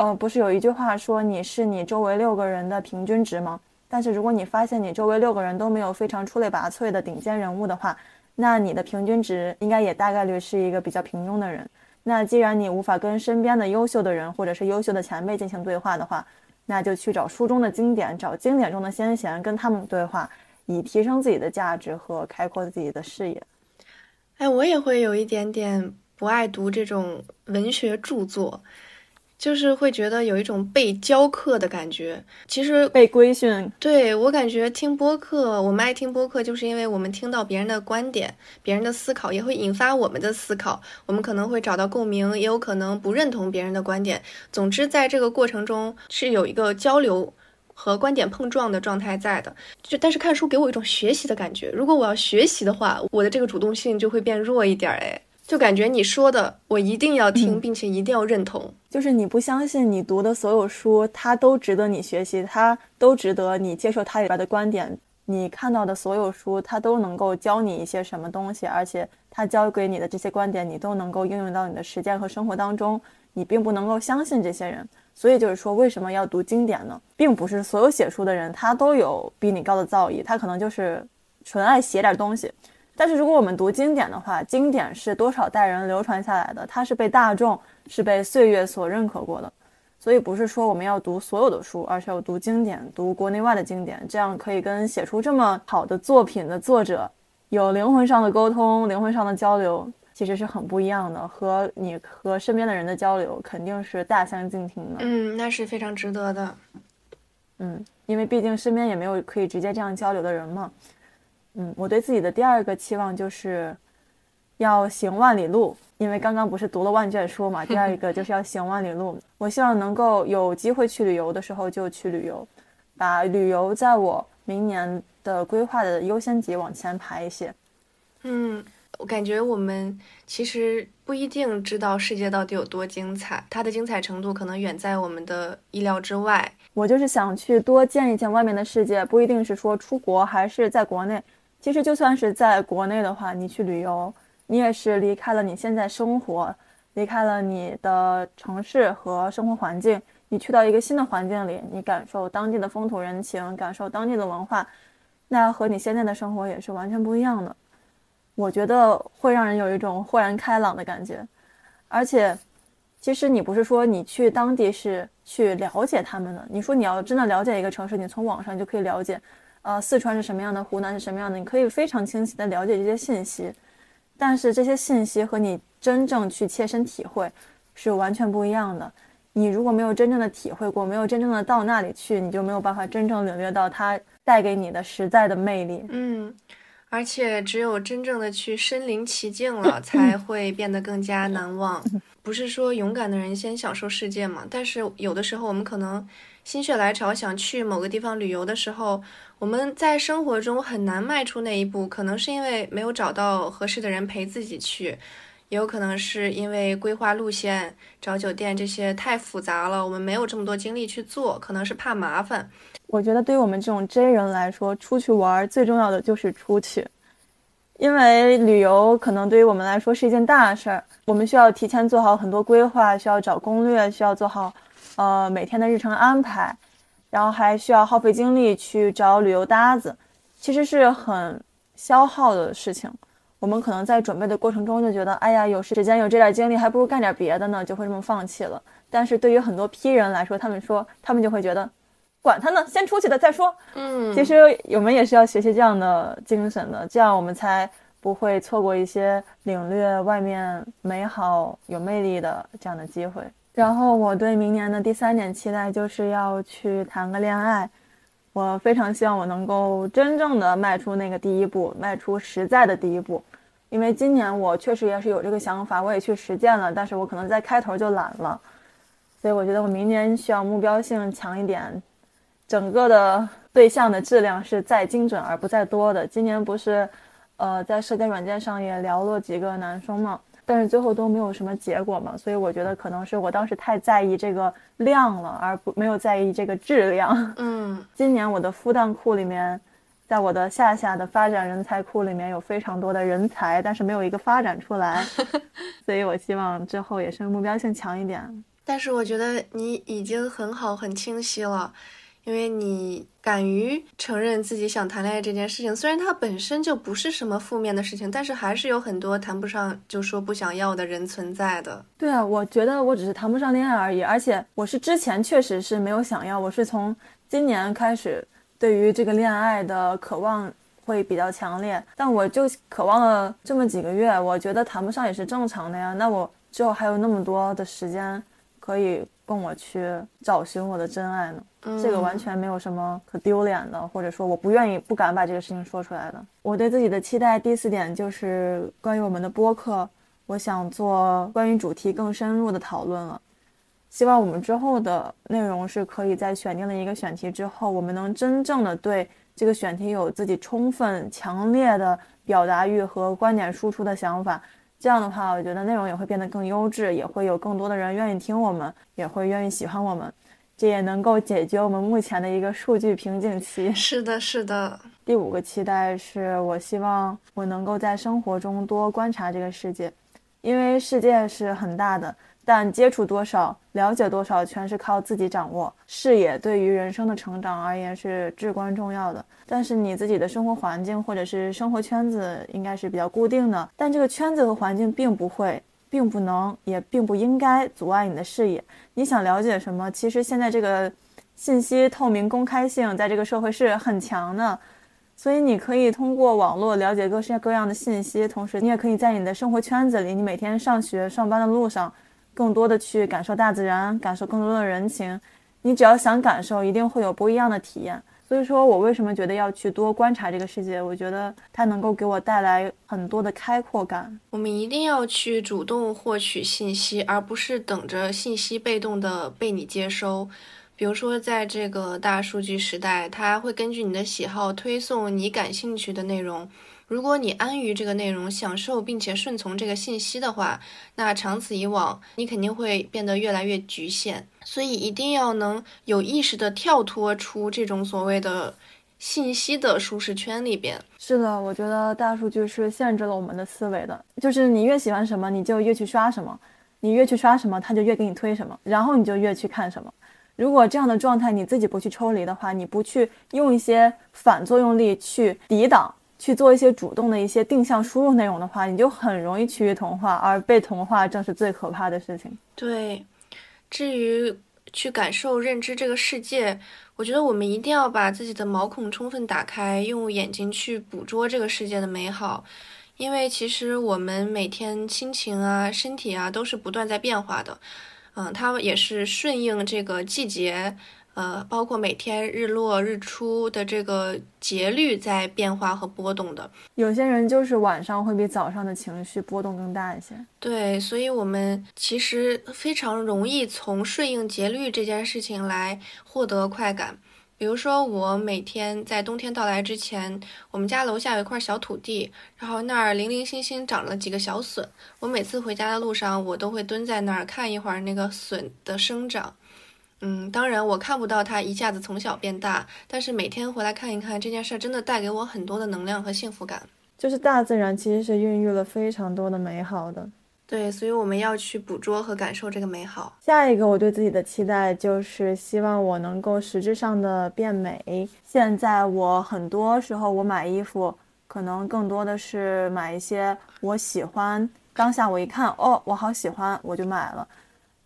呃，不是有一句话说你是你周围六个人的平均值吗？但是如果你发现你周围六个人都没有非常出类拔萃的顶尖人物的话，那你的平均值应该也大概率是一个比较平庸的人。那既然你无法跟身边的优秀的人或者是优秀的前辈进行对话的话，那就去找书中的经典，找经典中的先贤，跟他们对话，以提升自己的价值和开阔自己的视野。哎，我也会有一点点不爱读这种文学著作。就是会觉得有一种被教课的感觉，其实被规训。对我感觉听播客，我们爱听播客，就是因为我们听到别人的观点、别人的思考，也会引发我们的思考。我们可能会找到共鸣，也有可能不认同别人的观点。总之，在这个过程中是有一个交流和观点碰撞的状态在的。就但是看书给我一种学习的感觉。如果我要学习的话，我的这个主动性就会变弱一点。哎。就感觉你说的我一定要听，并且一定要认同。就是你不相信你读的所有书，它都值得你学习，它都值得你接受它里边的观点。你看到的所有书，它都能够教你一些什么东西，而且它教给你的这些观点，你都能够应用到你的实践和生活当中。你并不能够相信这些人，所以就是说，为什么要读经典呢？并不是所有写书的人他都有比你高的造诣，他可能就是纯爱写点东西。但是如果我们读经典的话，经典是多少代人流传下来的，它是被大众是被岁月所认可过的。所以不是说我们要读所有的书，而是要读经典，读国内外的经典，这样可以跟写出这么好的作品的作者有灵魂上的沟通，灵魂上的交流，其实是很不一样的。和你和身边的人的交流肯定是大相径庭的。嗯，那是非常值得的。嗯，因为毕竟身边也没有可以直接这样交流的人嘛。嗯，我对自己的第二个期望就是要行万里路。因为刚刚不是读了万卷书嘛，第二一个就是要行万里路。我希望能够有机会去旅游的时候就去旅游，把旅游在我明年的规划的优先级往前排一些。嗯，我感觉我们其实不一定知道世界到底有多精彩，它的精彩程度可能远在我们的意料之外。我就是想去多见一见外面的世界，不一定是说出国还是在国内。其实就算是在国内的话，你去旅游。你也是离开了你现在生活，离开了你的城市和生活环境，你去到一个新的环境里，你感受当地的风土人情，感受当地的文化，那和你现在的生活也是完全不一样的。我觉得会让人有一种豁然开朗的感觉。而且，其实你不是说你去当地是去了解他们的，你说你要真的了解一个城市，你从网上就可以了解，呃，四川是什么样的，湖南是什么样的，你可以非常清晰的了解这些信息。但是这些信息和你真正去切身体会是完全不一样的。你如果没有真正的体会过，没有真正的到那里去，你就没有办法真正领略到它带给你的实在的魅力。嗯，而且只有真正的去身临其境了，才会变得更加难忘。不是说勇敢的人先享受世界嘛？但是有的时候我们可能心血来潮想去某个地方旅游的时候。我们在生活中很难迈出那一步，可能是因为没有找到合适的人陪自己去，也有可能是因为规划路线、找酒店这些太复杂了，我们没有这么多精力去做，可能是怕麻烦。我觉得对于我们这种 J 人来说，出去玩最重要的就是出去，因为旅游可能对于我们来说是一件大事儿，我们需要提前做好很多规划，需要找攻略，需要做好呃每天的日程安排。然后还需要耗费精力去找旅游搭子，其实是很消耗的事情。我们可能在准备的过程中就觉得，哎呀，有时间有这点精力，还不如干点别的呢，就会这么放弃了。但是对于很多批人来说，他们说他们就会觉得，管他呢，先出去的再说。嗯，其实我们也是要学习这样的精神的，这样我们才不会错过一些领略外面美好有魅力的这样的机会。然后我对明年的第三点期待就是要去谈个恋爱，我非常希望我能够真正的迈出那个第一步，迈出实在的第一步，因为今年我确实也是有这个想法，我也去实践了，但是我可能在开头就懒了，所以我觉得我明年需要目标性强一点，整个的对象的质量是再精准而不再多的。今年不是，呃，在社交软件上也聊了几个男生嘛。但是最后都没有什么结果嘛，所以我觉得可能是我当时太在意这个量了，而不没有在意这个质量。嗯，今年我的复旦库里面，在我的下下的发展人才库里面有非常多的人才，但是没有一个发展出来，所以我希望之后也是目标性强一点。但是我觉得你已经很好，很清晰了。因为你敢于承认自己想谈恋爱这件事情，虽然它本身就不是什么负面的事情，但是还是有很多谈不上就说不想要的人存在的。对啊，我觉得我只是谈不上恋爱而已，而且我是之前确实是没有想要，我是从今年开始对于这个恋爱的渴望会比较强烈，但我就渴望了这么几个月，我觉得谈不上也是正常的呀。那我之后还有那么多的时间可以供我去找寻我的真爱呢。这个完全没有什么可丢脸的，或者说我不愿意、不敢把这个事情说出来的。我对自己的期待第四点就是关于我们的播客，我想做关于主题更深入的讨论了。希望我们之后的内容是可以在选定了一个选题之后，我们能真正的对这个选题有自己充分、强烈的表达欲和观点输出的想法。这样的话，我觉得内容也会变得更优质，也会有更多的人愿意听我们，也会愿意喜欢我们。这也能够解决我们目前的一个数据瓶颈期。是的，是的。第五个期待是我希望我能够在生活中多观察这个世界，因为世界是很大的。但接触多少、了解多少，全是靠自己掌握。视野对于人生的成长而言是至关重要的。但是你自己的生活环境或者是生活圈子应该是比较固定的，但这个圈子和环境并不会、并不能、也并不应该阻碍你的视野。你想了解什么？其实现在这个信息透明、公开性在这个社会是很强的，所以你可以通过网络了解各式各样的信息，同时你也可以在你的生活圈子里，你每天上学、上班的路上。更多的去感受大自然，感受更多的人情。你只要想感受，一定会有不一样的体验。所以说我为什么觉得要去多观察这个世界？我觉得它能够给我带来很多的开阔感。我们一定要去主动获取信息，而不是等着信息被动的被你接收。比如说，在这个大数据时代，它会根据你的喜好推送你感兴趣的内容。如果你安于这个内容，享受并且顺从这个信息的话，那长此以往，你肯定会变得越来越局限。所以一定要能有意识的跳脱出这种所谓的信息的舒适圈里边。是的，我觉得大数据是限制了我们的思维的，就是你越喜欢什么，你就越去刷什么，你越去刷什么，它就越给你推什么，然后你就越去看什么。如果这样的状态你自己不去抽离的话，你不去用一些反作用力去抵挡。去做一些主动的一些定向输入内容的话，你就很容易趋于同化，而被同化正是最可怕的事情。对，至于去感受、认知这个世界，我觉得我们一定要把自己的毛孔充分打开，用眼睛去捕捉这个世界的美好。因为其实我们每天心情啊、身体啊都是不断在变化的，嗯，它也是顺应这个季节。呃，包括每天日落日出的这个节律在变化和波动的。有些人就是晚上会比早上的情绪波动更大一些。对，所以我们其实非常容易从顺应节律这件事情来获得快感。比如说，我每天在冬天到来之前，我们家楼下有一块小土地，然后那儿零零星星长了几个小笋。我每次回家的路上，我都会蹲在那儿看一会儿那个笋的生长。嗯，当然我看不到它一下子从小变大，但是每天回来看一看这件事儿，真的带给我很多的能量和幸福感。就是大自然其实是孕育了非常多的美好的，对，所以我们要去捕捉和感受这个美好。下一个我对自己的期待就是希望我能够实质上的变美。现在我很多时候我买衣服，可能更多的是买一些我喜欢，当下我一看，哦，我好喜欢，我就买了。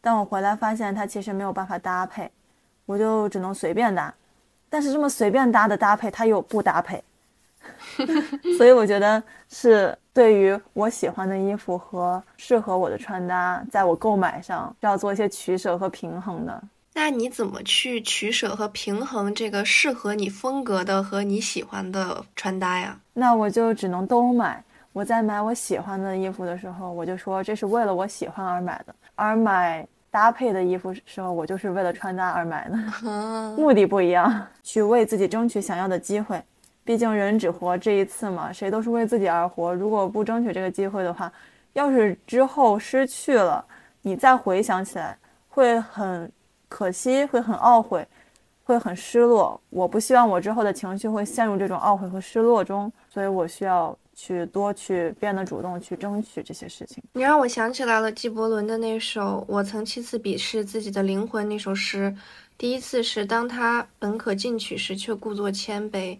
但我回来发现它其实没有办法搭配，我就只能随便搭。但是这么随便搭的搭配，它又不搭配，所以我觉得是对于我喜欢的衣服和适合我的穿搭，在我购买上要做一些取舍和平衡的。那你怎么去取舍和平衡这个适合你风格的和你喜欢的穿搭呀？那我就只能都买。我在买我喜欢的衣服的时候，我就说这是为了我喜欢而买的，而买。搭配的衣服时候，我就是为了穿搭而买的，目的不一样，去为自己争取想要的机会。毕竟人只活这一次嘛，谁都是为自己而活。如果不争取这个机会的话，要是之后失去了，你再回想起来会很可惜，会很懊悔，会很失落。我不希望我之后的情绪会陷入这种懊悔和失落中，所以我需要。去多去变得主动，去争取这些事情。你让我想起来了纪伯伦的那首《我曾七次鄙视自己的灵魂》那首诗。第一次是当他本可进取时，却故作谦卑。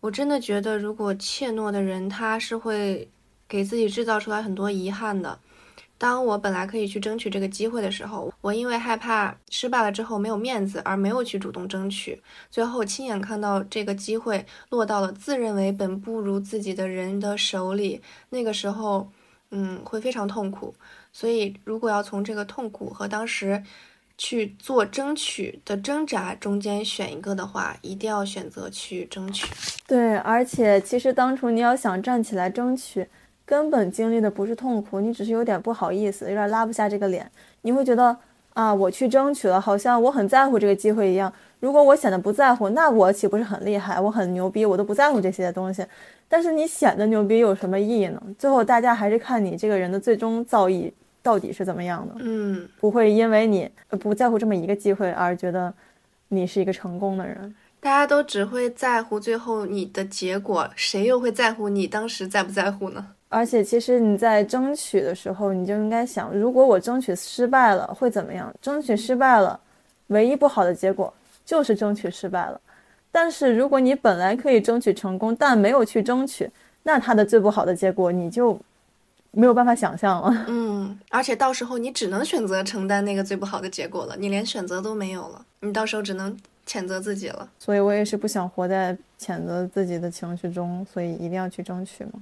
我真的觉得，如果怯懦的人，他是会给自己制造出来很多遗憾的。当我本来可以去争取这个机会的时候，我因为害怕失败了之后没有面子而没有去主动争取，最后亲眼看到这个机会落到了自认为本不如自己的人的手里，那个时候，嗯，会非常痛苦。所以，如果要从这个痛苦和当时去做争取的挣扎中间选一个的话，一定要选择去争取。对，而且其实当初你要想站起来争取。根本经历的不是痛苦，你只是有点不好意思，有点拉不下这个脸。你会觉得啊，我去争取了，好像我很在乎这个机会一样。如果我显得不在乎，那我岂不是很厉害？我很牛逼，我都不在乎这些东西。但是你显得牛逼有什么意义呢？最后大家还是看你这个人的最终造诣到底是怎么样的，嗯，不会因为你不在乎这么一个机会而觉得你是一个成功的人。大家都只会在乎最后你的结果，谁又会在乎你当时在不在乎呢？而且，其实你在争取的时候，你就应该想，如果我争取失败了会怎么样？争取失败了，唯一不好的结果就是争取失败了。但是，如果你本来可以争取成功，但没有去争取，那它的最不好的结果你就没有办法想象了。嗯，而且到时候你只能选择承担那个最不好的结果了，你连选择都没有了，你到时候只能。谴责自己了，所以我也是不想活在谴责自己的情绪中，所以一定要去争取嘛。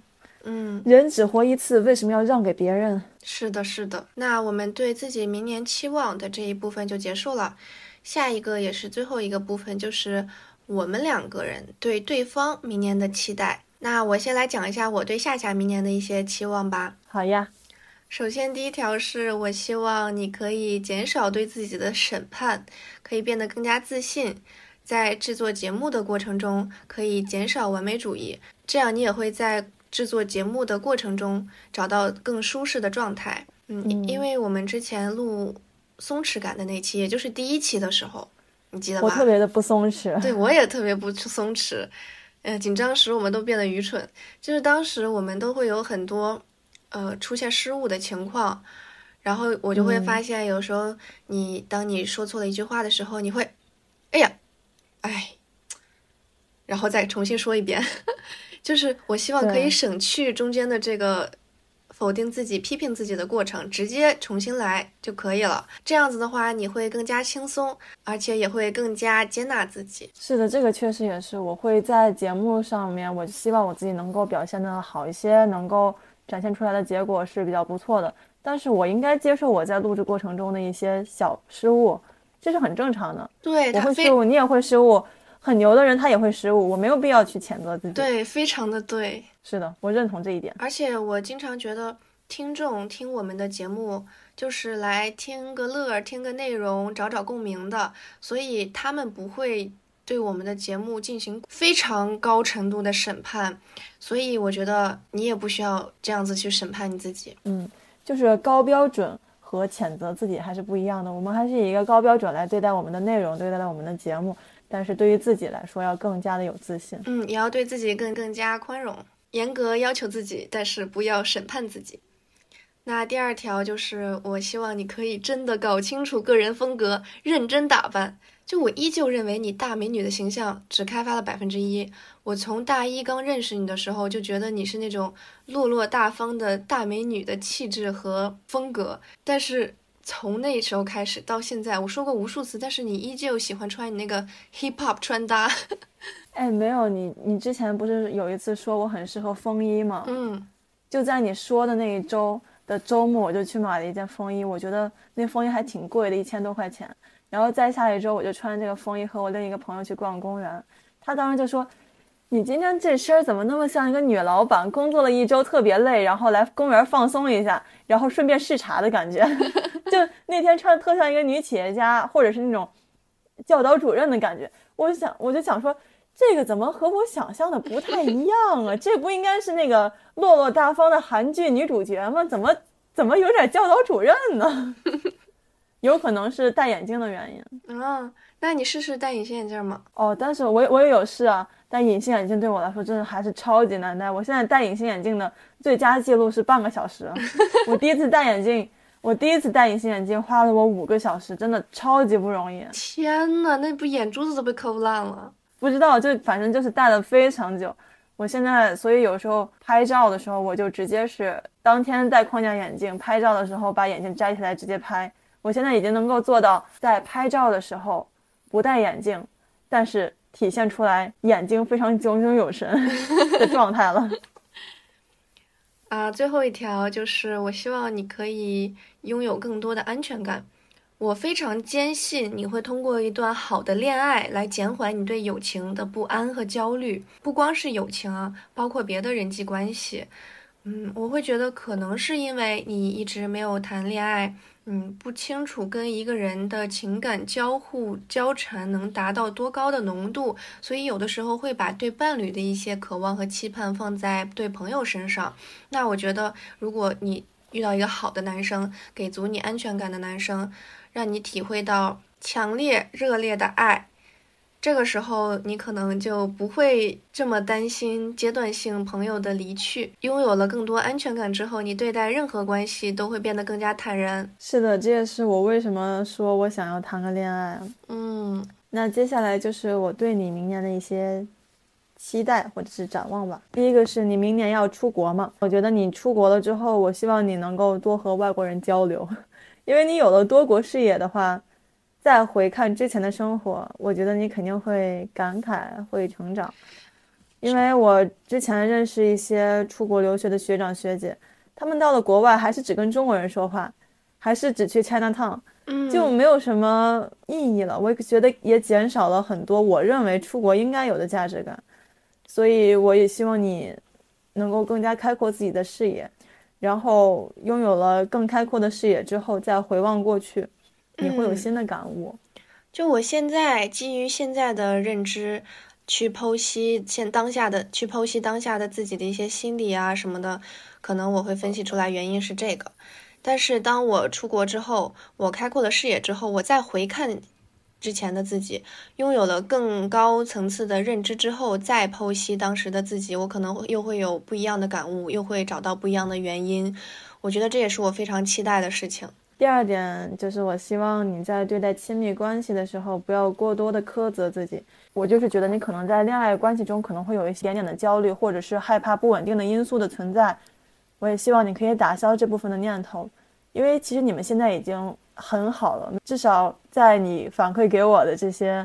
嗯，人只活一次，为什么要让给别人？是的，是的。那我们对自己明年期望的这一部分就结束了，下一个也是最后一个部分，就是我们两个人对对方明年的期待。那我先来讲一下我对夏夏明年的一些期望吧。好呀。首先，第一条是我希望你可以减少对自己的审判，可以变得更加自信，在制作节目的过程中可以减少完美主义，这样你也会在制作节目的过程中找到更舒适的状态。嗯，因为我们之前录松弛感的那期，也就是第一期的时候，你记得吧？我特别的不松弛，对我也特别不松弛，呃，紧张时我们都变得愚蠢，就是当时我们都会有很多。呃，出现失误的情况，然后我就会发现，有时候你当你说错了一句话的时候，你会，哎呀，哎，然后再重新说一遍，就是我希望可以省去中间的这个否定自己、批评自己的过程，直接重新来就可以了。这样子的话，你会更加轻松，而且也会更加接纳自己。是的，这个确实也是，我会在节目上面，我希望我自己能够表现的好一些，能够。展现出来的结果是比较不错的，但是我应该接受我在录制过程中的一些小失误，这是很正常的。对，我会失误，你也会失误，很牛的人他也会失误，我没有必要去谴责自己。对，非常的对。是的，我认同这一点。而且我经常觉得，听众听我们的节目就是来听个乐儿，听个内容，找找共鸣的，所以他们不会。对我们的节目进行非常高程度的审判，所以我觉得你也不需要这样子去审判你自己。嗯，就是高标准和谴责自己还是不一样的。我们还是以一个高标准来对待我们的内容，对待我们的节目，但是对于自己来说要更加的有自信。嗯，也要对自己更更加宽容，严格要求自己，但是不要审判自己。那第二条就是，我希望你可以真的搞清楚个人风格，认真打扮。就我依旧认为你大美女的形象只开发了百分之一。我从大一刚认识你的时候就觉得你是那种落落大方的大美女的气质和风格，但是从那时候开始到现在，我说过无数次，但是你依旧喜欢穿你那个 hip hop 穿搭。哎，没有你，你之前不是有一次说我很适合风衣吗？嗯，就在你说的那一周的周末，我就去买了一件风衣，我觉得那风衣还挺贵的，一千多块钱。然后再下一周，我就穿这个风衣和我另一个朋友去逛公园。他当时就说：“你今天这身怎么那么像一个女老板？工作了一周特别累，然后来公园放松一下，然后顺便视察的感觉。就那天穿的特像一个女企业家，或者是那种教导主任的感觉。我就想，我就想说，这个怎么和我想象的不太一样啊？这不应该是那个落落大方的韩剧女主角吗？怎么怎么有点教导主任呢？”有可能是戴眼镜的原因啊，那你试试戴隐形眼镜吗？哦，但是我我也有试啊，戴隐形眼镜对我来说真的还是超级难戴。我现在戴隐形眼镜的最佳记录是半个小时。我第一次戴眼镜，我第一次戴隐形眼镜花了我五个小时，真的超级不容易。天呐，那不眼珠子都被抠烂了？不知道，就反正就是戴了非常久。我现在所以有时候拍照的时候，我就直接是当天戴框架眼镜，拍照的时候把眼镜摘下来直接拍。我现在已经能够做到在拍照的时候不戴眼镜，但是体现出来眼睛非常炯炯有神 的状态了。啊，最后一条就是我希望你可以拥有更多的安全感。我非常坚信你会通过一段好的恋爱来减缓你对友情的不安和焦虑，不光是友情啊，包括别的人际关系。嗯，我会觉得可能是因为你一直没有谈恋爱。嗯，不清楚跟一个人的情感交互交缠能达到多高的浓度，所以有的时候会把对伴侣的一些渴望和期盼放在对朋友身上。那我觉得，如果你遇到一个好的男生，给足你安全感的男生，让你体会到强烈热烈的爱。这个时候，你可能就不会这么担心阶段性朋友的离去。拥有了更多安全感之后，你对待任何关系都会变得更加坦然。是的，这也是我为什么说我想要谈个恋爱。嗯，那接下来就是我对你明年的一些期待或者是展望吧。第一个是你明年要出国嘛？我觉得你出国了之后，我希望你能够多和外国人交流，因为你有了多国视野的话。再回看之前的生活，我觉得你肯定会感慨，会成长。因为我之前认识一些出国留学的学长学姐，他们到了国外还是只跟中国人说话，还是只去 China Town，就没有什么意义了。我觉得也减少了很多我认为出国应该有的价值感。所以我也希望你能够更加开阔自己的视野，然后拥有了更开阔的视野之后，再回望过去。你会有新的感悟。就我现在基于现在的认知，去剖析现当下的，去剖析当下的自己的一些心理啊什么的，可能我会分析出来原因是这个。但是当我出国之后，我开阔了视野之后，我再回看之前的自己，拥有了更高层次的认知之后，再剖析当时的自己，我可能又会有不一样的感悟，又会找到不一样的原因。我觉得这也是我非常期待的事情。第二点就是，我希望你在对待亲密关系的时候，不要过多的苛责自己。我就是觉得你可能在恋爱关系中可能会有一点点的焦虑，或者是害怕不稳定的因素的存在。我也希望你可以打消这部分的念头，因为其实你们现在已经很好了，至少在你反馈给我的这些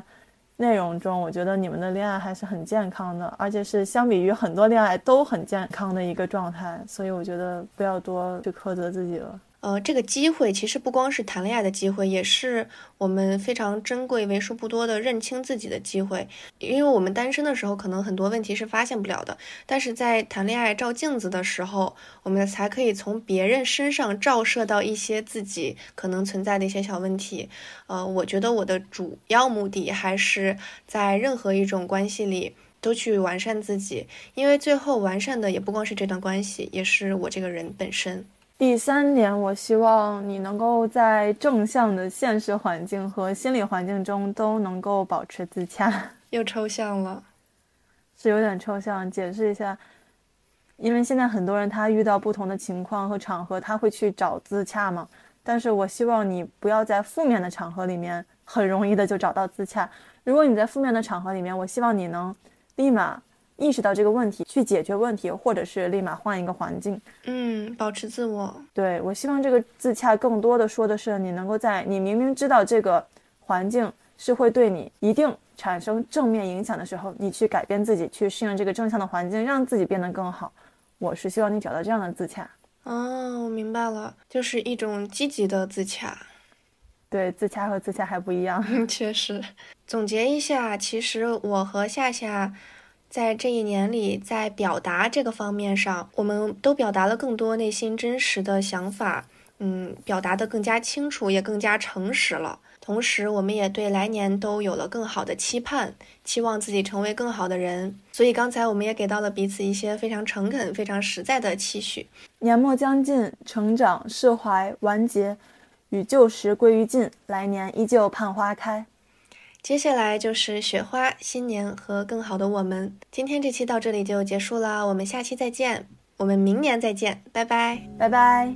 内容中，我觉得你们的恋爱还是很健康的，而且是相比于很多恋爱都很健康的一个状态。所以我觉得不要多去苛责自己了。呃，这个机会其实不光是谈恋爱的机会，也是我们非常珍贵、为数不多的认清自己的机会。因为我们单身的时候，可能很多问题是发现不了的，但是在谈恋爱照镜子的时候，我们才可以从别人身上照射到一些自己可能存在的一些小问题。呃，我觉得我的主要目的还是在任何一种关系里都去完善自己，因为最后完善的也不光是这段关系，也是我这个人本身。第三点，我希望你能够在正向的现实环境和心理环境中都能够保持自洽。又抽象了，是有点抽象。解释一下，因为现在很多人他遇到不同的情况和场合，他会去找自洽嘛。但是我希望你不要在负面的场合里面很容易的就找到自洽。如果你在负面的场合里面，我希望你能立马。意识到这个问题，去解决问题，或者是立马换一个环境。嗯，保持自我。对我希望这个自洽更多的说的是，你能够在你明明知道这个环境是会对你一定产生正面影响的时候，你去改变自己，去适应这个正向的环境，让自己变得更好。我是希望你找到这样的自洽。哦，我明白了，就是一种积极的自洽。对，自洽和自洽还不一样。确实。总结一下，其实我和夏夏。在这一年里，在表达这个方面上，我们都表达了更多内心真实的想法，嗯，表达的更加清楚，也更加诚实了。同时，我们也对来年都有了更好的期盼，期望自己成为更好的人。所以，刚才我们也给到了彼此一些非常诚恳、非常实在的期许。年末将近，成长、释怀、完结，与旧时归于尽，来年依旧盼花开。接下来就是雪花新年和更好的我们。今天这期到这里就结束了，我们下期再见，我们明年再见，拜拜，拜拜。